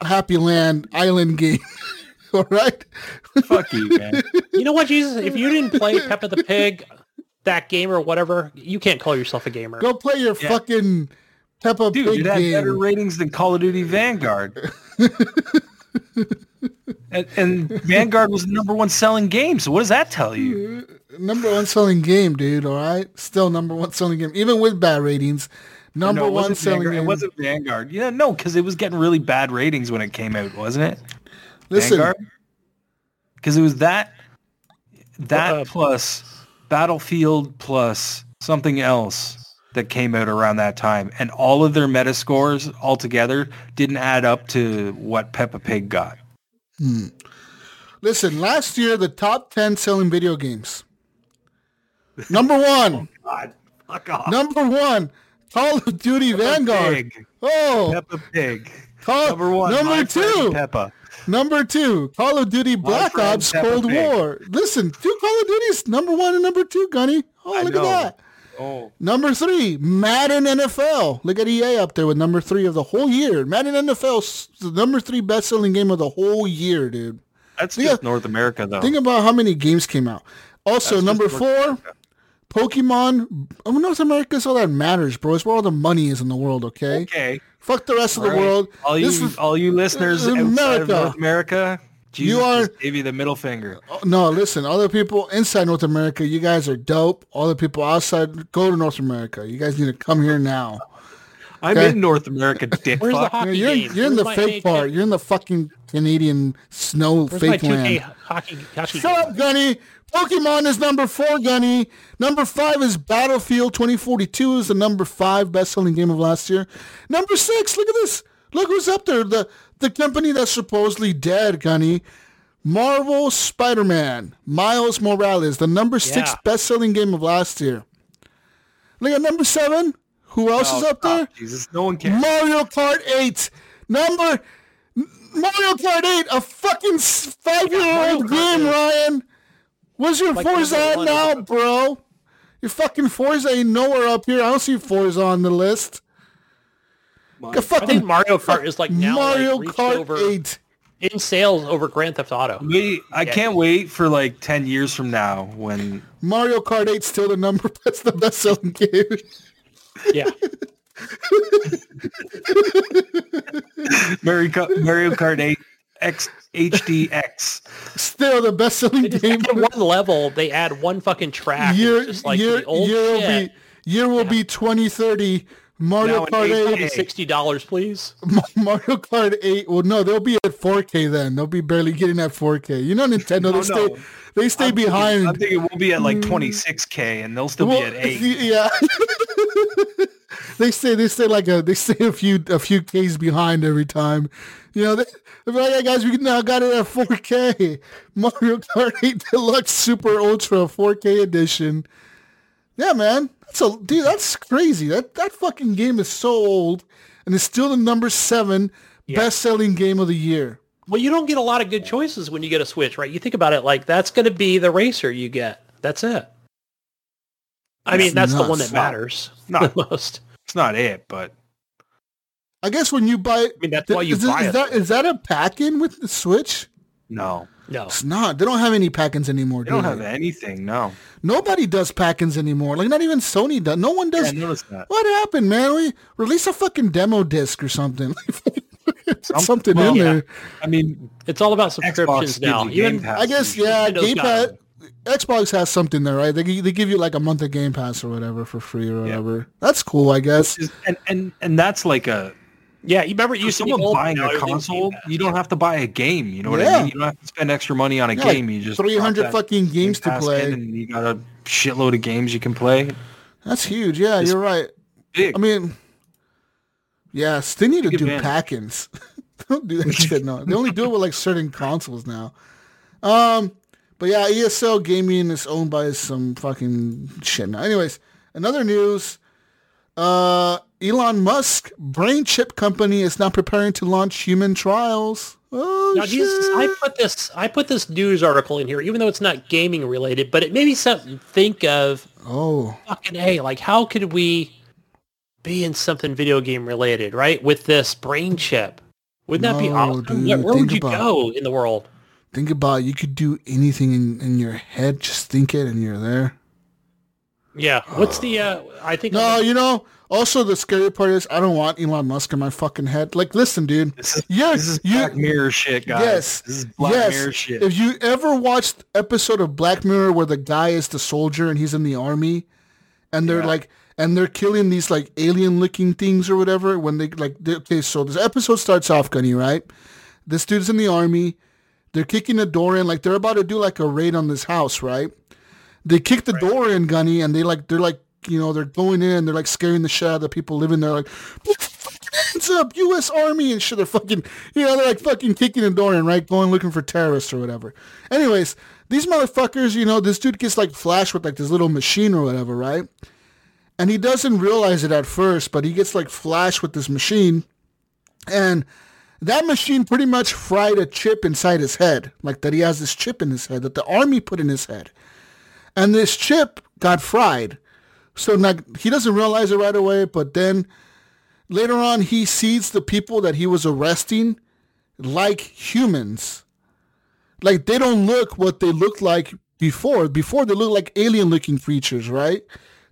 S2: Happy Land Island game. All right.
S4: Fuck you, man.
S3: You know what, Jesus? If you didn't play Peppa the Pig, that game or whatever, you can't call yourself a gamer.
S2: Go play your
S4: Yeah.
S2: fucking Peppa
S4: Dude,
S2: Pig
S4: it had better
S2: game.
S4: ratings than Call of Duty Vanguard. and, and Vanguard was the number one selling game. So what does that tell you?
S2: Number one selling game, dude. All right. Still number one selling game, even with bad ratings. Number
S4: No,
S2: one selling
S4: Vanguard.
S2: game.
S4: It wasn't Vanguard. Yeah, no, because it was getting really bad ratings when it came out, wasn't it?
S2: Listen,
S4: Because it was that that
S3: Uh,
S4: plus Battlefield plus something else that came out around that time, and all of their meta scores altogether didn't add up to what Peppa Pig got. Hmm.
S2: listen. Last year, the top ten selling video games. Number one.
S4: oh, God, fuck off.
S2: Number one. Call of Duty Vanguard.
S4: Pig.
S2: Oh,
S4: Peppa Pig.
S2: Call,
S4: Number one.
S2: Number two.
S4: Peppa.
S2: Number two. Call of Duty Black Ops
S4: Peppa
S2: Cold
S4: Pig.
S2: War. Listen, two Call of Duties. Number one and number two, Gunny. Oh,
S4: I
S2: look
S4: know.
S2: at that.
S4: Oh,
S2: Number three, Madden NFL. Look at EA up there with number three of the whole year. Madden NFL the number three best-selling game of the whole year, dude.
S4: that's
S2: Yeah.
S4: just North America, though.
S2: Think about how many games came out. Also,
S4: That's
S2: number
S4: North
S2: four,
S4: America.
S2: Pokemon. Oh, North America is all that matters, bro. It's where all the money is in the world, okay?
S4: Okay.
S2: Fuck the rest of the
S4: right.
S2: world.
S4: All you,
S2: is-
S4: all you listeners
S2: in
S4: of
S2: America.
S4: North America, Jesus
S2: You are-
S4: just gave you the middle finger.
S2: Oh, No, listen, other people inside North America, you guys are dope. All the people outside, go to North America. You guys need to come here now.
S4: I'm
S2: Okay.
S4: in North America, dick.
S3: Where's the hockey
S2: You're,
S3: game?
S2: you're in the fake part. You're in the fucking Canadian snow
S3: Where's
S2: fake
S3: 2K
S2: land.
S3: hockey, hockey
S2: Shut
S3: game?
S2: up, Gunny. Pokemon is number four, Gunny. Number five is Battlefield 2042 is the number five best-selling game of last year. Number six, look at this. Look who's up there. The the company that's supposedly dead, Gunny. Marvel Spider-Man. Miles Morales, the number six
S3: Yeah.
S2: best-selling game of last year. Look at number seven. Who else
S4: Oh,
S2: is up there?
S4: Jesus, no one cares.
S2: Mario Kart 8. Number Mario Kart 8, a fucking five-year-old game,
S3: is-
S2: Ryan. Where's your
S3: Like
S2: Forza at now, bro? Your fucking Forza ain't nowhere up here. I don't see Forza on the list. A
S3: I
S2: fucking
S3: think Mario Kart is like now
S2: Mario
S3: like, reached
S2: Kart
S3: over
S2: 8.
S3: in sales over Grand Theft Auto.
S4: Wait, I can't wait for like ten years from now when
S2: Mario Kart 8 still the number that's the best selling game.
S3: Yeah,
S4: Mario Kart, Mario Kart 8 X HDX.
S2: Still the best selling game.
S3: add one level. They add one fucking track.
S2: Year,
S3: like
S2: year,
S3: the old
S2: year will be year will be 2030. Mario
S4: Now
S2: Kart 8
S4: 8K.
S3: Sixty dollars, please.
S2: Mario Kart 8. Well, no, they'll be at 4K then. They'll be barely getting at 4K. You know, Nintendo, they
S4: No,
S2: stay, they stay
S4: I'm thinking-
S2: behind.
S4: I'm thinking we'll be at like hmm. 26k and they'll still
S2: Well,
S4: be at 8.
S2: Yeah. they say they say like a they say a few a few K's behind every time. You know, they, they're like, yeah, guys, we now got it at 4K. Mario Kart 8 Deluxe Super Ultra 4K edition. Yeah, man, that's a dude. That's crazy. That that fucking game is so old, and it's still the number seven
S3: Yeah.
S2: best selling game of the year.
S3: Well, you don't get a lot of good choices when you get a Switch, right? You think about it like that's going to be the racer you get. That's it. I mean,
S2: That's
S3: that's the one that matters
S4: Not-
S3: the most.
S4: It's not it, but
S2: I guess when you buy,
S3: I mean, that's why you
S2: is,
S3: buy
S2: is
S3: it.
S2: that is that a pack-in with the Switch?
S4: no.
S3: No.
S2: It's not. They don't have any pack-ins anymore.
S4: They don't
S2: do
S4: have anything, no.
S2: Nobody does pack-ins anymore. Like not even Sony does. No one
S4: Yeah,
S2: does.
S4: I noticed that.
S2: What happened, man? We release a fucking demo disc or something. Put something
S4: well,
S2: in
S3: yeah.
S2: there.
S4: I mean,
S3: It's all about
S4: Xbox
S3: subscriptions
S4: gives
S3: now. Even
S2: I guess yeah.
S3: Nintendo's
S2: Game Pass. Xbox has something there, right? They they give you like a month of Game Pass or whatever for free or whatever. That's cool, I guess.
S4: Is- and and and that's like a
S3: yeah, you remember you
S4: for
S3: be
S4: someone buying a console, you don't have to buy a game. You know what
S2: Yeah.
S4: I mean? You don't have to spend extra money on a
S2: Yeah,
S4: game. you just
S2: 300 fucking games to play.
S4: and you got a shitload of games you can play.
S2: That's huge. Yeah,
S4: It's
S2: you're right.
S4: Big.
S2: I mean, yes, they need to
S4: Take
S2: do
S4: advantage.
S2: pack-ins. don't do that shit. No, they only do it with like certain consoles now. Um, but yeah, ESL Gaming is owned by some fucking shit now. Anyways, another news. Uh, Elon Musk brain chip company is now preparing to launch human trials. Oh
S3: Now,
S2: shit!
S3: Jesus, I put this I put this news article in here, even though it's not gaming related, but it made me something think of.
S2: oh,
S3: Fucking hey, like how could we be in something video game related, right? With this brain chip, wouldn't that be awesome?
S2: dude,
S3: Where, where would you
S2: about
S3: go in the world?
S2: think about it. you could do anything in, in your head. Just think it, and you're there.
S3: Yeah. What's the? uh I think.
S2: No, you know. Also, the scary part is I don't want Elon Musk in my fucking head. Like, listen, dude.
S4: This is,
S2: Yeah,
S4: this is
S2: you-
S4: Black Mirror shit, guys.
S2: Yes,
S4: This is Black
S2: yes.
S4: Mirror shit.
S2: If you ever watched episode of Black Mirror where the guy is the soldier and he's in the army, and they're
S4: Yeah.
S2: like, and they're killing these like alien-looking things or whatever. When they like, they, okay, so this episode starts off, Gunny, right? This dude's in the army. They're kicking the door in, like they're about to do like a raid on this house, right? They kick the door in, Gunny, and they like they're like you know they're going in, they're like scaring the shit out of the people living there, like "Put your hands up, U.S. Army and shit. They're fucking you know they're like fucking kicking the door in, right, going looking for terrorists or whatever. Anyways, these motherfuckers, you know, this dude gets like flashed with like this little machine or whatever, right? And he doesn't realize it at first, but he gets like flashed with this machine, and that machine pretty much fried a chip inside his head, like that he has this chip in his head that the army put in his head. And this chip got fried. So like he doesn't realize it right away, but then later on he sees the people that he was arresting like humans. Like they don't look what they looked like before. Before they look like alien looking creatures, right?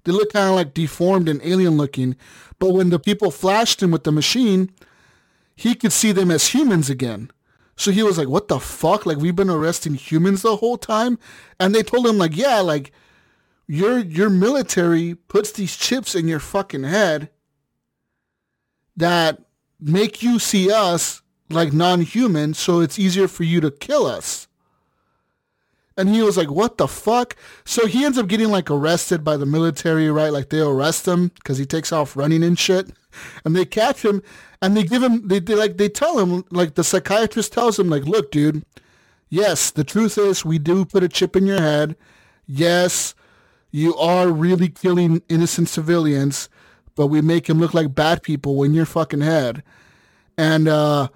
S2: They look kind of like deformed and alien looking. But when the people flashed him with the machine, he could see them as humans again. So he was like, what the fuck? Like we've been arresting humans the whole time? And they told him like, yeah, like your your military puts these chips in your fucking head that make you see us like non-human so it's easier for you to kill us. And he was like, what the fuck? So he ends up getting like arrested by the military, right? Like they arrest him because he takes off running and shit. And they catch him and they give him, they, they like, they tell him, like the psychiatrist tells him like, look, dude, yes, the truth is we do put a chip in your head. Yes, you are really killing innocent civilians, but we make him look like bad people in your fucking head. And, uh,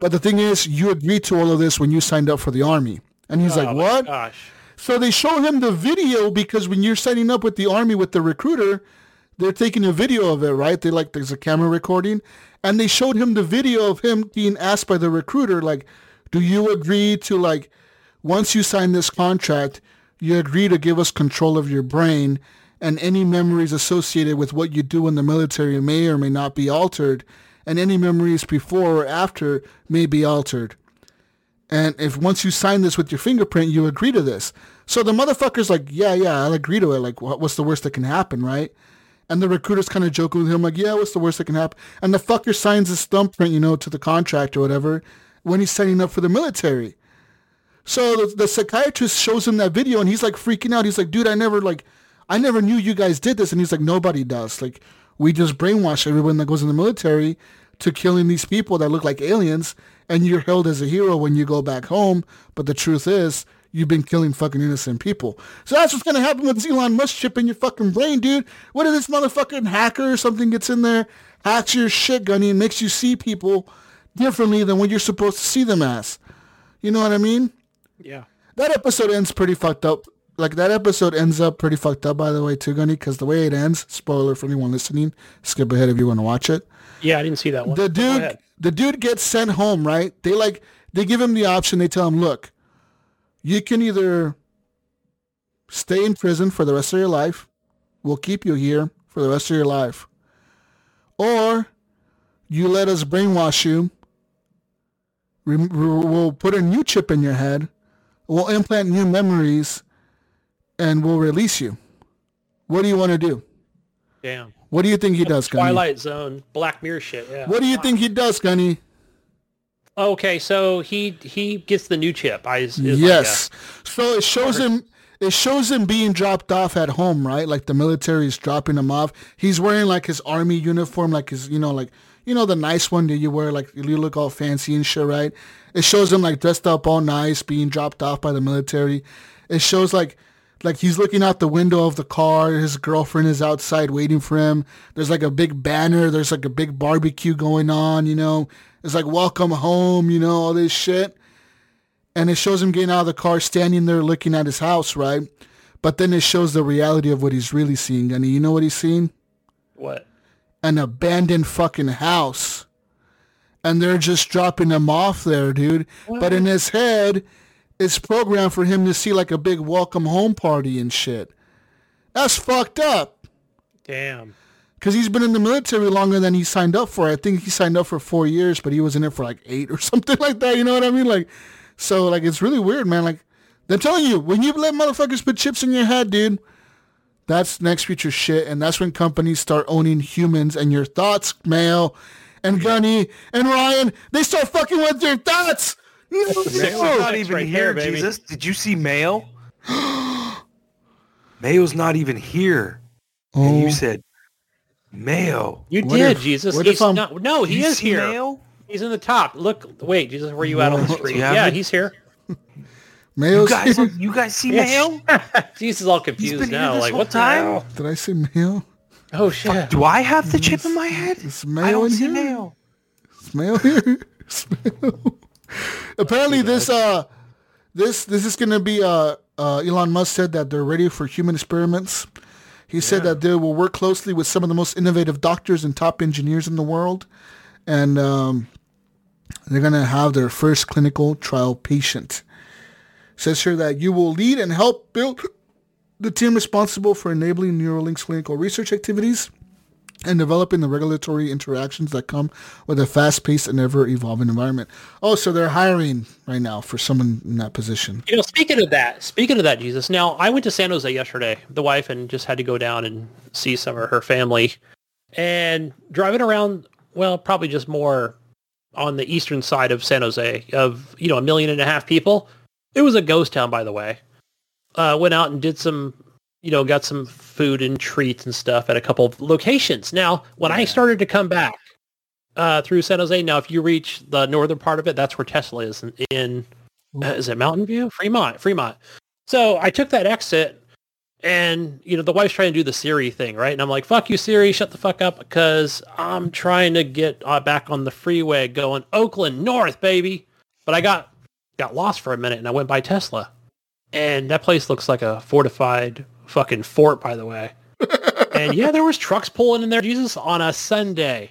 S2: but the thing is, you agreed to all of this when you signed up for the army. And he's
S3: Oh
S2: like, what?
S3: Gosh.
S2: So they show him the video because when you're signing up with the army with the recruiter, they're taking a video of it, right? They like there's a camera recording, and they showed him the video of him being asked by the recruiter, like, "Do you agree to like, once you sign this contract, you agree to give us control of your brain, and any memories associated with what you do in the military may or may not be altered, and any memories before or after may be altered." And if once you sign this with your fingerprint, you agree to this. So the motherfucker's like, yeah, yeah, I'll agree to it. Like, what's the worst that can happen, right? And the recruiter's kind of joking with him, like, yeah, what's the worst that can happen? And the fucker signs his thumbprint, you know, to the contract or whatever when he's signing up for the military. So the, the psychiatrist shows him that video and he's like freaking out. He's like, dude, I never like, I never knew you guys did this. And he's like, nobody does. Like, we just brainwash everyone that goes in the military to killing these people that look like aliens, and you're held as a hero when you go back home. But the truth is, you've been killing fucking innocent people. So that's what's gonna happen with Elon Musk chip in your fucking brain, dude. What if this motherfucking hacker or something gets in there, hacks your shit, Gunny, and makes you see people differently than what you're supposed to see them as? You know what I mean?
S3: Yeah.
S2: That episode ends pretty fucked up. Like that episode ends up pretty fucked up, by the way, too, Gunny, because the way it ends. Spoiler for anyone listening. Skip ahead if you want to watch it.
S3: Yeah, I didn't see that one.
S2: The dude, the dude gets sent home, right? They like they give him the option. They tell him, look, you can either stay in prison for the rest of your life. We'll keep you here for the rest of your life, or you let us brainwash you. We'll put a new chip in your head. We'll implant new memories, and we'll release you. What do you want to do?
S3: Damn.
S2: What do you think he does, Gunny?
S3: Twilight Zone, Black Mirror shit. Yeah.
S2: What do you think he does, Gunny?
S3: Okay, so he he gets the new chip. I is, is my
S2: yes. So it shows him. It shows him being dropped off at home, right? Like the military is dropping him off. He's wearing like his army uniform, like his, you know, like you know the nice one that you wear, like you look all fancy and shit, right? It shows him like dressed up all nice, being dropped off by the military. It shows like like he's looking out the window of the car. His girlfriend is outside waiting for him. There's like a big banner. There's like a big barbecue going on. You know, it's like welcome home. You know, all this shit and it shows him getting out of the car, standing there looking at his house, right? But then it shows the reality of what he's really seeing. And you know what he's seeing?
S3: What?
S2: An abandoned fucking house. And they're just dropping him off there, dude. But in his head, it's programmed for him to see like a big welcome home party and shit. That's fucked up.
S3: Damn.
S2: Because he's been in the military longer than he signed up for. I think he signed up for four years, but he was in it for like eight or something like that. You know what I mean? Like, so like it's really weird, man. Like, they're telling you when you let motherfuckers put chips in your head, dude. That's next future shit, and that's when companies start owning humans and your thoughts, Mayo, and Gunny and Ryan. They start fucking with your thoughts.
S4: Mayo's
S2: No.
S4: not even
S3: right
S4: here,
S3: there.
S4: Jesus. Did you see Mayo? Mayo's not even here. And you oh. said, Mayo.
S3: You
S2: What
S3: did,
S2: if-
S3: Jesus.
S2: what
S3: He's
S2: if
S3: not, no, he
S4: You
S3: is here.
S4: Mayo?
S3: He's in the top. Look, wait, Jesus, where are you at on the
S2: Whoa.
S3: street?
S4: You
S3: Yeah, he's here.
S4: You guys,
S2: here.
S4: you guys see
S3: Yes.
S4: Mayo?
S3: Jesus is all
S4: been
S3: confused
S4: here
S3: now.
S4: this
S3: Like,
S4: whole
S3: what the
S4: time?
S3: hell?
S2: Did I say Mayo?
S3: Oh shit.
S4: Do I have the chip in my head?
S2: Is
S4: I don't
S2: in
S4: see
S2: here?
S4: Mayo.
S2: Is Mayo here? Is Mayo- Apparently, this uh, this this is gonna be uh, uh, Elon Musk said that they're ready for human experiments. He said that they will work closely with some of the most innovative doctors and top engineers in the world, and um, they're gonna have their first clinical trial patient. Says here that you will lead and help build the team responsible for enabling Neuralink's clinical research activities and developing the regulatory interactions that come with a fast-paced and ever-evolving environment. Oh, so they're hiring right now for someone in that position.
S3: You know, speaking of that, speaking of that, Jesus. Now, I went to San Jose yesterday, the wife, and just had to go down and see some of her family. And driving around, well, probably just more on the eastern side of San Jose, of you know a million and a half people. It was a ghost town, by the way. Uh, went out and did some, you know, got some food and treats and stuff at a couple of locations. Now, when I started to come back uh, through San Jose, now if you reach the northern part of it, that's where Tesla is in, in uh, is it Mountain View? Fremont, Fremont. So I took that exit and, you know, the wife's trying to do the Siri thing, right? And I'm like, fuck you, Siri, shut the fuck up because I'm trying to get uh, back on the freeway going Oakland North, baby. But I got, got lost for a minute and I went by Tesla. And that place looks like a fortified fucking fort, by the way. and yeah, there was trucks pulling in there, Jesus, on a Sunday.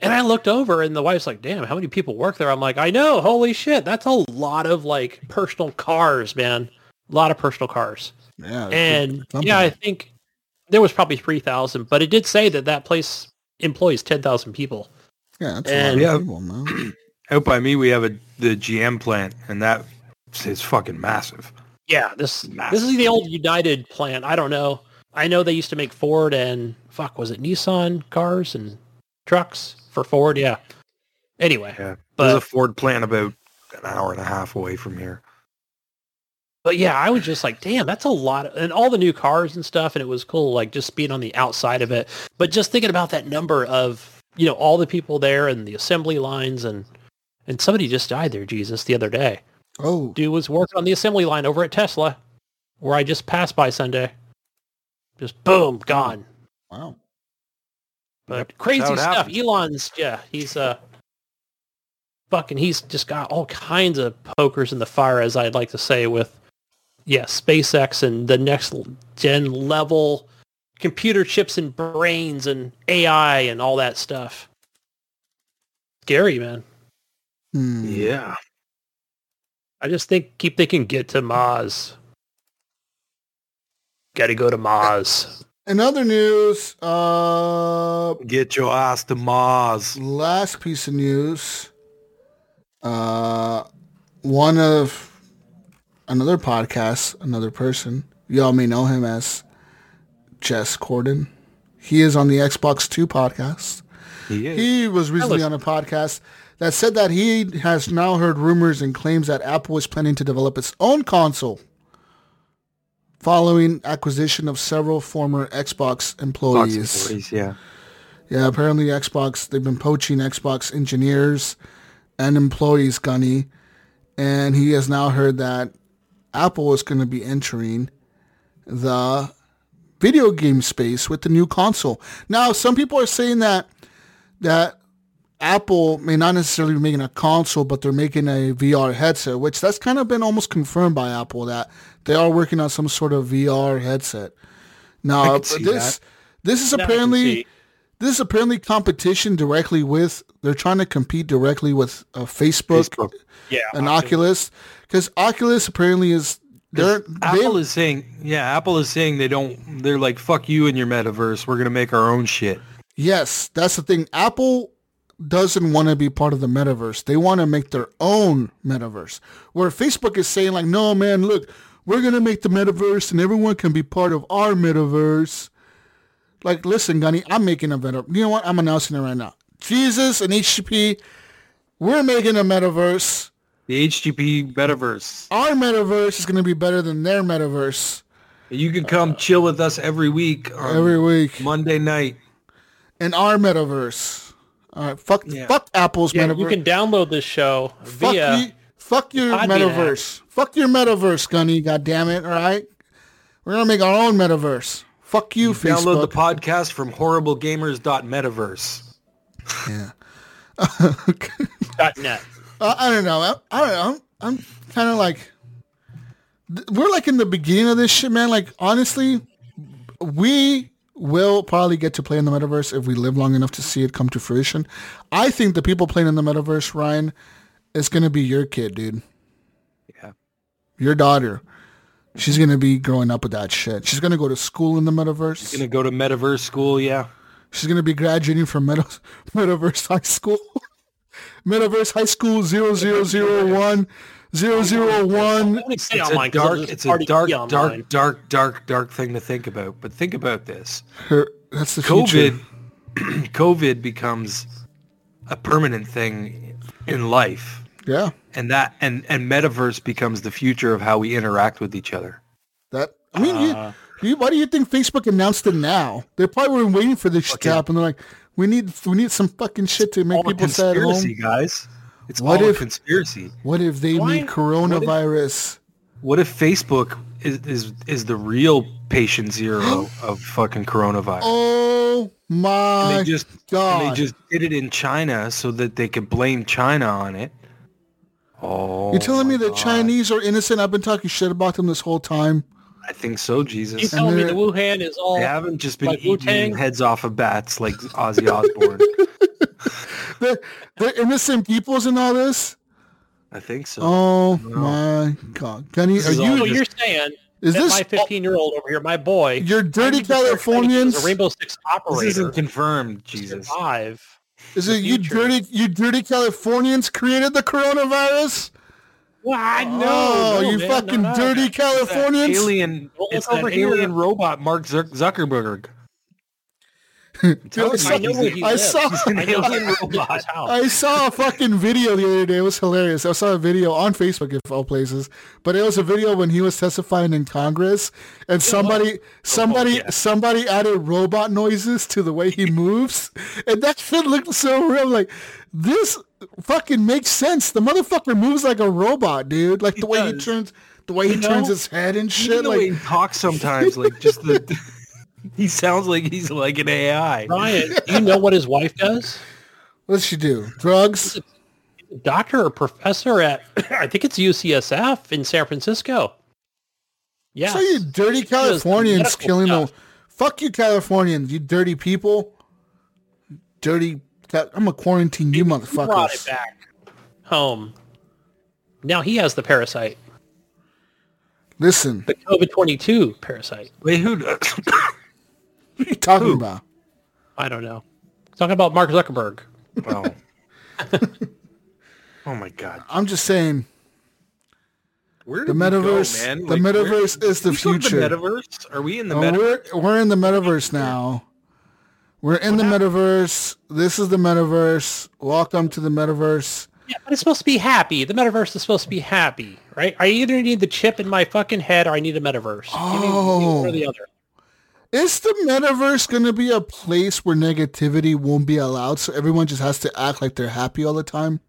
S3: And I looked over and the wife's like, damn, how many people work there? I'm like, I know, holy shit. That's a lot of like personal cars, man. A lot of personal cars.
S2: Yeah.
S3: And yeah, I think there was probably 3,000, but it did say that that place employs 10,000 people.
S2: yeah, that's
S3: and-
S2: a lot of people, man.
S4: Out by me, we have a the GM plant, and that is fucking massive.
S3: Yeah, this
S4: Massive.
S3: this is the old United plant. I don't know. I know they used to make Ford and fuck was it Nissan cars and trucks for Ford. Yeah. Anyway,
S4: Yeah,
S3: But-
S4: there's a Ford plant about an hour and a half away from here.
S3: But yeah, I was just like, damn, that's a lot. Of, and all the new cars and stuff. And it was cool, like just being on the outside of it. But just thinking about that number of, you know, all the people there and the assembly lines and, and somebody just died there, Jesus, the other day.
S2: Oh,
S3: Dude was working on the assembly line over at Tesla where I just passed by Sunday. Just boom, gone.
S2: wow.
S3: But crazy stuff.
S4: happens.
S3: Elon's yeah, he's uh fucking he's just got all kinds of pokers in the fire, as I'd like to say, with yeah, SpaceX and the next gen level computer chips and brains and AI and all that stuff. Scary, man.
S2: Hmm.
S4: Yeah.
S3: I just think keep thinking get to Mars. Gotta go to Mars.
S2: In other news, uh,
S4: Get your ass to Mars.
S2: last piece of news. Uh, one of another podcast, another person. Y'all may know him as Jez Corden. He is on the Xbox Two podcast.
S4: He is.
S2: He was recently
S3: listen-
S2: on a podcast that said that he has now heard rumors and claims that Apple is planning to develop its own console following acquisition of several former Xbox employees.
S4: employees, yeah.
S2: Yeah, apparently Xbox, they've been poaching Xbox engineers and employees, Gunny. And he has now heard that Apple is going to be entering the video game space with the new console. Now, some people are saying that that Apple may not necessarily be making a console, but they're making a VR headset, which that's kind of been almost confirmed by Apple that they are working on some sort of VR headset. Now,
S4: could see
S2: this this is
S3: Now
S2: apparently this is apparently competition directly with they're trying to compete directly with uh, Facebook,
S4: Facebook.
S3: Yeah.
S2: and Oculus because Oculus apparently is they're
S4: Apple
S2: they,
S4: is saying, yeah, Apple is saying they don't. They're like, fuck you and your metaverse. We're gonna make our own shit.
S2: yes that's the thing Apple doesn't want to be part of the metaverse. They want to make their own metaverse. Where Facebook is saying like no man look we're gonna make the metaverse and everyone can be part of our metaverse. Like listen Gunny I'm making a metaverse you know what? I'm announcing it right now. Jesus and HGP we're making a metaverse.
S4: The HGP metaverse.
S2: our metaverse is going to be better than their metaverse.
S4: You can come chill with us every week
S2: every week.
S4: Monday night.
S2: in our metaverse. All right, fuck,
S4: Yeah.
S2: fuck Apple's
S3: Yeah,
S2: metaverse.
S3: you can download this show
S2: fuck
S3: via
S2: you, fuck your
S3: Podbean
S2: metaverse. Fuck your metaverse, Gunny. God damn it! All right, we're gonna make our own metaverse. Fuck you, Facebook.
S4: Download the podcast from horriblegamers.metaverse.
S2: yeah.
S3: .net.
S2: Uh, I don't know. I, I don't know. I'm, I'm kind of like, th- we're like in the beginning of this shit, man. Like honestly, we will probably get to play in the metaverse if we live long enough to see it come to fruition. I think the people playing in the metaverse, Ryan, is gonna be your kid, dude.
S4: Yeah.
S2: Your daughter. She's gonna be growing up with that shit. She's gonna go to school in the metaverse.
S4: She's Gonna go to metaverse school, yeah.
S2: She's gonna be graduating from meta- Metaverse High School. Metaverse High School 0001 001
S3: It's
S4: It's a dark, it's a dark, dark, dark, dark, dark thing to think about. But think about this.
S2: Her, that's the future.
S4: COVID, COVID becomes a permanent thing in life,
S2: Yeah.
S4: and that and and metaverse becomes the future of how we interact with each other.
S2: That I mean,
S3: Uh,
S2: you, you, why do you think Facebook announced it now? They probably were waiting for this shit to happen. They're like, we need we need some fucking shit to make
S4: All
S2: people stay at
S4: conspiracy,
S2: home.
S4: guys. It's
S2: What
S4: all
S2: if-
S4: a conspiracy.
S2: What if they
S3: Why-
S2: need coronavirus?
S4: What if Facebook is is, is the real patient zero of fucking coronavirus?
S2: Oh
S4: and
S2: my
S4: they just
S2: god!
S4: and they just did it in China so that they could blame China on it. Oh,
S2: You're telling oh me
S4: my
S2: the
S4: God.
S2: Chinese are innocent? I've been talking shit about them this whole time.
S4: I think so, Jesus.
S3: You
S4: Jesus.
S3: telling me
S2: they're-
S3: the Wuhan is all
S4: They haven't just been
S3: Like
S4: eating
S3: Wu-Tang?
S4: heads off of bats like Ozzy Osbourne.
S2: They're, they're innocent peoples in all this.
S4: I think so.
S2: Oh
S4: No.
S2: my god, Gunny,
S4: This
S2: are you?
S3: So
S4: just-
S3: you're saying
S2: Is this
S3: my 15 year old over here, my boy,
S2: your dirty
S3: I need to start training
S2: Californians?
S3: as a Rainbow Six
S4: this
S3: operator,
S4: isn't confirmed, Jesus.
S3: survive.
S2: Is it you dirty you dirty Californians created the coronavirus?
S3: Well, I
S2: Oh,
S3: know,
S2: you
S3: man,
S2: fucking
S3: no, no.
S2: dirty
S4: That
S2: Californians!
S4: alien,
S3: Don't
S4: it's
S3: look
S4: that
S3: here.
S4: alien robot, Mark Zuckerberg.
S2: Dude, I saw,
S3: I know where he
S2: I
S3: lives.
S2: saw,
S3: I know
S4: alien
S3: his
S4: robot.
S3: house.
S2: I saw a fucking video the other day. It was hilarious. I saw a video on Facebook, of all places, but it was a video when he was testifying in Congress, and somebody, oh, somebody,
S4: yeah.
S2: somebody added robot noises to the way he moves, and that shit looked so real. Like this fucking makes sense. The motherfucker moves like a robot, dude. Like the way he turns, the way he
S4: know,
S2: turns his head and
S4: Even
S2: shit.
S4: the way
S2: Like
S4: he talks sometimes, like just the. he sounds like he's like an AI.
S3: Ryan, do you know what his wife does?
S2: what's she do? Drugs?
S3: Doctor or professor at I think it's UCSF in San Francisco. Yeah.
S2: So you dirty Californians
S3: medical
S2: killing the
S3: stuff.
S2: fuck you Californians, you dirty people. Dirty I'm gonna quarantine you motherfuckers.
S3: brought it
S2: motherfuckers.
S3: back home. Now he has the parasite,
S2: Listen,
S3: the COVID twenty two parasite.
S4: Wait, who?
S2: What are you talking
S4: Who?
S2: about?
S3: I don't know. Talking about Mark Zuckerberg.
S4: oh. oh my god.
S2: I'm just saying
S4: Where
S2: The
S4: did we go,
S2: metaverse-
S4: man?
S2: the
S4: where-
S2: metaverse is the
S4: we go to
S2: future.
S4: metaverse? Are we in the metaverse?
S2: we're we're in the metaverse now. We're in the metaverse. This is the metaverse. Welcome to the metaverse.
S3: Yeah, but it's supposed to be happy. The metaverse is supposed to be happy, right? I either need the chip in my fucking head or I need a metaverse. Give me- give me one or the oh. other.
S2: Is the metaverse going to be a place where negativity won't be allowed so everyone just has to act like they're happy all the time?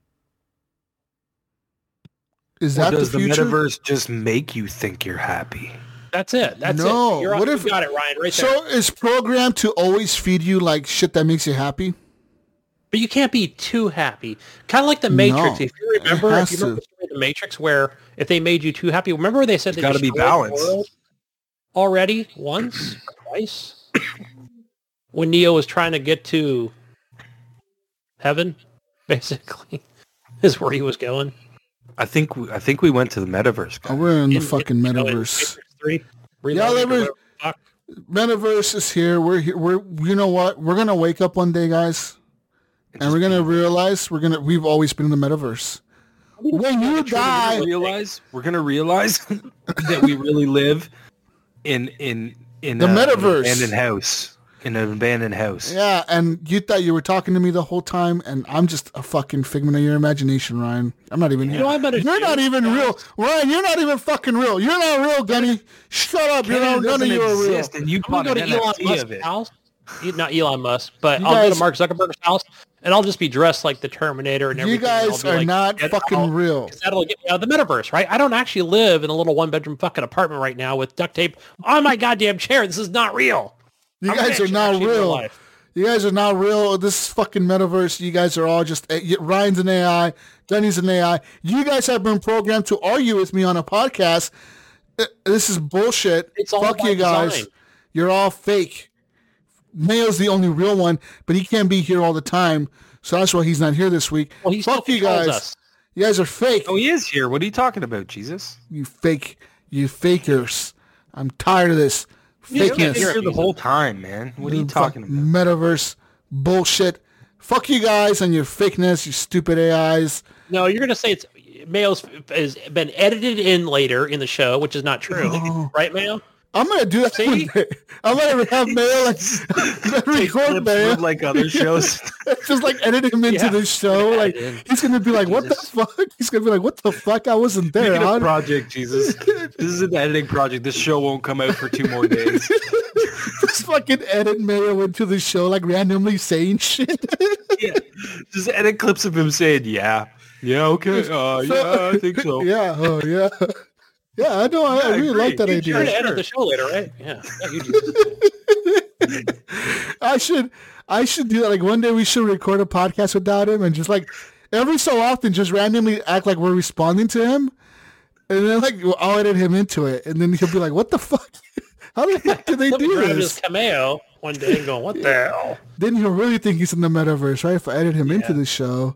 S2: Is that the
S4: does the,
S2: future?
S4: metaverse just make you think you're happy?
S3: That's it. That's
S2: No,
S3: it. You're
S2: what
S3: you
S2: if-
S3: got it, Ryan, right
S2: so
S3: there.
S2: is programmed to always feed you like shit that makes you happy?
S3: But you can't be too happy. Kind of like the Matrix.
S2: No,
S3: if you remember, if you remember the the Matrix, where if they made you too happy, remember they said they
S4: gotta be balanced.
S3: already once, or twice, when Neo was trying to get to heaven, basically, is where he was going.
S4: I think we, I think we went to the metaverse.
S2: Oh, we're in the
S3: In-
S2: fucking
S3: in
S2: metaverse.
S3: Matrix Three.
S2: Yeah,
S3: Reloaded or
S2: that was-
S3: whatever the fuck.
S2: Metaverse is here. We're here. We're you know what? We're gonna wake up one day, guys, and we're gonna realize we're gonna we've always been in the metaverse. When you
S4: We're
S2: die,
S4: gonna realize we're gonna realize that we really live in in in
S2: The
S4: uh,
S2: metaverse.
S4: an abandoned house. In an abandoned house.
S2: Yeah, and you thought you were talking to me the whole time, and I'm just a fucking figment of your imagination, Ryan. I'm not even.
S3: You know, I'm gonna
S2: You're not
S3: do-
S2: even real, Ryan. You're not even fucking real. You're not real, Gunny. Shut up. You're not,
S4: Canada
S2: none of you are real.
S4: and you
S3: I'm gonna
S4: bought
S3: go to Elon Musk's house. Not Elon Musk, but
S2: You
S3: I'll go to Mark Zuckerberg's house and I'll just be dressed like the Terminator and
S2: You
S3: everything. and
S2: guys are
S3: like,
S2: not fucking
S3: out,"
S2: real.
S3: That'll get me out of the metaverse, right? I don't actually live in a little one bedroom fucking apartment right now with duct tape on my goddamn chair. This is not real.
S2: You
S3: I'm
S2: guys are not
S3: real.
S2: You guys are not real. This is fucking metaverse. You guys are all just eh, Ryan's an AI, Gunny's an AI. You guys have been programmed to argue with me on a podcast. Eh, This is bullshit.
S3: It's all
S2: Fuck you guys.
S3: design.
S2: You're all fake. Mayo's the only real one, but he can't be here all the time. So that's why he's not here this week.
S3: Well, he still
S2: Fuck you guys.
S3: us.
S2: You guys are fake.
S4: Oh, he is here. What are you talking about, Jesus?
S2: You fake. You fakers. I'm tired of this
S4: You've been here the whole time, man. What are you talking about?
S2: Metaverse bullshit. Fuck you guys and your fakeness, you stupid AIs.
S3: No, you're gonna say it's Mayo's has been edited in later in the show, which is not true, right, Mayo?
S2: I'm gonna do that
S3: See?
S2: I'm gonna have mail like record Mayo,
S4: like other shows.
S2: just like edit him into
S3: Yeah.
S2: the show. Like
S3: Edit in.
S2: he's gonna be like, "What the fuck?" He's gonna be like, "What the fuck? I wasn't there." Huh?"
S4: project, Jesus. This is an editing project. This show won't come out for two more days.
S2: Just fucking edit Mayo into the show, like randomly saying shit.
S4: yeah. Just edit clips of him saying, "Yeah, yeah, okay, uh, yeah, I think so."
S2: yeah. Oh yeah. Yeah, I know. I, I
S4: I
S2: really like that
S4: You
S3: You're gonna
S4: sure.
S3: edit the show later, right? Yeah, yeah.
S2: I should I should do that. Like one day we should record a podcast without him and just like every so often just randomly act like we're responding to him. And then like I'll edit him into it and then he'll be like, What the fuck? How the fuck did they do this?
S3: his cameo one day and going, "What the hell?"
S2: Then he'll really think he's in the metaverse, right? If I edit him into the show.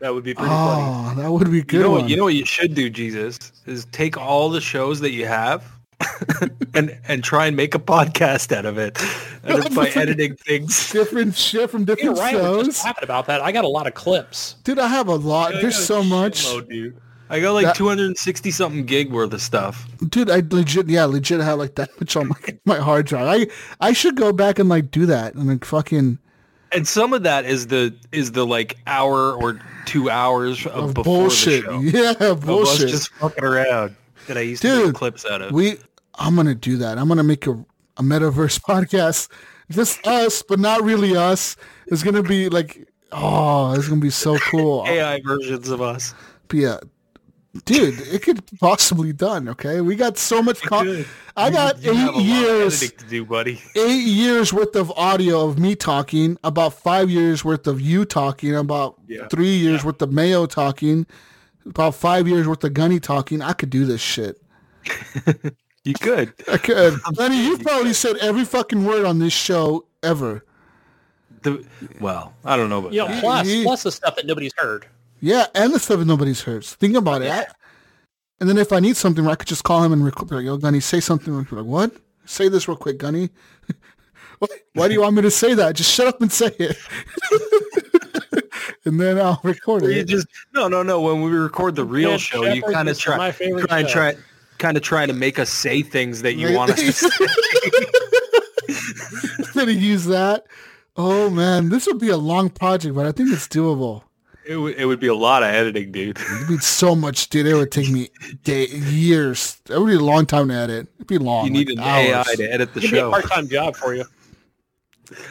S4: That would be pretty ah, funny.
S2: Oh, that would be good
S4: You know
S2: one.
S4: what? You know what you should do, Jesus, is take all the shows that you have. and and try and make a podcast out of it and just by editing things.
S2: different shit from
S3: You're
S2: different
S3: right. We're
S2: shows.
S3: just talking about that. I got a lot of clips.
S2: Dude, I have a lot. There's so much.
S4: Shitload, dude. I got like
S2: That-
S4: 260 something gig worth of stuff.
S2: Dude, I legit, yeah, legit have like that much on my, my hard drive. I, I should go back and like do that and like fucking
S4: And some of that is the is the like hour or two hours of,
S2: of
S4: before
S2: bullshit.
S4: the show.
S2: Yeah, bullshit.
S4: just fucking around that I used to
S2: Dude,
S4: make clips out of.
S2: We, I'm gonna do that. I'm gonna make a, a metaverse podcast, just us, but not really us. It's gonna be like, oh, it's gonna be so cool.
S4: AI versions of us.
S2: But yeah, dude, it could possibly done. Okay, we got so much. Con- I got
S4: You
S2: eight
S4: a lot of
S2: years.
S4: to do, buddy.
S2: eight years worth of audio of me talking, about five years worth of you talking, about
S4: Yeah.
S2: three years worth of Mayo talking, about five years worth of Gunny talking. I could do this shit.
S4: You could.
S2: I could. Lenny, you've probably said every fucking word on this show ever.
S4: The, well, I don't know about
S3: You know,
S4: that.
S3: plus
S2: he-
S3: plus the stuff that nobody's heard.
S2: Yeah, and the stuff that nobody's heard. So think about it. I- and then if I need something, I could just call him and record. Like, Yo, Gunny, say something. Like, what? Say this real quick, Gunny. Why- Why do you want me to say that? Just shut up and say it. and then I'll record
S4: You
S2: it.
S4: just no, no, no. When we record the real
S3: Good
S4: show, you kind of try,
S3: my favorite
S4: try and try, kind of trying to make us say things that you want us to say.
S2: Gonna use that. Oh man, this would be a long project, but I think it's doable.
S4: It would, it would be a lot of editing, dude.
S2: It'd be so much, dude. It would take me day, years. It would be a long time to edit. It'd be long.
S4: You need
S2: like
S4: an
S2: hours.
S4: AI to edit the
S3: It could be a
S4: show.
S3: part-time job for you.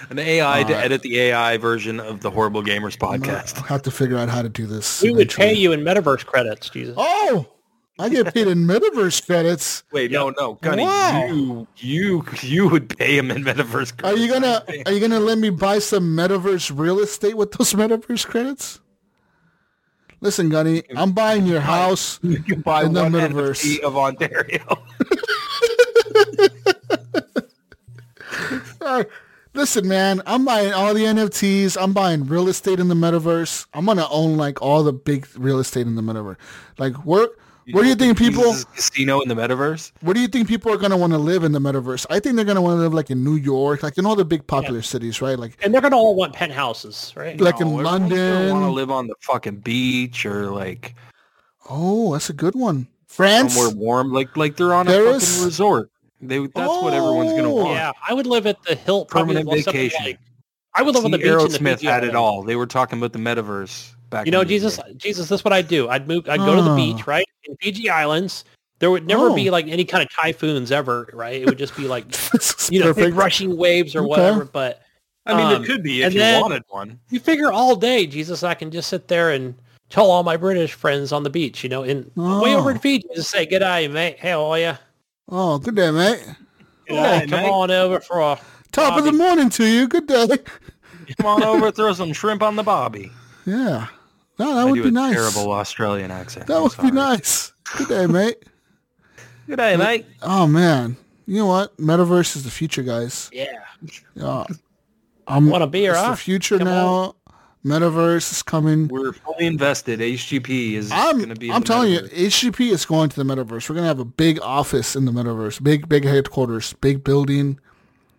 S4: An AI to
S2: Uh,
S4: edit the AI version of the Horrible Gamers podcast.
S2: I'll have to figure out how to do this.
S3: We would pay you in metaverse credits, Jesus.
S2: Oh, I get paid in metaverse credits.
S4: Wait, no, no, Gunny,
S2: Wow.
S4: you, you, you would pay him in metaverse. Credits.
S2: Are you gonna Are you gonna let me buy some metaverse real estate with those metaverse credits? Listen, Gunny, I'm buying your house.
S4: You can buy
S2: in the metaverse.
S4: NFT of Ontario.
S2: Uh, Listen, man, I'm buying all the NFTs. I'm buying real estate in the metaverse. I'm gonna own like all the big real estate in the metaverse. Like, where where do you think people?
S4: Casino in the metaverse?
S2: Where do you think people are gonna want to live in the metaverse? I think they're gonna want to live like in New York, like in all the big popular cities, right? Like
S3: And they're going to all want penthouses, right?
S2: like in London,
S4: Want to live on the fucking beach or like
S2: Oh, that's a good one. France.
S4: somewhere warm, like like they're on a fucking resort. They that's what everyone's gonna
S2: Oh.
S4: want.
S3: yeah, I would live at the hill. Probably
S4: Permanent vacation.
S3: Like, I would live
S4: See,
S3: on the beach in the
S4: Aerosmith
S3: Fiji
S4: had it all. They were talking about the metaverse back.
S3: You know,
S4: in
S3: Jesus,
S4: day.
S3: Jesus, that's what I'd do. I'd move. I'd go to the
S2: Oh.
S3: beach, right, in Fiji Islands. There would never
S2: Oh.
S3: be like any kind of typhoons ever, right? It would just be like you know big
S2: perfect.
S3: rushing waves or
S2: Okay.
S3: whatever. But
S4: I mean,
S3: um,
S4: it could be if
S3: and
S4: you
S3: then-
S4: wanted one.
S3: you figure all day, Jesus, I can just sit there and tell all my British friends on the beach, you know, in way over in
S2: Oh.
S3: Fiji, just say, "Good day, mate. How are you?
S2: Oh, good day, mate.
S4: Yeah,
S3: come
S4: mate.
S3: on over for a
S2: Top of the morning to you. Good day.
S4: Come on over, throw some shrimp on the bobby.
S2: Yeah. No, that
S4: I
S2: would be
S4: a
S2: nice.
S4: terrible Australian accent.
S2: That
S4: I'm
S2: would
S4: sorry.
S2: be nice. Good day, mate.
S4: Good day, mate.
S2: Oh man. You know what? Metaverse is the future, guys.
S3: yeah."
S2: Yeah. I'm
S3: Want a beer,
S2: It's
S3: huh?
S2: the future
S3: Come
S2: now. Metaverse is coming.
S4: We're fully invested. HGP is going to be.
S2: I'm telling
S4: metaverse.
S2: you, HGP is going to the metaverse. We're gonna have a big office in the metaverse, big big headquarters, big building.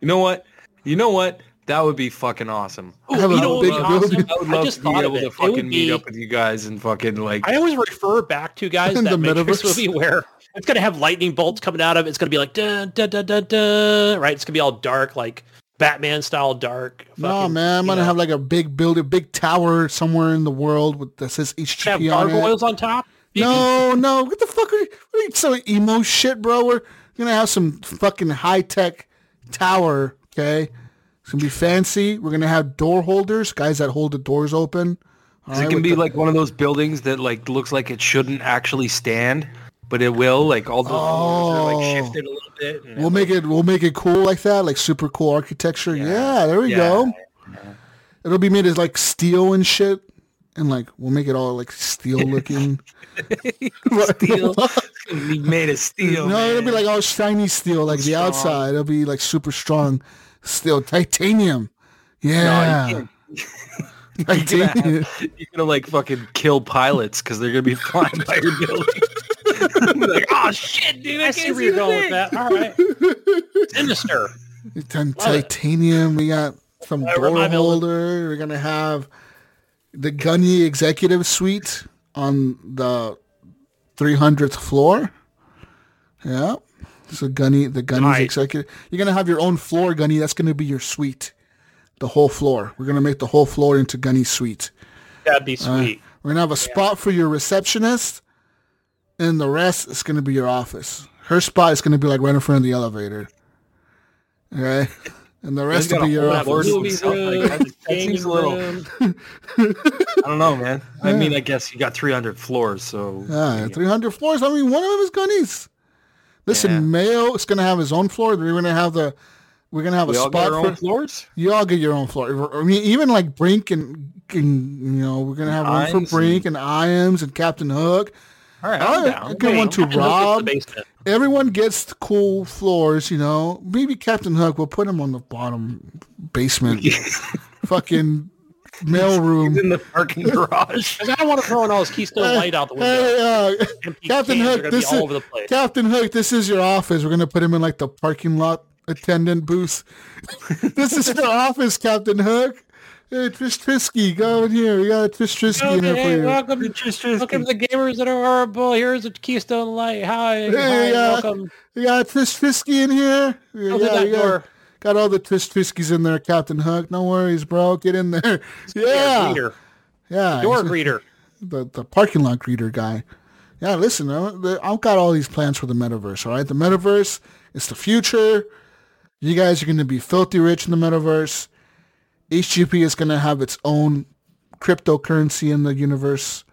S4: You know what? You know what? That would be fucking awesome.
S2: I have a
S3: you know
S2: big
S3: would be awesome?
S2: building.
S4: I would
S3: I
S4: love
S3: just
S4: to be
S3: thought of
S4: able
S3: it.
S4: to
S3: It
S4: fucking
S3: would
S4: meet
S3: be-
S4: up with you guys and fucking like.
S3: I always refer back to guys
S2: In
S3: that
S2: the
S3: Matrix
S2: metaverse.
S3: movie where it's gonna have lightning bolts coming out of it. It's gonna be like dun dun dun dun dun. Right? It's gonna be all dark, like Batman style dark.
S2: No
S3: fucking,
S2: man, I'm gonna
S3: know,
S2: have like a big building, big tower somewhere in the world with that says
S3: have
S2: HGP on it.
S3: gargoyles on top.
S2: No, no, what the fuck are you? What are you some emo shit, bro? We're gonna have some fucking high tech tower. Okay, it's gonna be fancy. We're gonna have door holders, guys that hold the doors open. All
S4: it
S2: right,
S4: can be
S2: the-
S4: like one of those buildings that like looks like it shouldn't actually stand, but it will. Like all the doors are like
S2: Oh.
S4: shifted a little bit. and
S2: We'll make it. We'll make it cool like that, like super cool architecture. Yeah, there we
S4: Yeah.
S2: go. It'll be made as like steel and shit, and like we'll make it all like steel looking.
S4: steel. It's gonna be made of steel.
S2: no, it'll be like all shiny steel, like the
S4: Strong.
S2: outside. It'll be like super strong steel, titanium. Yeah,
S4: you can't. You're gonna,
S2: titanium.
S4: have, you're gonna like fucking kill pilots because they're gonna be flying by your building. Like, oh shit, dude! I,
S3: I
S4: can't
S3: see where you're going with that. All right, sinister.
S2: Ti-
S3: it.
S2: titanium. We got some
S3: Right,
S2: door
S3: remind me
S2: holder. We're gonna have the Gunny Executive Suite on the 300th floor. Yeah. So Gunny, the Gunny's
S3: Nice.
S2: executive. You're gonna have your own floor, Gunny. That's gonna be your suite. The whole floor. We're gonna make the whole floor into Gunny's suite.
S3: That'd be sweet.
S2: We're gonna have a spot for your receptionist, and the rest is gonna be your office. Her spot is gonna be like right in front of the elevator. Okay, and the rest
S4: got
S2: will be
S4: a
S2: your office.
S4: floor to
S3: Movie room,
S4: Like, that- that seems a little- I don't know, man. I mean, I guess you got 300 floors, so
S2: Yeah, 300 floors. I mean, one of them is Gunny's. Listen,
S4: Yeah.
S2: Mayo is gonna have his own floor. We're gonna have the. We're gonna have
S4: we
S2: a spot for
S4: own floors.
S2: you. All get your own floor. I mean, even like Brink and, and you know, we're gonna have one for Brink and Iams and Captain Hook.
S4: All right, I'm down.
S2: get one to Rob. Everyone gets the cool floors, you know. Maybe Captain Hook. We'll put him on the bottom basement, fucking mail room.
S4: in the parking garage.
S3: I don't want to throw all his Keystone Light out the window.
S2: Hey, uh, Captain Hook, this
S3: all
S2: is
S3: over the place.
S2: Captain Hook. This is your office. We're gonna put him in like the parking lot attendant booth. this is your office, Captain Hook. Hey, Trish Trisky, go in here. We got a Trish Trisky in here
S3: Okay,
S2: for you.
S3: welcome, to Trish Trisky. welcome to the gamers that are horrible. Here's a Keystone Light. Hi,
S2: Hey,
S3: hi,
S2: uh,
S3: welcome.
S2: We got Trish Trisky in here. Yeah,
S3: Open that
S2: we
S3: door.
S2: Got all the Trish Triskies in there, Captain Hook. No worries, bro. Get in there. Yeah, yeah.
S3: Door greeter.
S2: the, the parking lot greeter guy. Yeah, listen, uh, the- I've got all these plans for the metaverse. All right, the metaverse is the future. You guys are going to be filthy rich in the metaverse. HGP is going to have its own cryptocurrency in the universe.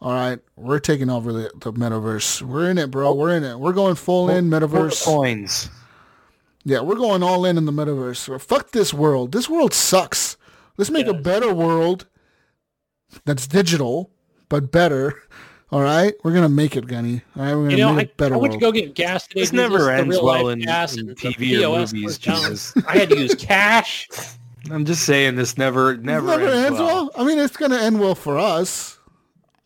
S2: All right, we're taking over the, the metaverse. We're in it, bro. We're in it. We're going full in metaverse.
S4: coins.
S2: Yeah, we're going all in in the metaverse. Fuck this world. This world sucks. Let's make a better world that's digital, but better. All right, we're gonna make it, Gunny. All right, we're gonna
S3: You know,
S2: make
S3: I,
S2: a better
S3: I went to go get gas today.
S4: This never ends well in-
S3: gas
S4: in
S3: and the
S4: TV or movies. Jesus.
S3: I had to use cash.
S4: I'm just saying this never never,
S2: Never
S4: ends,
S2: ends well. I mean, it's gonna end well for us.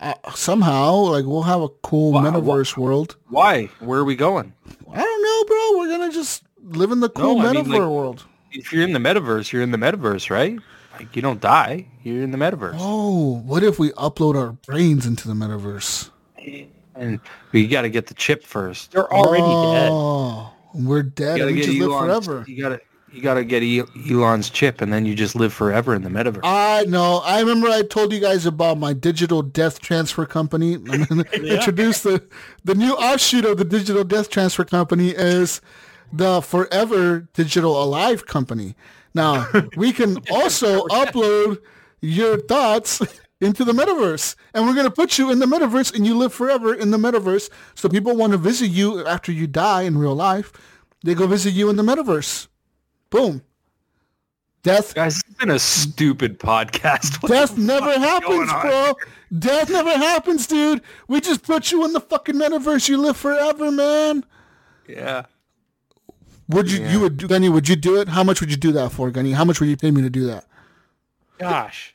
S2: Uh, somehow, like we'll have a cool
S4: Wow,
S2: metaverse world.
S4: Why? Where are we going?
S2: I don't know, bro. We're gonna just live in the cool
S4: No, I mean,
S2: metaverse
S4: like-
S2: world.
S4: If you're in the metaverse, you're in the metaverse, right? Like you don't die. You're in the metaverse.
S2: Oh, what if we upload our brains into the metaverse?
S4: And we got to get the chip first.
S3: They're already dead.
S2: Oh, we're dead.
S4: You gotta
S2: we just live
S4: Elon's,
S2: forever.
S4: You gotta you gotta get E- Elon's chip, and then you just live forever in the metaverse.
S2: I know. I remember I told you guys about my digital death transfer company. I'm going to introduce the the new offshoot of the digital death transfer company is the Forever Digital Alive company. Now we can also upload your thoughts into the metaverse, and we're going to put you in the metaverse, and you live forever in the metaverse. So people want to visit you after you die in real life. They go visit you in the metaverse. Boom. Death
S4: Guys, it's been a stupid podcast. What
S2: Death never happens,
S4: going on?
S2: bro. Death never happens, dude. We just put you in the fucking metaverse. You live forever, man.
S4: Yeah.
S2: Would you? You would, do- Gunny? Would you do it? How much would you do that for, Gunny? How much would you pay me to do that?
S3: Gosh.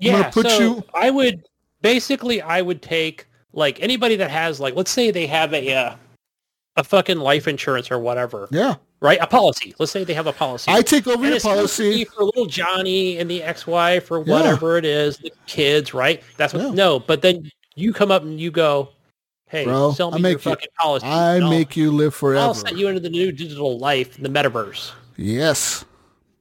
S2: I'm
S3: Yeah,
S2: put
S3: so
S2: you-
S3: I would basically I would take like anybody that has like let's say they have a uh, a fucking life insurance or whatever,
S2: Yeah,
S3: right? A policy. Let's say they have a policy.
S2: I take over
S3: And
S2: your
S3: it's supposed to be
S2: policy.
S3: for little Johnny and the ex-wife or whatever it is, the kids, right? That's what.
S2: Yeah.
S3: No, but then you come up and you go, "Hey,
S2: Bro,
S3: sell
S2: I
S3: me
S2: make
S3: your
S2: you-
S3: fucking policy."
S2: I
S3: and I'll-
S2: make you live forever.
S3: I'll set you into the new digital life in the metaverse.
S2: Yes.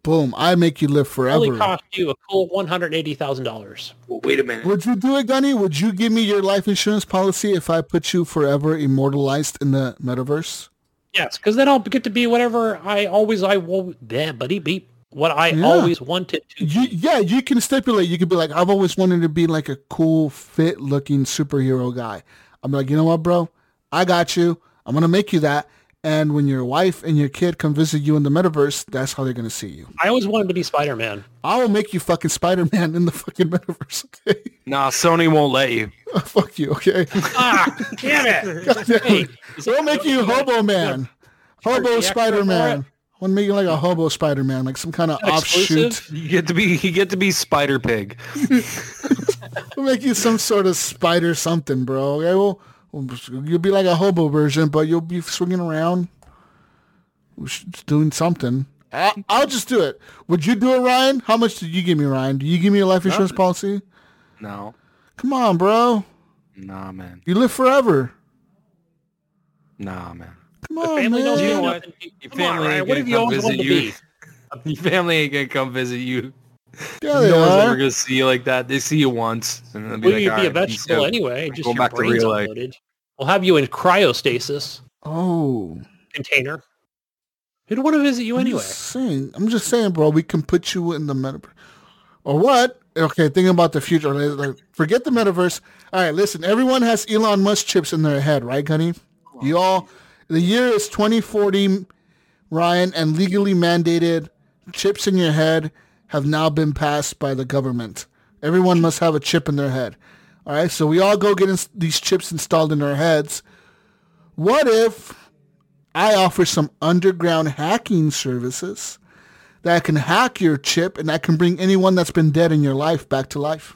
S2: Boom. I make you live forever.
S3: Only
S2: forever.
S3: cost you a cool one hundred eighty thousand dollars.
S4: Well, wait a minute.
S2: Would you do it, Gunny? Would you give me your life insurance policy if I put you forever immortalized in the metaverse?
S3: Yes, because then I'll get to be whatever I always I will. Yeah, buddy, beep. What I
S2: Yeah.
S3: always wanted to.
S2: You, yeah, you can stipulate. You could be like, I've always wanted to be like a cool, fit-looking superhero guy. I'm like, you know what, bro? I got you. I'm gonna make you that. And when your wife and your kid come visit you in the metaverse, that's how they're gonna see you.
S3: I always wanted to be Spider Man.
S2: I will make you fucking Spider-Man in the fucking metaverse. Okay?
S4: Nah, Sony won't let you.
S2: Fuck you. Okay?
S3: ah, damn it! Hey,
S2: we'll make you Hobo Man, Hobo
S3: the
S2: Spider-Man.
S3: it?
S2: We'll make you like a Hobo Spider-Man, like some kind of
S3: Exclusive?
S2: offshoot.
S4: You get to be you get to be Spider Pig.
S2: We'll make you some sort of spider something, bro. Okay, well, you'll be like a hobo version, but you'll be swinging around, doing something. I, I'll just do it. Would you do it, Ryan? How much did you give me, Ryan? Do you give me a life insurance policy?
S4: No.
S2: Come on, bro.
S4: Nah, man.
S2: You live forever.
S4: Nah, man.
S2: Come
S3: The
S2: on,
S3: family
S2: man.
S3: knows
S4: You know what? Your
S3: Come on,
S4: family
S3: Ryan,
S4: ain't
S3: what
S4: gonna
S3: have you
S4: come
S3: always wanted
S4: visit
S3: to
S4: you.
S3: be?
S4: Your family ain't gonna come visit you.
S2: Yeah, they
S4: no one's ever gonna see you like that. They see you once, and they'll be
S3: Well,
S4: like,
S3: you'd be a
S4: right, peace
S3: vegetable
S4: out."
S3: anyway. Just
S4: Go
S3: your
S4: back to
S3: brains
S4: real life.
S3: uploaded. We'll have you in cryostasis
S2: Oh.
S3: container. Who'd want to visit you
S2: I'm
S3: anyway?
S2: just saying. I'm just saying, bro. We can put you in the metaverse, or what? Okay, thinking about the future. Like, like, forget the metaverse. All right, listen. Everyone has Elon Musk chips in their head, right, Gunny? You all. The year is 2040, Ryan, and legally mandated chips in your head have now been passed by the government. Everyone must have a chip in their head. All right, so we all go get ins- these chips installed in our heads. What if I offer some underground hacking services that can hack your chip and that can bring anyone that's been dead in your life back to life.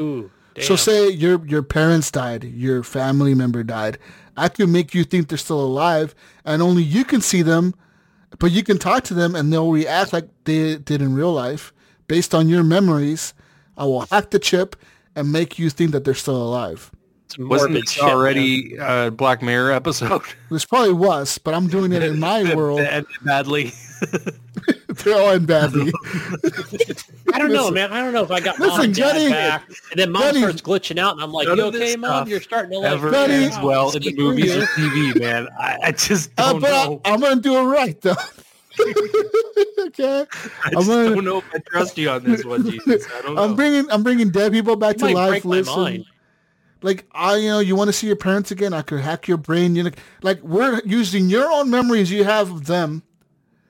S3: Ooh, damn.
S2: So say your your parents died, your family member died. I can make you think they're still alive and only you can see them, but you can talk to them and they'll react like they did in real life based on your memories. I will hack the chip and make you think that they're still alive.
S3: It's
S4: Wasn't
S3: morbid
S4: this already a Black Mirror episode?
S2: This probably was, but I'm doing it in my world.
S4: That badly.
S2: They're all in badly.
S3: I don't know, man. I don't know if I got mom
S2: Listen,
S3: and dad back, and then mom
S2: Johnny-
S3: starts glitching out, and I'm like, "You
S4: of this
S3: okay, mom? You're starting to like
S4: Ever
S2: Buddy-
S4: ends well in the movies
S3: you."
S4: or TV, man. I, I just
S2: Uh,
S4: don't
S2: but
S4: know.
S2: I, am gonna do it right though. okay,
S4: I
S2: I'm gonna-
S4: don't know if I trust you on this one, Jesus. I don't know.
S2: I'm bringing I'm bringing dead people back
S3: You
S2: to life. Listen, like I, you know, you want to see your parents again? I could hack your brain. You know, like we're using your own memories you have of them.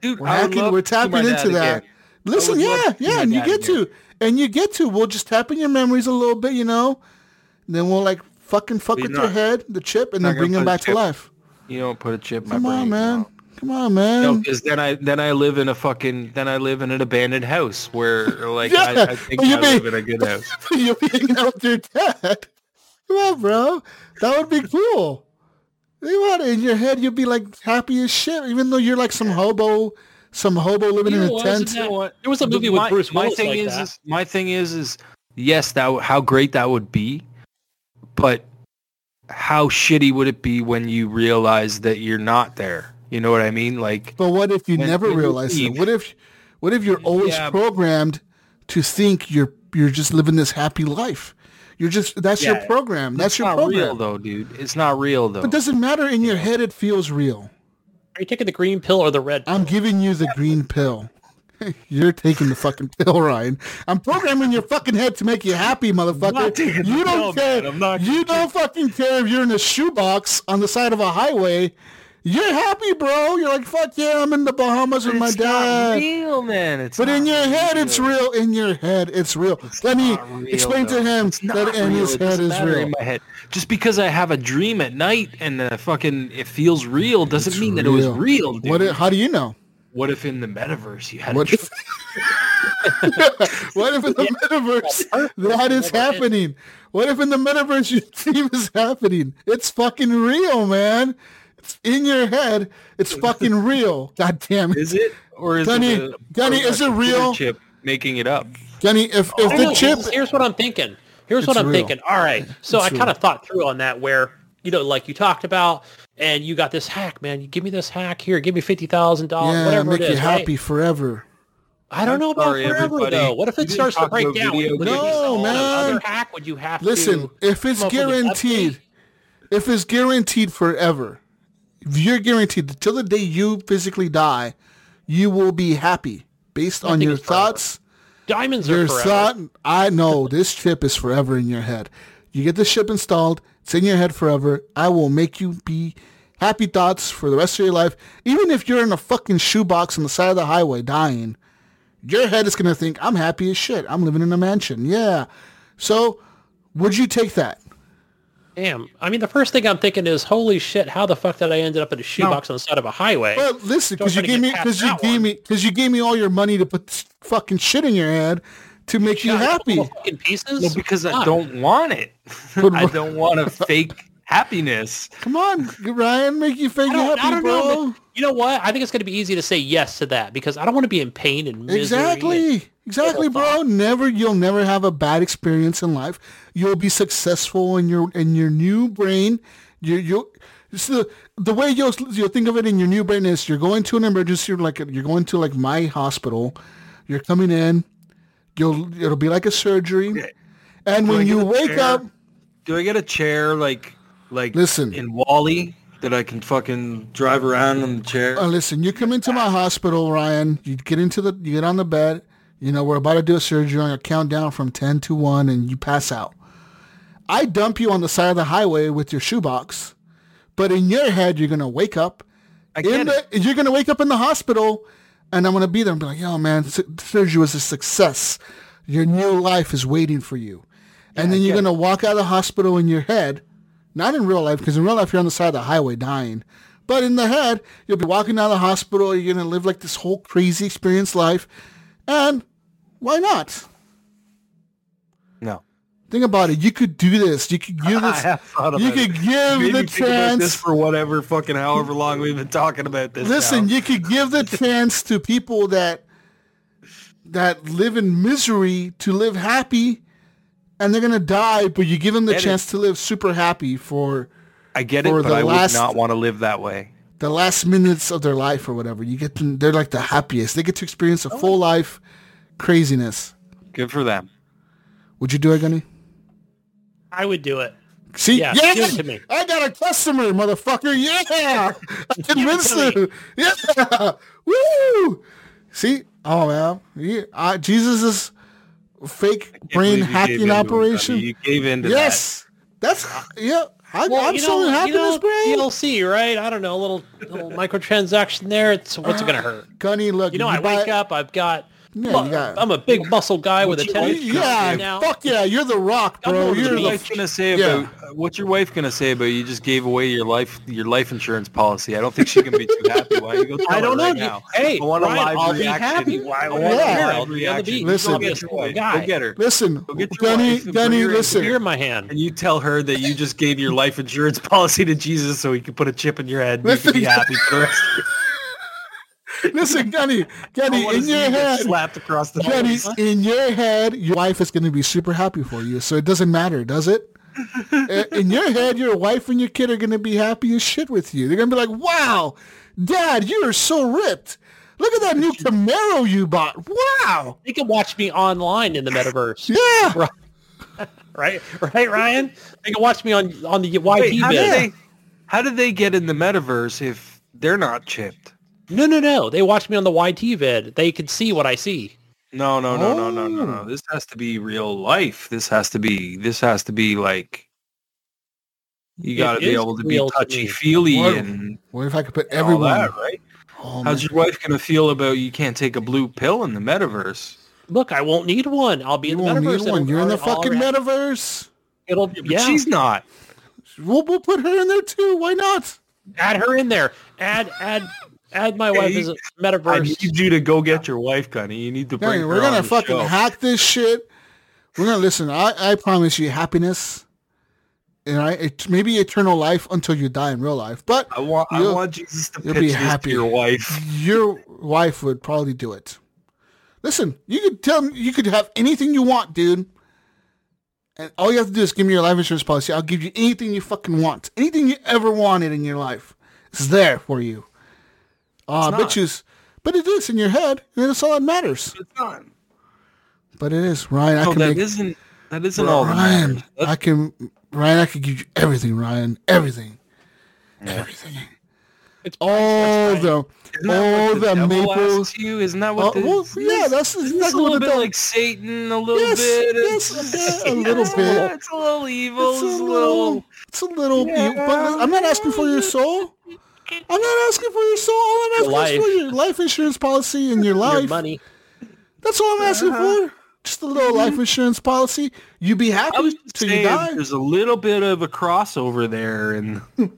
S4: Dude,
S2: We're
S4: I would
S2: hacking. We're
S4: to see my
S2: tapping into that.
S4: again.
S2: Listen,
S4: oh, would
S2: yeah, yeah, and you get
S4: again.
S2: to, and you get to. We'll just tap in your memories a little bit, you know. Then we'll like fucking fuck with
S4: you're
S2: your
S4: not-
S2: head, the chip, and then bring
S4: him
S2: back to life.
S4: You don't put a chip in my
S2: Come
S4: brain.
S2: on, man.
S4: no.
S2: Come on, man.
S4: No, because then I then I live in a fucking then I live in an abandoned house where like
S2: Yeah,
S4: I, I think
S2: you
S4: I
S2: may-
S4: live in a good house.
S2: You'll be hanging out with your dad. Come on, bro. That would be cool. Think about it. In your head, you'll be like happy as shit, even though you're like some hobo, some hobo living
S3: You
S2: in a tent.
S3: isn't that- There was a movie
S4: my,
S3: with Bruce
S4: my thing
S3: like
S4: is,
S3: that.
S4: is my thing is is yes that how great that would be, but how shitty would it be when you realize that you're not there? You know what I mean? Like
S2: But what if you
S4: When-
S2: never
S4: when
S2: realize it?
S4: leave.
S2: What if, what if you're always
S4: Yeah.
S2: programmed to think you're you're just living this happy life? You're just that's your program. That's
S4: it's
S2: your
S4: not
S2: program.
S4: real though, dude. It's not real though.
S2: But doesn't matter. In your head, it feels real.
S3: Are you taking the green pill or the red? pill?
S2: I'm giving you the green pill. You're taking the fucking pill, Ryan. I'm programming your fucking head to make you happy, motherfucker.
S4: not
S2: you don't
S4: pill,
S2: care.
S4: man. I'm not
S2: you don't fucking care if you're in a shoebox on the side of a highway. You're happy, bro. You're like, fuck yeah, I'm in the Bahamas with my
S4: it's
S2: dad.
S4: real, man. It's
S2: But in your head, it's real. In your head, it's real. Let me
S4: real,
S2: explain to him
S4: It's
S2: that in
S4: real.
S2: his head is real.
S4: In my head, just because I have a dream at night and uh, fucking it feels real doesn't
S2: It's
S4: mean that it was
S2: real.
S4: real. Dude.
S2: What? How do you know?
S4: What if in the metaverse you had
S2: What
S4: a
S2: if, what if in the metaverse that is happening? What if in the metaverse your dream is happening? It's fucking real, man. It's in your head. It's fucking real. God damn it.
S4: Is it or is
S2: Gunny,
S4: it? A,
S2: Gunny,
S4: or a
S2: is it real?
S4: Chip making it up.
S2: Kenny, if, if
S3: I
S2: the
S3: know,
S2: chip...
S3: here's- Here's what I'm thinking. Here's what I'm
S2: real.
S3: thinking. All right. So
S2: It's
S3: I kind of thought through on that where, you know, like you talked about and you got this hack, man. You give me this hack here. Give me $50,000,
S2: Yeah,
S3: whatever
S2: make
S3: it is.
S2: you
S3: right?
S2: happy forever.
S3: I don't know about
S4: Sorry,
S3: forever,
S4: everybody.
S3: though. What if it starts to break down?
S4: video
S3: Would you
S2: games.
S3: install
S2: No, man.
S3: Another hack? Would you have
S2: Listen,
S3: to...
S2: if it's
S3: come up with an
S2: guaranteed, if it's guaranteed forever, if you're guaranteed that till the day you physically die, you will be happy based on your thoughts.
S3: Diamonds
S2: Your
S3: are forever.
S2: thought. I know this chip is forever in your head. You get the chip installed. It's in your head forever. I will make you be happy thoughts for the rest of your life. Even if you're in a fucking shoebox on the side of the highway dying, your head is gonna think I'm happy as shit. I'm living in a mansion. Yeah. So, would you take that?
S3: Damn. I mean, the first thing I'm thinking is, holy shit, how the fuck did I end up in a shoebox on the side of a highway?
S2: Well, listen, because you gave me because you gave
S3: one.
S2: me because you gave me all your money to put this fucking shit in your head to make you
S3: Got a
S2: happy.
S3: fucking pieces?
S4: No, because I don't want it. I don't want a fake happiness.
S2: Come on, Ryan, make you feel happy,
S3: I don't
S2: bro.
S3: know. You know what? I think it's going to be easy to say yes to that because I don't want to be in pain and misery. and-
S2: Exactly. Exactly, bro. Never you'll never have a bad experience in life. You'll be successful in your in your new brain. You you So the way you'll you'll think of it in your new brain is you're going to an emergency like you're going to like my hospital. You're coming in. You'll it'll be like a surgery, and
S4: Do
S2: when you wake
S4: chair?
S2: up,
S4: Do I get a chair like like
S2: Listen.
S4: in WALL-E that I can fucking drive around in the chair?
S2: uh, listen. You come into my hospital, Ryan. You get into the you get on the bed. You know we're about to do a surgery on a countdown from ten to one, and you pass out. I dump you on the side of the highway with your shoebox, but in your head you're gonna wake up
S4: I
S2: in the,
S4: it.
S2: you're gonna wake up in the hospital, and I'm gonna be there and be like, "Yo, man, su- surgery was a success. Your new life is waiting for you." And then you're gonna walk out of the hospital in your head, not in real life, because in real life you're on the side of the highway dying, but in the head you'll be walking out of the hospital. You're gonna live like this whole crazy experience life, and why not?
S4: No.
S2: Think about it. You could do this. You could give
S4: I
S2: this.
S4: have thought
S2: You
S4: about it.
S2: could give
S4: Made
S2: the
S4: me think about this
S2: chance.
S4: for whatever fucking however long we've been talking about this.
S2: Listen,
S4: now.
S2: you could give the chance to people that that live in misery to live happy, and they're gonna die. But you give them the
S4: Get it.
S2: chance to live super happy for
S4: I get it,
S2: for
S4: but
S2: the
S4: I
S2: last-
S4: would not want to live that way.
S2: the last minutes of their life or whatever. You get them; they're like the happiest. They get to experience a full life craziness.
S4: Good for them.
S2: Would you do it, Gunny?
S3: I would do it.
S2: See,
S3: Yeah,
S2: yeah,
S3: give it to me.
S2: I got a customer, motherfucker. Yeah, I convinced
S3: it to
S2: him. Yeah, woo. See, oh man, yeah, uh, Jesus is fake brain
S4: believe you gave
S2: hacking operation.
S4: You gave in to
S2: yes, that's uh, yeah. I,
S3: Well,
S2: I'm
S3: you
S2: selling
S3: know, you
S2: happiness,
S3: know,
S2: brain.
S3: DLC, right? I don't know, a little little microtransaction there. It's what's it gonna hurt?
S2: Gunny, look,
S3: You know,
S2: you
S3: I wake up, I've got,
S2: Yeah, you got-
S3: I'm a big muscle guy with a
S4: you
S3: tennis
S4: like?
S2: Yeah,
S3: now.
S2: fuck yeah, you're the rock, bro.
S3: over the
S2: You're
S4: What's your
S2: the
S4: wife gonna say
S2: Yeah.
S4: about uh, what's your wife gonna say about you just gave away your life your life insurance policy? I don't think she can be too happy. Why don't you go tell
S3: I don't
S4: her
S3: know.
S4: right
S3: you-
S4: now?
S3: Hey,
S4: I want a
S3: Ryan,
S4: live
S3: I'll be happy. Why?
S4: I
S3: I
S4: want
S3: want
S4: a
S2: Yeah.
S4: live
S3: I'll be on the
S4: reaction.
S3: beach.
S2: Listen.
S3: I'll a
S4: Go get your
S3: guy.
S4: Go get her.
S2: listen,
S4: Go get your
S2: Gunny,
S4: wife and
S2: Gunny,
S4: her in-
S2: listen.
S3: Beer in my hand.
S4: And you tell her that you just gave your life insurance policy to Jesus so he could put a chip in your head. and You can be
S2: Listen.
S4: happy for the rest of your
S2: Listen, Gunny,
S4: I
S2: Gunny, in your head,
S4: slapped across the
S2: Gunny,
S4: face.
S2: in your head, your wife is going to be super happy for you. So it doesn't matter, does it? In your head, your wife and your kid are going to be happy as shit with you. They're going to be like, wow, dad, you are so ripped. Look at that new Camaro you bought. Wow.
S3: They can watch me online in the metaverse.
S2: Yeah.
S3: Right, right, Ryan. They can watch me on on the YT
S4: Wait, how
S3: bit.
S4: did they how did they get in the metaverse if they're not chipped?
S3: No, no, no. They watch me on the YT vid. They can see what I see.
S4: No, no, no, no, no, no,
S2: Oh.
S4: no. This has to be real life. This has to be this has to be like you got to be able to be
S3: real to me.
S4: touchy feely and
S2: What if I could put
S4: all
S2: everyone?
S4: that, right?
S2: Oh,
S4: How's
S2: man.
S4: your wife gonna feel about you can't take a blue pill in the metaverse?
S3: Look, I won't need one. I'll be
S2: You
S3: in the
S2: won't
S3: metaverse.
S2: need one. You're in the fucking
S3: I'll-
S2: metaverse.
S3: It'll
S4: But
S3: yeah.
S4: she's not.
S2: We'll, we'll put her in there too. Why not?
S3: add her in there. Add add add my wife
S4: Hey,
S3: as a
S4: I
S3: metaverse.
S4: I need you to go get your wife, Gunny. You need to bring
S2: Hey,
S4: her
S2: we're gonna
S4: the
S2: fucking
S4: show.
S2: hack this shit. We're gonna listen. I, I promise you happiness. And I it, maybe eternal life until you die in real life. But
S4: I want I want Jesus to
S2: you'll
S4: pitch
S2: be
S4: this
S2: happy.
S4: to your wife.
S2: your wife would probably do it. Listen, you could tell me you could have anything you want, dude. And all you have to do is give me your life insurance policy. I'll give you anything you fucking want. Anything you ever wanted in your life. It's there for you. Uh,
S4: It's not.
S2: bitches. But it is in your head, and that's all that matters.
S4: It's not.
S2: But it is. Ryan, I
S4: No,
S2: can
S4: that
S2: make
S4: isn't that isn't all that
S2: Ryan,
S4: matters.
S2: I can Ryan, I can give you everything, Ryan. Everything. Everything.
S3: It's
S2: All the all
S4: the,
S2: the
S4: devil
S2: maples.
S4: you? Isn't that what the,
S2: well, yeah, that's
S4: this
S2: exactly
S4: a little
S2: what
S4: bit
S2: devil-
S4: like Satan, a little
S2: Yes,
S4: bit.
S2: yes,
S4: It's-
S2: a bit, a little
S4: it's
S2: bit.
S4: It's a little evil.
S2: It's
S4: It's
S2: a little, it's a little.
S4: Yeah.
S2: But I'm not asking for your soul. I'm not asking for your soul. All I'm asking
S3: Your
S2: is for your life insurance policy and your life.
S3: your
S2: life.
S3: money.
S2: That's all I'm asking for. Just a little life insurance policy. You'd be happy
S4: I was just
S2: till you die.
S4: there's a little bit of a crossover there, and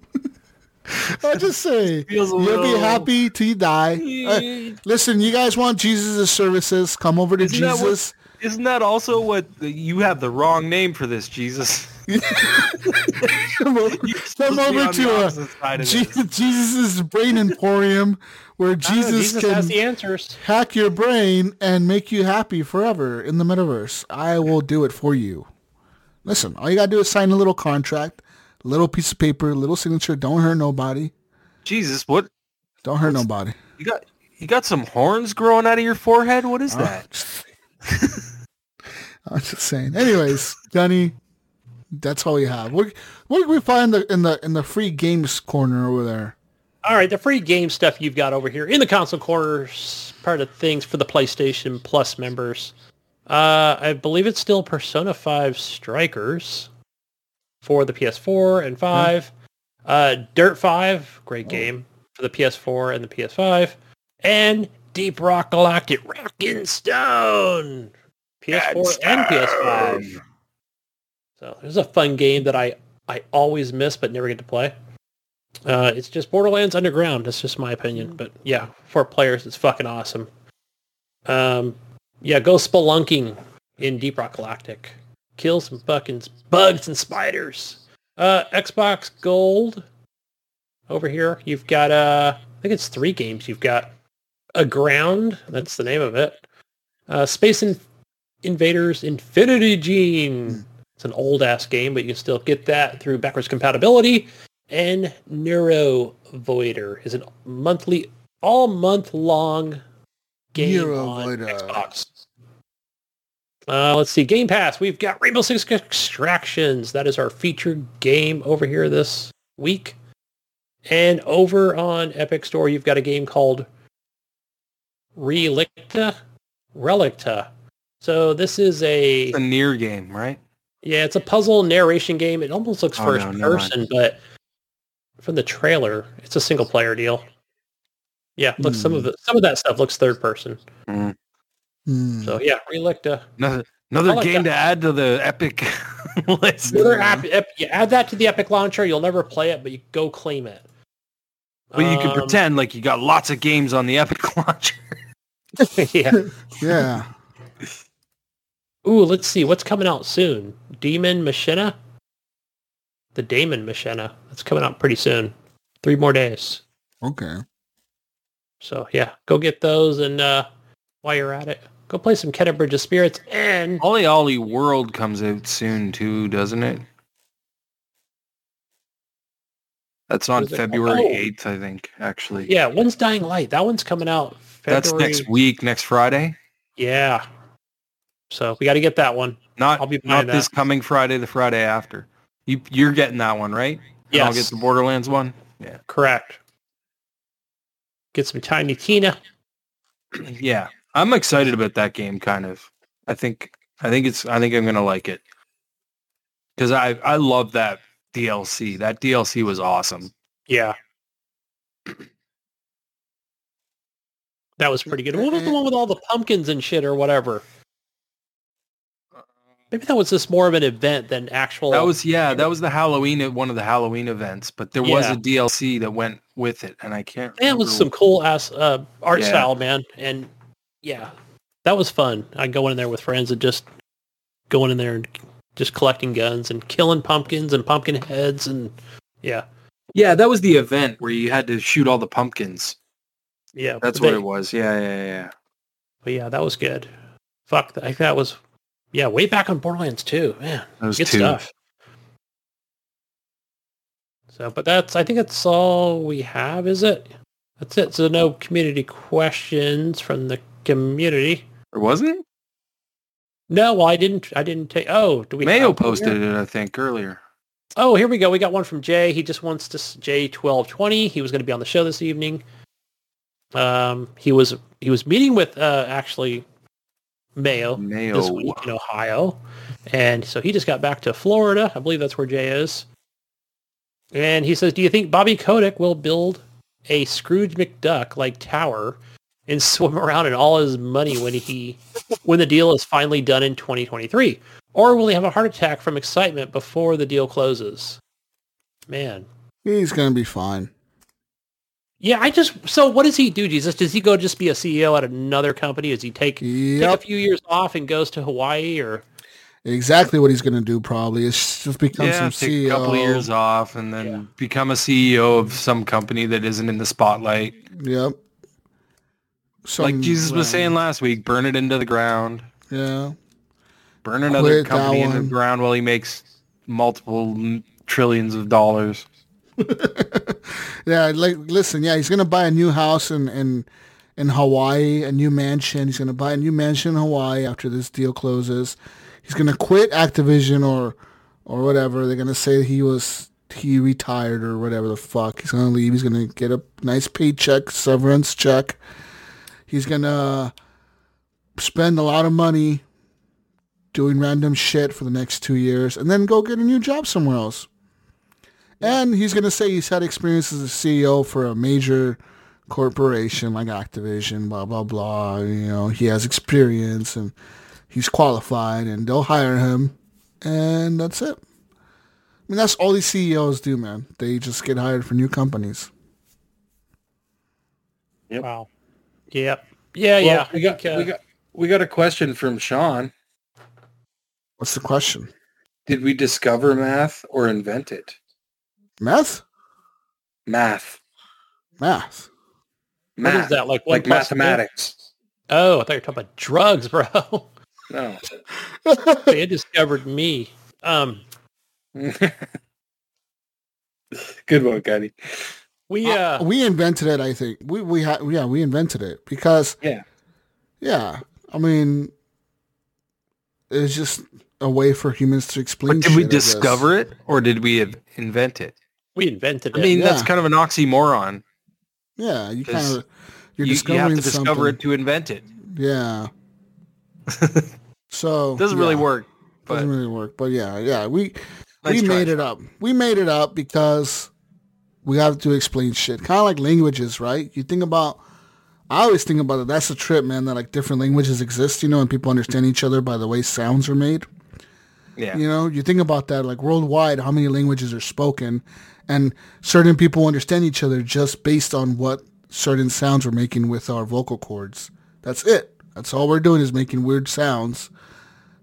S2: I just say you'll be happy till you die. Uh, listen, you guys want Jesus' services? Come over to
S4: Isn't that what-
S2: Jesus.
S4: isn't that also what the, you have the wrong name for this, Jesus?
S2: Come over, come over to uh,
S4: opposite
S2: Je-
S4: this.
S2: Jesus' brain emporium, where
S3: I know,
S2: Jesus,
S3: Jesus
S2: can
S3: has the answers.
S2: hack your brain and make you happy forever in the metaverse. I will do it for you. Listen, all you gotta do is sign a little contract, little piece of paper, little signature. Don't hurt nobody.
S4: Jesus, what
S2: Don't hurt
S4: What's-
S2: nobody.
S4: you got? You got some horns growing out of your forehead. What is
S2: Uh,
S4: that?
S2: I'm just saying. Anyways, Gunny, that's all we have. What what can we find in the in the in the free games corner over there?
S3: All right, the free game stuff you've got over here in the console corners, part of things for the PlayStation Plus members. Uh, I believe it's still Persona 5 Strikers for the PS4 and 5. Uh, Dirt 5, great game for the PS4 and the PS5. And Deep Rock Galactic Rockin' Stone, PS4 and PS5. So there's a fun game that I, I always miss but never get to play. Uh, it's just Borderlands Underground. That's just my opinion. But yeah, for players, it's fucking awesome. Um, yeah, go spelunking in Deep Rock Galactic. Kill some fucking bugs and spiders. Uh, Xbox Gold over here. You've got uh, I think it's three games. You've got Aground. That's the name of it. Uh, Space in- Invaders Infinity Gene. It's an old ass game, but you can still get that through backwards compatibility and Neuro Voider is a monthly, all month long game
S2: Neuro
S3: on
S2: Voider.
S3: Xbox. Uh, let's see, Game Pass. We've got Rainbow Six Extractions. That is our featured game over here this week. And over on Epic Store, you've got a game called Relicta. Relicta. So this is a
S4: It's a near game, right?
S3: Yeah, it's a puzzle narration game. It almost looks
S4: Oh,
S3: first
S4: no, never mind.
S3: person, but from the trailer, it's a single player deal. Yeah, looks some of
S2: Hmm.
S3: it. Some of that stuff looks third person.
S2: Hmm.
S3: So yeah, Relicta.
S4: Another another
S3: like
S4: game
S3: that.
S4: to add to the epic list.
S3: Another app, ep, you add that to the Epic launcher. You'll never play it, but you go claim it.
S4: But you can
S3: Um,
S4: pretend like you got lots of games on the Epic launcher.
S3: yeah.
S2: Yeah.
S3: Ooh, let's see what's coming out soon. Demon Machina. The Damon Machina. That's coming out pretty soon. Three more days.
S2: Okay.
S3: So yeah, go get those, and uh, while you're at it, go play some Kena Bridge of Spirits and
S4: OlliOlli World comes out soon too, doesn't it? That's on
S3: Is it?
S4: February
S3: Oh.
S4: 8th, I think, actually.
S3: yeah, one's Dying Light. That one's coming out.
S4: That's next week, next Friday.
S3: Yeah. So we got to get that one.
S4: Not
S3: I'll be
S4: not
S3: buying
S4: this coming Friday, the Friday after. You you're getting that one, right? Yeah. I'll get the Borderlands one. Yeah.
S3: Correct. Get some Tiny Tina.
S4: yeah. I'm excited about that game kind of. I think I think it's I think I'm going to like it. Cuz I I love that DLC. That DLC was awesome.
S3: Yeah. That was pretty good. What was the one with all the pumpkins and shit or whatever? Maybe that was just more of an event than actual.
S4: That was yeah, that was the Halloween one of the Halloween events, but there was
S3: Yeah.
S4: a DLC that went with it and I can't
S3: That was some cool ass uh, art
S4: Yeah.
S3: style, man. And yeah, that was fun. I go in there with friends and just going in there and just collecting guns and killing pumpkins and pumpkin heads and yeah,
S4: Yeah, that was the event where you had to shoot all the pumpkins.
S3: yeah.
S4: That's what
S3: they-
S4: it was. Yeah, yeah, yeah.
S3: But yeah, that was good. Fuck, I think that was yeah, way back on Borderlands 2. Man,
S4: That was
S3: good
S4: two.
S3: stuff. So, but that's I think that's all we have, is it? That's it. So no community questions from the community.
S4: Or wasn't it?
S3: No, well, I didn't. I didn't take. Oh, do we?
S4: Mayo posted it, I think, earlier.
S3: Oh, here we go. We got one from Jay. He just wants to J twelve twenty. He was going to be on the show this evening. Um, he was he was meeting with uh actually Mayo this week in Ohio, and so he just got back to Florida. I believe that's where Jay is. And he says, "Do you think Bobby Kotick will build a Scrooge McDuck like tower and swim around in all his money when he when the deal is finally done in 2023, or will he have a heart attack from excitement before the deal closes?" Man,
S2: He's gonna be fine.
S3: Yeah. I just so what does he do? Jesus, does he go just be a CEO at another company? Does he take take a few years off and goes to Hawaii or?
S2: Exactly what he's gonna do probably is just become
S4: Yeah,
S2: some
S4: take
S2: CEO.
S4: a couple of years off and then
S3: Yeah.
S4: become a CEO of some company that isn't in the spotlight.
S2: Yep.
S4: like
S2: Some,
S4: Jesus was saying last week, burn it into the ground.
S2: Yeah.
S4: Burn another
S2: Quit
S4: company into the ground while he makes multiple trillions of dollars.
S2: yeah, like listen, yeah, he's gonna buy a new house in in in Hawaii, a new mansion. He's gonna buy a new mansion in Hawaii after this deal closes. He's gonna quit Activision or or whatever. They're gonna say he was he retired or whatever the fuck. He's gonna leave. He's gonna get a nice paycheck, severance check. He's gonna spend a lot of money doing random shit for the next two years and then go get a new job somewhere else. And he's going to say he's had experience as a CEO for a major corporation like Activision, blah, blah, blah. You know, he has experience and he's qualified and they'll hire him. And that's it. I mean, that's all these CEOs do, man. They just get hired for new companies.
S3: Yep. Wow. Yep. Yeah,
S4: well,
S3: yeah.
S4: We got, think, uh, we got we got a question from Sean.
S2: What's the question?
S4: Did we discover math or invent it?
S2: Math?
S4: Math.
S2: Math.
S3: Math. What is that? Like
S4: like mathematics.
S3: Oh, I thought you were talking about drugs, bro.
S4: No.
S3: they discovered me. Um
S4: Good one, Gotti.
S3: We uh,
S2: uh, we invented it. I think we we had yeah we invented it because
S4: yeah
S2: yeah I mean it's just a way for humans to explain.
S4: But did
S2: shit,
S4: we discover it or did we invent it?
S3: We invented
S4: it.
S3: I
S4: mean,
S2: yeah.
S4: that's kind of an oxymoron.
S2: Yeah, you kind of you're
S4: you,
S2: discovering
S4: you have to discover it to invent it.
S2: Yeah. so
S4: it doesn't
S2: yeah,
S4: really work. But
S2: Doesn't really work, but yeah, yeah, we
S4: Nice
S2: we
S4: try,
S2: made it up. We made it up because we have to explain shit. Kind of like languages, right? You think about. I always think about it. That's a trip, man. That like different languages exist, you know, and people understand each other by the way sounds are made.
S4: yeah.
S2: You know, you think about that, like worldwide, how many languages are spoken, and certain people understand each other just based on what certain sounds we're making with our vocal cords. That's it. That's all we're doing is making weird sounds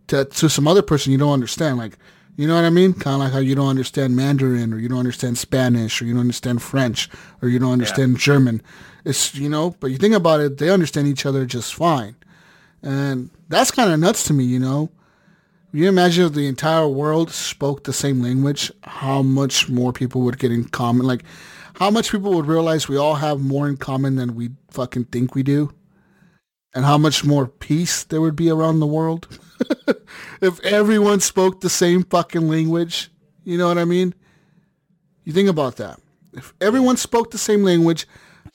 S2: to to some other person you don't understand. Like, you know what I mean? Kind of like how you don't understand Mandarin, or you don't understand Spanish, or you don't understand French, or you don't understand German. It's you know, but you think about it, they understand each other just fine, and that's kind of nuts to me. You know. You imagine if the entire world spoke the same language, how much more people would get in common? Like, how much people would realize we all have more in common than we fucking think we do? And how much more peace there would be around the world? if everyone spoke the same fucking language, you know what I mean? You think about that. If everyone spoke the same language,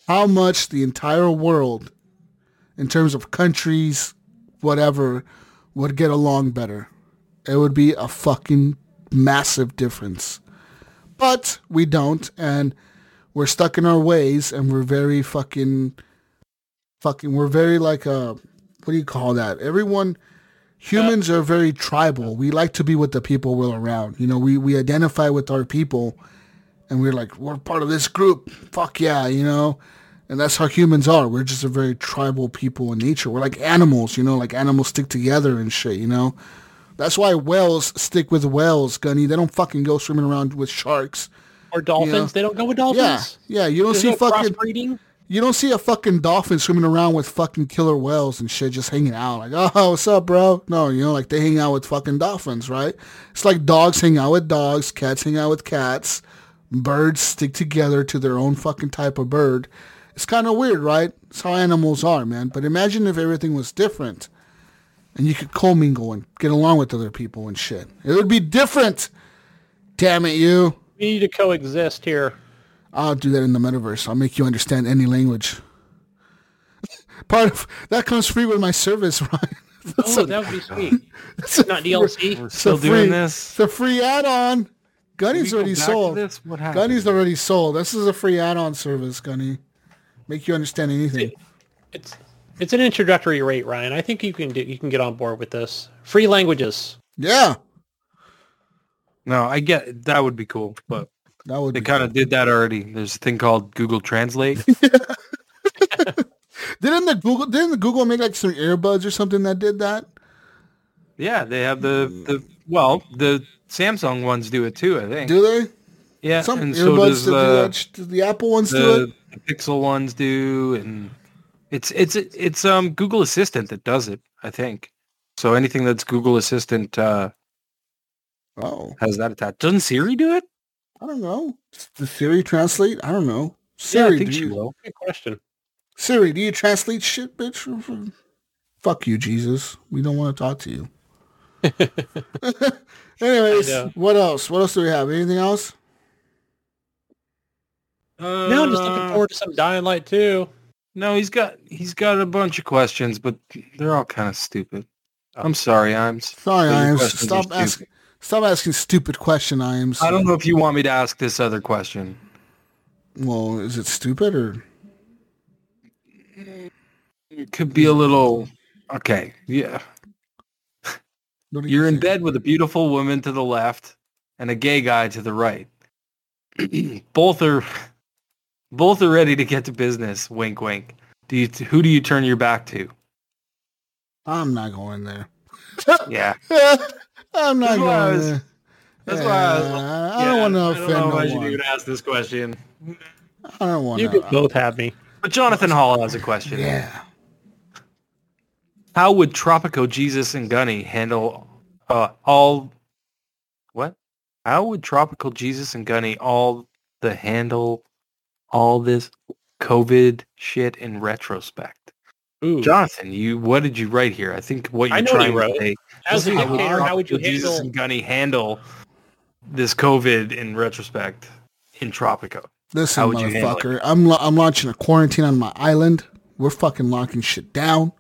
S2: how much the entire world, in terms of countries, whatever, would get along better it would be a fucking massive difference. But we don't, and we're stuck in our ways, and we're very fucking, fucking, we're very like a, what do you call that? Everyone, humans are very tribal. We like to be with the people we're around. You know, we, we identify with our people, and we're like, we're part of this group. Fuck yeah, you know? And that's how humans are. We're just a very tribal people in nature. We're like animals, you know, like animals stick together and shit, you know? That's why whales stick with whales, Gunny. They don't fucking go swimming around with sharks.
S3: or dolphins.
S2: Yeah.
S3: They don't go with dolphins.
S2: yeah. yeah. You don't
S3: There's
S2: see
S3: no
S2: fucking you don't see a fucking dolphin swimming around with fucking killer whales and shit, just hanging out. Like, oh, what's up, bro? No, you know, like they hang out with fucking dolphins, right? It's like dogs hang out with dogs, cats hang out with cats, birds stick together to their own fucking type of bird. It's kind of weird, right? It's how animals are, man. But imagine if everything was different and you could commingle and get along with other people and shit. It would be different. Damn it, you.
S3: We need to coexist here.
S2: I'll do that in the metaverse. I'll make you understand any language. Part of that comes free with my service, Ryan.
S3: Oh, that would be sweet. It's not DLC.
S4: We're still
S2: free,
S4: doing this.
S2: It's a free add-on. Gunny's already
S4: go back to
S2: sold.
S4: This? What happened?
S2: Gunny's already sold. This is a free add-on service, Gunny. Make you understand anything.
S3: It's it's an introductory rate, Ryan. I think you can do. You can get on board with this. Free languages.
S2: Yeah,
S4: No, I get that would be cool, but
S2: that would.
S4: they kind of did that already. There's a thing called Google Translate.
S2: Didn't the Google? Didn't the Google make like some earbuds or something that did that?
S4: yeah, they have the the well, the Samsung ones do it too. I think.
S2: Do they?
S4: yeah,
S2: Some
S4: and so
S2: earbuds
S4: does
S2: that do
S4: the,
S2: that. The Apple ones do it.
S4: the, the Pixel ones do, and it's it's it's um Google Assistant that does it. I think. So anything that's Google Assistant uh,
S2: Oh,
S4: has that attached. Doesn't Siri do it?
S2: I don't know. Does Siri translate? I don't know.
S4: Yeah, I
S2: Siri,
S4: think
S2: do
S4: she
S2: you,
S4: will.
S3: Good question.
S2: Siri, do you translate shit, bitch? Fuck you, Jesus. We don't want to talk to you. Anyways, what else? What else do we have? Anything else?
S3: No, I'm just looking
S4: Uh,
S3: forward to some Dying Light 2.
S4: No, he's got he's got a bunch of questions, but they're all kind of stupid. I'm sorry, I'm.
S2: Sorry, Iams. Stop asking. Stop asking stupid question, Iams.
S4: I don't know if you want me to ask this other question.
S2: Well, is it stupid or?
S4: It could be a little. Okay, yeah.
S2: You
S4: You're in bed with a beautiful woman to the left and a gay guy to the right. both are both are ready to get to business. Wink, wink. Do you who do you turn your back to?
S2: I'm not going there.
S4: Yeah,
S2: I'm not
S4: That's
S2: going
S4: was-
S2: there.
S4: that's why I, was,
S2: Yeah, I don't want to
S4: I
S2: offend
S4: don't know
S2: no
S4: if I
S2: one.
S4: even ask this question.
S2: I don't want
S3: You
S2: to.
S3: could both have me.
S4: But Jonathan Hall has a question.
S2: Yeah.
S4: How would Tropico, Jesus, and Gunny handle uh, all? What? How would Tropical Jesus and Gunny all the handle all this COVID shit in retrospect?
S3: Ooh.
S4: Jonathan, you what did you write here? I think what you're
S3: I know what
S4: trying to
S3: wrote.
S4: say.
S3: As a
S4: is how would
S3: dictator, how would you
S4: Jesus
S3: handle?
S4: and Gunny handle this COVID in retrospect in Tropico?
S2: Listen,
S4: How would you handle
S2: motherfucker. I'm I'm launching a quarantine on my island. We're fucking locking shit down.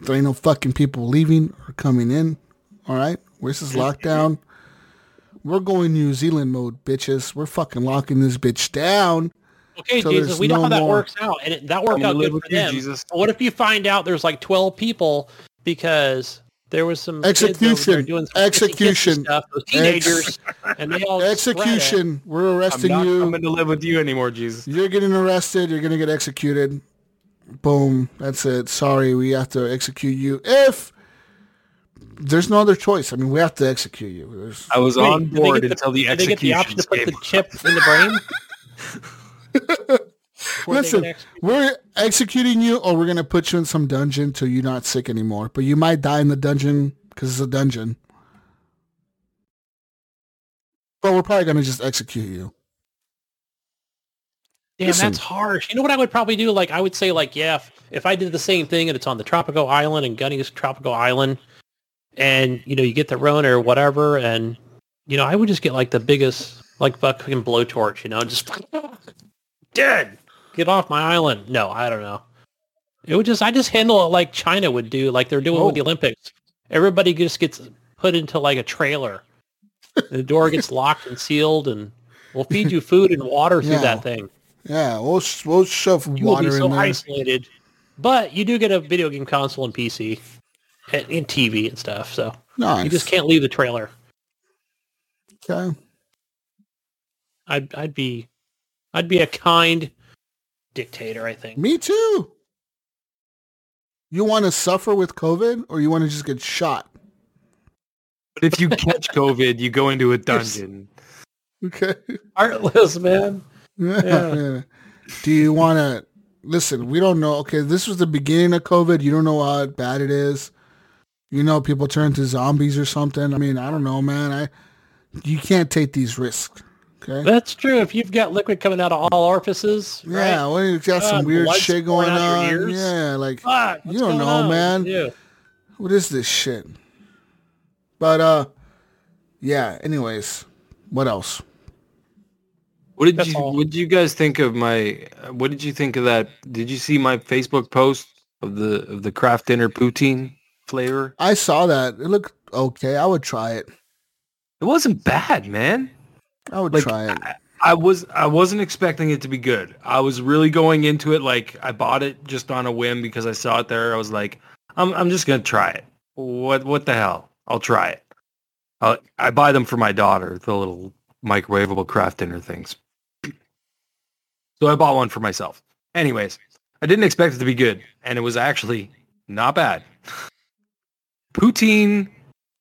S2: There ain't no fucking people leaving or coming in. All right, where's this mm-hmm. is lockdown. We're going New Zealand mode, bitches. We're fucking locking this bitch down.
S3: Okay,
S2: So
S3: Jesus,
S2: there's
S3: we know
S2: no
S3: how that
S2: more-
S3: works out, and it, that worked out good for
S4: you,
S3: them.
S4: Jesus.
S3: But what if you find out there's like 12 people because there was some kids over there
S2: Execution.
S3: doing some
S2: Execution.
S3: stuff, those teenagers, and they all.
S2: Execution. We're arresting you.
S4: I'm
S2: arresting
S4: not
S2: you.
S4: coming to live with you anymore, Jesus.
S2: You're getting arrested. You're gonna get executed. Boom. That's it. Sorry, we have to execute you. If there's no other choice, I mean, we have to execute you. There's-
S4: I was
S3: Wait,
S4: on
S3: did they
S4: board
S3: get the-
S4: until the
S3: Did they get the option to put the chip in the brain?
S2: Listen, we're executing you, or we're gonna put you in some dungeon till you're not sick anymore. But you might die in the dungeon because it's a dungeon. But we're probably gonna just execute you.
S3: Damn,
S2: Listen.
S3: that's harsh. You know what I would probably do? Like, I would say, like, yeah, if, if I did the same thing and it's on the tropical island and Gunny's tropical island, and you know, you get the Rona or whatever, and you know, I would just get like the biggest, like fucking blowtorch, you know, just dead. Get off my island. No, I don't know. It would just, I just handle it like China would do, like they're doing with the oh. Olympics. Everybody just gets put into like a trailer. the door gets locked and sealed, and we'll feed you food and water through
S2: Yeah.
S3: that thing.
S2: Yeah, we'll we'll shove
S3: You will
S2: water
S3: be so
S2: in there.
S3: isolated. But you do get a video game console and PC and, and TV and stuff, so
S2: Nice.
S3: you just can't leave the trailer.
S2: Okay.
S3: I'd I'd be I'd be a kind dictator, I think.
S2: Me too. You want to suffer with COVID, or you want to just get shot?
S4: But if you catch COVID, you go into a dungeon.
S2: Okay.
S3: Heartless, man.
S2: Yeah. Do you want to listen? We don't know. Okay, this was the beginning of COVID. You don't know how bad it is. You know, people turn to zombies or something. I mean, I don't know, man. I you can't take these risks. Okay.
S3: That's true. If you've got liquid coming out of all orifices,
S2: Yeah,
S3: right?
S2: well, you got
S3: Uh,
S2: some weird shit going on. Yeah, like
S3: Fuck,
S2: you don't know,
S3: on?
S2: man.
S3: Yeah.
S2: what is this shit? But uh, yeah. Anyways, what else?
S4: What did
S3: That's
S4: you
S3: all.
S4: What did you guys think of my? uh, What did you think of that? Did you see my Facebook post of the of the Kraft Dinner poutine flavor?
S2: I saw that. It looked okay. I would try it.
S4: It wasn't bad, man.
S2: I would
S4: Like
S2: try it.
S4: I, I was I wasn't expecting it to be good. I was really going into it like I bought it just on a whim because I saw it there. I was like, I'm I'm just gonna try it. What what the hell? I'll try it. i I buy them for my daughter, the little microwavable Kraft Dinner things. So I bought one for myself. Anyways, I didn't expect it to be good, and it was actually not bad. Poutine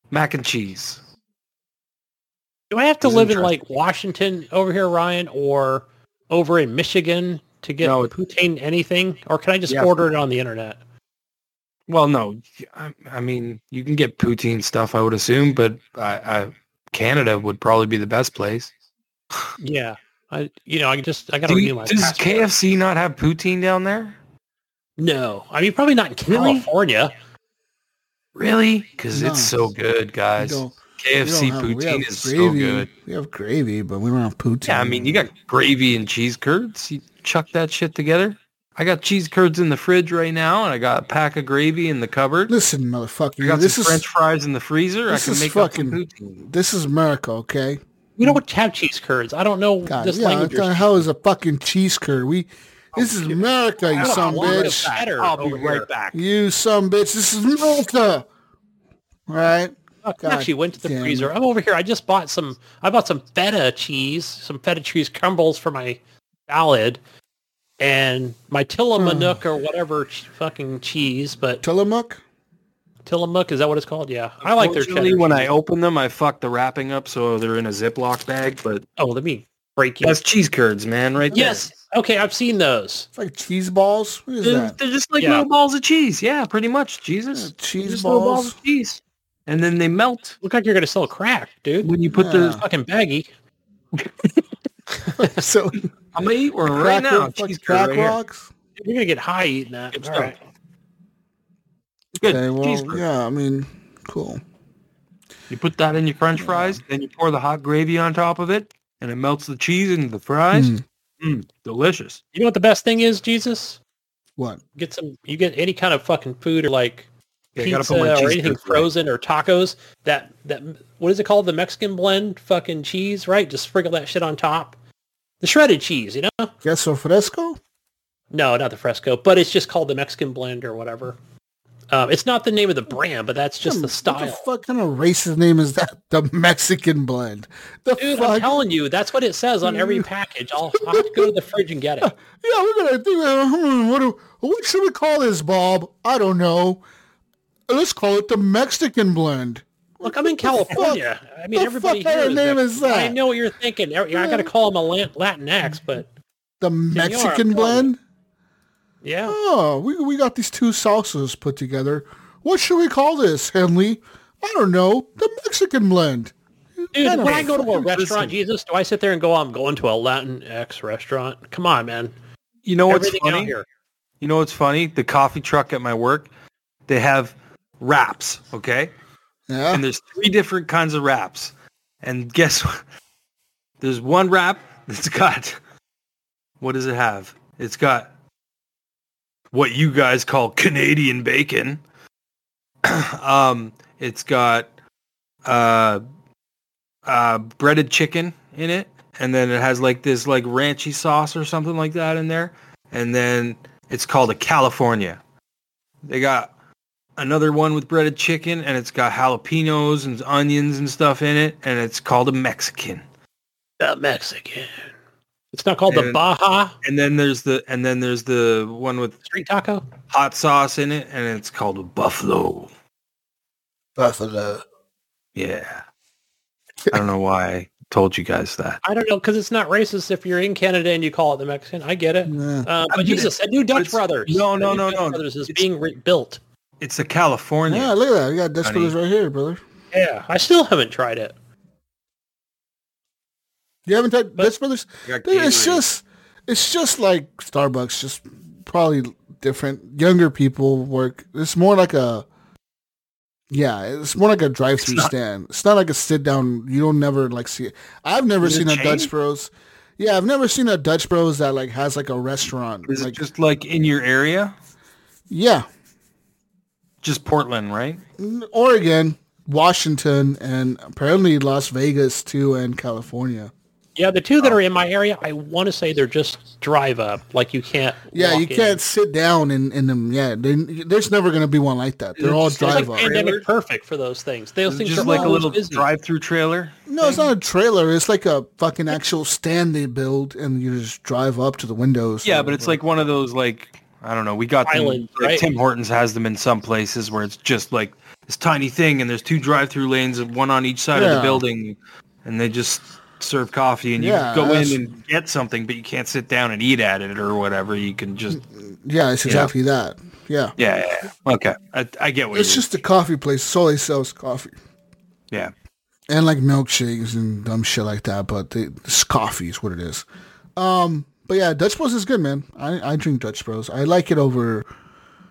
S4: mac and cheese.
S3: Do I have to live in like Washington over here, Ryan, or over in Michigan to get
S4: No,
S3: poutine anything, or can I just
S4: Yeah.
S3: order it on the internet?
S4: Well, no, I, I mean you can get poutine stuff, I would assume, but I, I, Canada would probably be the best place.
S3: Yeah. I you know I just I got to
S4: Do
S3: renew my
S4: does
S3: passport.
S4: KFC not have poutine down there?
S3: No, I mean probably not in California.
S4: Really? Because
S2: No.
S4: it's so good,
S2: We
S4: guys.
S2: Don't-
S4: KFC
S2: don't have-
S4: poutine
S2: have
S4: is so
S2: gravy.
S4: good.
S2: We have gravy, but we don't have poutine.
S4: Yeah, I mean, you got gravy and cheese curds. You chuck that shit together. I got cheese curds in the fridge right now, and I got a pack of gravy in the cupboard.
S2: Listen, motherfucker,
S4: I
S2: motherfucker.
S4: got
S2: This
S4: some
S2: is
S4: French fries in the freezer. I can
S2: is
S4: make up some
S2: fucking-
S4: poutine.
S2: this is America, okay?
S3: We don't have cheese curds. I don't know
S2: God,
S3: this
S2: yeah,
S3: language.
S2: what the hell is a fucking cheese curd? We this is America, you some bitch.
S4: I'll be right back.
S2: You some bitch. This is America. Right?
S3: I
S2: God
S3: actually went to the
S2: damn
S3: freezer.
S2: it.
S3: I'm over here. I just bought some. I bought some feta cheese, some feta cheese crumbles for my salad, and my Tillamook oh. or whatever ch- fucking cheese. But
S2: Tillamook?
S3: Tillamook is that what it's called? Yeah, I like their
S4: Fortunately,
S3: cheddar.
S4: when
S3: cheese.
S4: I open them, I fuck the wrapping up so they're in a Ziploc bag. But
S3: oh, let me break you.
S4: that's cheese curds, man, right there.
S3: Yes. Okay, I've seen those.
S2: It's like cheese balls. What is
S4: They're,
S2: that?
S4: they're just like
S3: Yeah.
S4: little balls of cheese. Yeah, pretty much. Jesus.
S2: Yeah, cheese
S4: They're just little
S2: balls.
S4: of cheese. And then they melt
S3: Look like you're gonna sell crack, dude.
S4: when you put
S2: Yeah.
S4: the.
S3: Fucking baggie.
S2: so
S4: I'm gonna eat one right now. Cheese
S2: crack
S4: right here.
S2: rocks.
S3: You're gonna get high eating that.
S4: Good
S3: All
S4: stuff.
S3: right.
S4: Good.
S2: Okay, well,
S4: curd.
S2: yeah, I mean, cool.
S4: You put that in your French fries, then you pour the hot gravy on top of it, and it melts the cheese into the fries.
S2: Mm.
S4: Mm, delicious.
S3: You know what the best thing is, Jesus?
S2: What?
S3: Get some. You get any kind of fucking food or like
S4: Yeah,
S3: pizza
S4: put my
S3: or anything
S4: curds right.
S3: frozen or tacos. That that what is it called? The Mexican blend fucking cheese, right? Just sprinkle that shit on top. The shredded cheese, you know?
S2: Queso fresco?
S3: No, not the fresco, but it's just called the Mexican blend or whatever. Um, it's not the name of the brand, but that's just the
S2: What the
S3: style.
S2: fuck kind of racist name is that? The Mexican blend. The
S3: Dude,
S2: fuck?
S3: I'm telling you, that's what it says on every package. I'll, I'll have to go to the fridge and get it.
S2: Yeah, we're gonna think. Uh, hmm, what, do, what should we call this, Bob? I don't know. Let's call it the Mexican blend.
S3: Look, I'm in California. I mean,
S2: the
S3: everybody
S2: fuck
S3: here
S2: name
S3: Mex-
S2: is that?
S3: I know what you're thinking. I got to call him a Latinx, but
S2: The Mexican
S3: telling
S2: blend.
S3: yeah.
S2: Oh, we we got these two salsas put together. What should we call this, Henley? I don't know. The Mexican blend.
S3: Dude,
S2: I
S3: when I go to a restaurant,
S2: listen.
S3: Jesus, do I sit there and go, oh, I'm going to a Latinx restaurant? Come on, man.
S4: You know what's
S3: Everything
S4: funny?
S3: here.
S4: You know what's funny? The coffee truck at my work, they have wraps, okay?
S2: Yeah.
S4: And there's three different kinds of wraps. And guess what? There's one wrap that's got what does it have? It's got what you guys call Canadian bacon. um, it's got uh, uh, breaded chicken in it, and then it has like this like ranchy sauce or something like that in there, and then it's called a California. They got another one with breaded chicken, and it's got jalapenos and onions and stuff in it, and it's called a Mexican.
S3: The Mexican. It's not called the Baja
S4: And then there's the and then there's the one with
S3: street taco.
S4: hot sauce in it, and it's called a buffalo.
S2: Buffalo.
S4: Yeah. I don't know why I told you guys that.
S3: I don't know because it's not racist if you're in Canada and you call it the Mexican. I get it.
S2: Yeah.
S3: Uh,
S4: I
S3: but
S4: get
S3: Jesus, that new Dutch
S4: it's-
S3: Brothers.
S4: no, no,
S3: new
S4: no,
S3: Dutch
S4: no.
S3: Brothers is
S4: It's-
S3: being rebuilt.
S4: It's a California.
S2: Yeah, look at that. We got Dutch
S4: Honey.
S2: Brothers right here, brother.
S3: Yeah, I still haven't tried it.
S2: You haven't tried
S3: But-
S2: Dutch Brothers? It's just, it's just like Starbucks, just probably different. Younger people work. It's more like a, yeah, it's more like a drive-through
S4: not-
S2: stand. It's not like a sit-down. You don't never like see it. I've never seen a
S4: chain?
S2: Dutch Bros. Yeah, I've never seen a Dutch Bros that like has like a restaurant.
S4: Is
S2: like,
S4: it just like in your area?
S2: yeah,
S4: Just Portland, right?
S2: Mm, Oregon, Washington, and apparently Las Vegas too, and California.
S3: Yeah, the two that oh. are in my area, I want to say they're just drive up. Like you can't.
S2: Yeah,
S3: walk
S2: you
S3: in.
S2: can't sit down in, in them. Yeah, they, there's never going to be one like that. They're
S4: It's
S2: all drive
S3: like
S2: up.
S3: pandemic perfect for those things. Those
S4: Is it
S3: things
S4: just
S3: are
S4: like a little drive-through trailer.
S2: No, it's not a trailer. It's like a fucking actual stand they build, and you just drive up to the windows.
S4: Yeah, but it's like one of those like I don't know. We got them, like
S3: right?
S4: Tim Hortons has them in some places where it's just like this tiny thing, and there's two drive-through lanes, one on each side of the building, and they just serve coffee, and you
S2: Yeah,
S4: go in and get something, but you can't sit down and eat at it or whatever. You can just
S2: yeah, it's exactly that. Yeah,
S4: yeah, yeah, yeah. okay. I, I get what
S2: it's just a coffee place. Solely they coffee.
S4: yeah.
S2: and like milkshakes and dumb shit like that. But they, it's coffee is what it is. Um, but yeah, Dutch Bros is good, man. I, I drink Dutch Bros. I like it over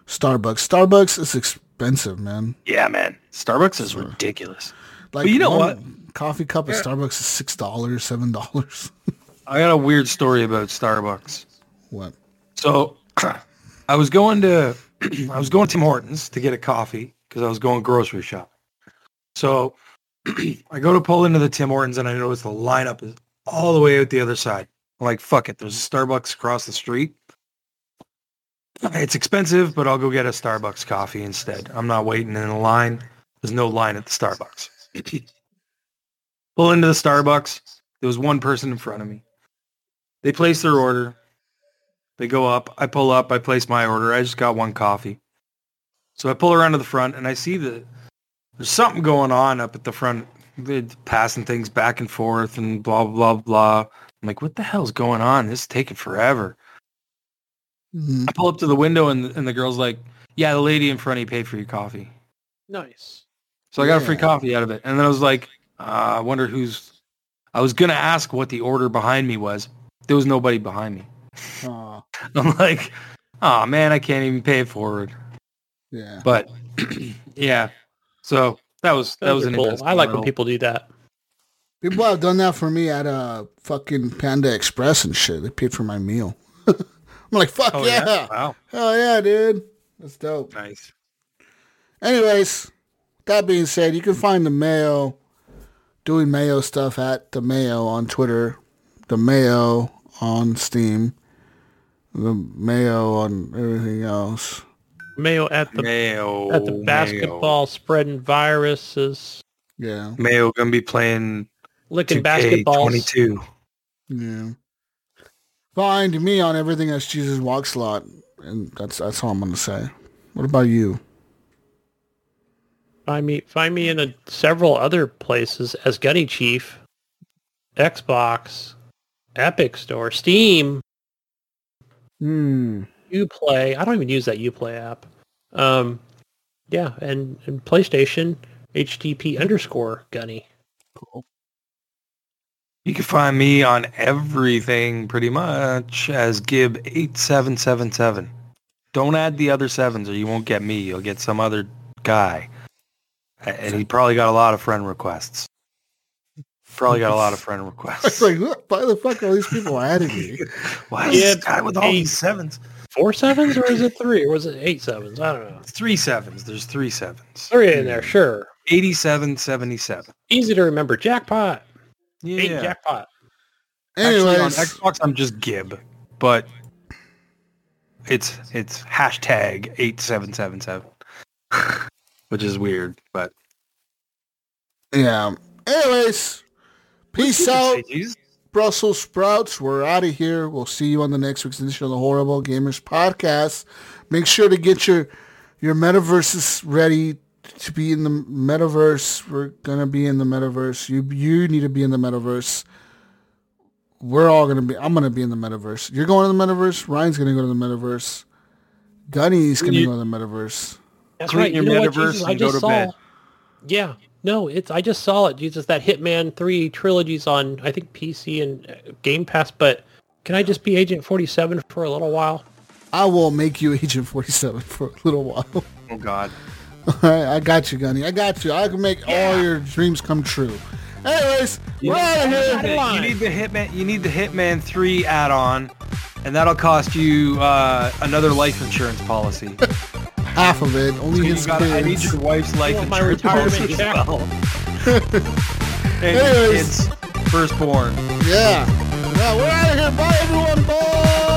S2: Starbucks. Starbucks is expensive, man.
S4: Yeah, man. Starbucks is ridiculous.
S2: Like
S4: But you know what?
S2: Coffee cup at Starbucks is six dollars, seven dollars.
S4: I got a weird story about Starbucks.
S2: what?
S4: So I was going to I was going to Tim Hortons to get a coffee because I was going grocery shopping. So I go to pull into the Tim Hortons and I notice the lineup is all the way out the other side. Like, fuck it. There's a Starbucks across the street. It's expensive, but I'll go get a Starbucks coffee instead. I'm not waiting in a line. There's no line at the Starbucks. pull into the Starbucks. There was one person in front of me. They place their order. They go up. I pull up. I place my order. I just got one coffee. So I pull around to the front and I see that there's something going on up at the front. They're passing things back and forth and blah, blah, blah. I'm like, what the hell's going on? This is taking forever.
S2: Mhm.
S4: I pull up to the window and, and the girl's like, yeah, the lady in front of you paid for your coffee.
S3: Nice.
S4: So I got a free coffee out of it. And then I was like, uh, I wonder who's... I was going to ask what the order behind me was. There was nobody behind me.
S2: Aw,
S4: I'm like, oh man, I can't even pay it forward.
S2: yeah.
S4: But yeah, so that was that
S3: Those
S4: was
S3: are
S4: an
S3: cool. I like when people do that.
S2: People have done that for me at a fucking Panda Express and shit. They paid for my meal. I'm like, fuck
S4: Oh,
S2: yeah.
S4: Wow,
S2: Hell yeah, dude. That's dope.
S4: nice.
S2: Anyways, that being said, you can find the Mayo doing Mayo stuff at the Mayo on Twitter, the Mayo on Steam, the Mayo on everything else.
S3: Mayo at the
S4: Mayo
S3: at the basketball spreading viruses,
S2: Yeah,
S4: Mayo, Mayo gonna be playing
S3: licking
S4: 2K
S3: basketballs.
S4: 22.
S2: yeah. Find me on everything as Jesus Walks a lot, and that's that's all I'm gonna say. What about you?
S3: Find me find me in a, several other places as Gunny Chief, Xbox, Epic Store, Steam,
S2: Hmm.
S3: Uplay. I don't even use that Uplay app. Um, yeah, and, and PlayStation, HTTP underscore Gunny.
S4: You can find me on everything pretty much as Gib eight seven seven seven. Don't add the other sevens or you won't get me. You'll get some other guy, and he probably got a lot of friend requests. Probably got a lot of friend requests.
S2: It's like, why the fuck are these people adding me?
S4: Why is
S3: Yeah,
S4: this guy with all
S3: hey.
S4: these sevens?
S3: Four sevens or is it three or was it eight sevens? I don't know.
S4: Three sevens. There's three sevens.
S3: Three in there, sure.
S4: 8777.
S3: Easy to remember. Jackpot.
S4: Yeah.
S3: jackpot.
S4: Actually, on Xbox, I'm just Gib, but it's it's hashtag eight seven seven seven, which is weird. But
S2: yeah. Anyways, peace out. Brussels sprouts. We're out of here. We'll see you on the next week's edition of the Horrible Gamers podcast. Make sure to get your your metaverses ready to be in the metaverse. We're gonna be in the metaverse. You you need to be in the metaverse. We're all gonna be. I'm gonna be in the metaverse. You're going to the metaverse. Ryan's gonna go to the metaverse. Gunny's gonna
S4: You-
S2: go to the metaverse.
S3: That's
S4: Clean
S3: right.
S4: your
S3: You know what,
S4: metaverse
S3: Jesus? I
S4: and go to
S3: saw.
S4: bed.
S3: Yeah. No, it's I just saw it, Jesus. That Hitman three trilogies on I think PC and uh, Game Pass. But can I just be Agent Forty Seven for a little while?
S2: I will make you Agent 47 for a little while.
S4: Oh God.
S2: All right, I got you, Gunny. I got you. I can make all your dreams come true. Anyways, we're out of here.
S3: Hold
S4: You need the Hitman. You need the Hitman Three add-on, and that'll cost you uh, another life insurance policy.
S2: Half of it. Only
S4: So
S2: his
S4: gotta- I need your wife's life
S3: want my
S4: insurance
S3: retirement
S4: policy as well. and your
S2: Anyways.
S4: kids firstborn.
S2: Yeah. Yeah, we're out of here. Bye, everyone. Bye.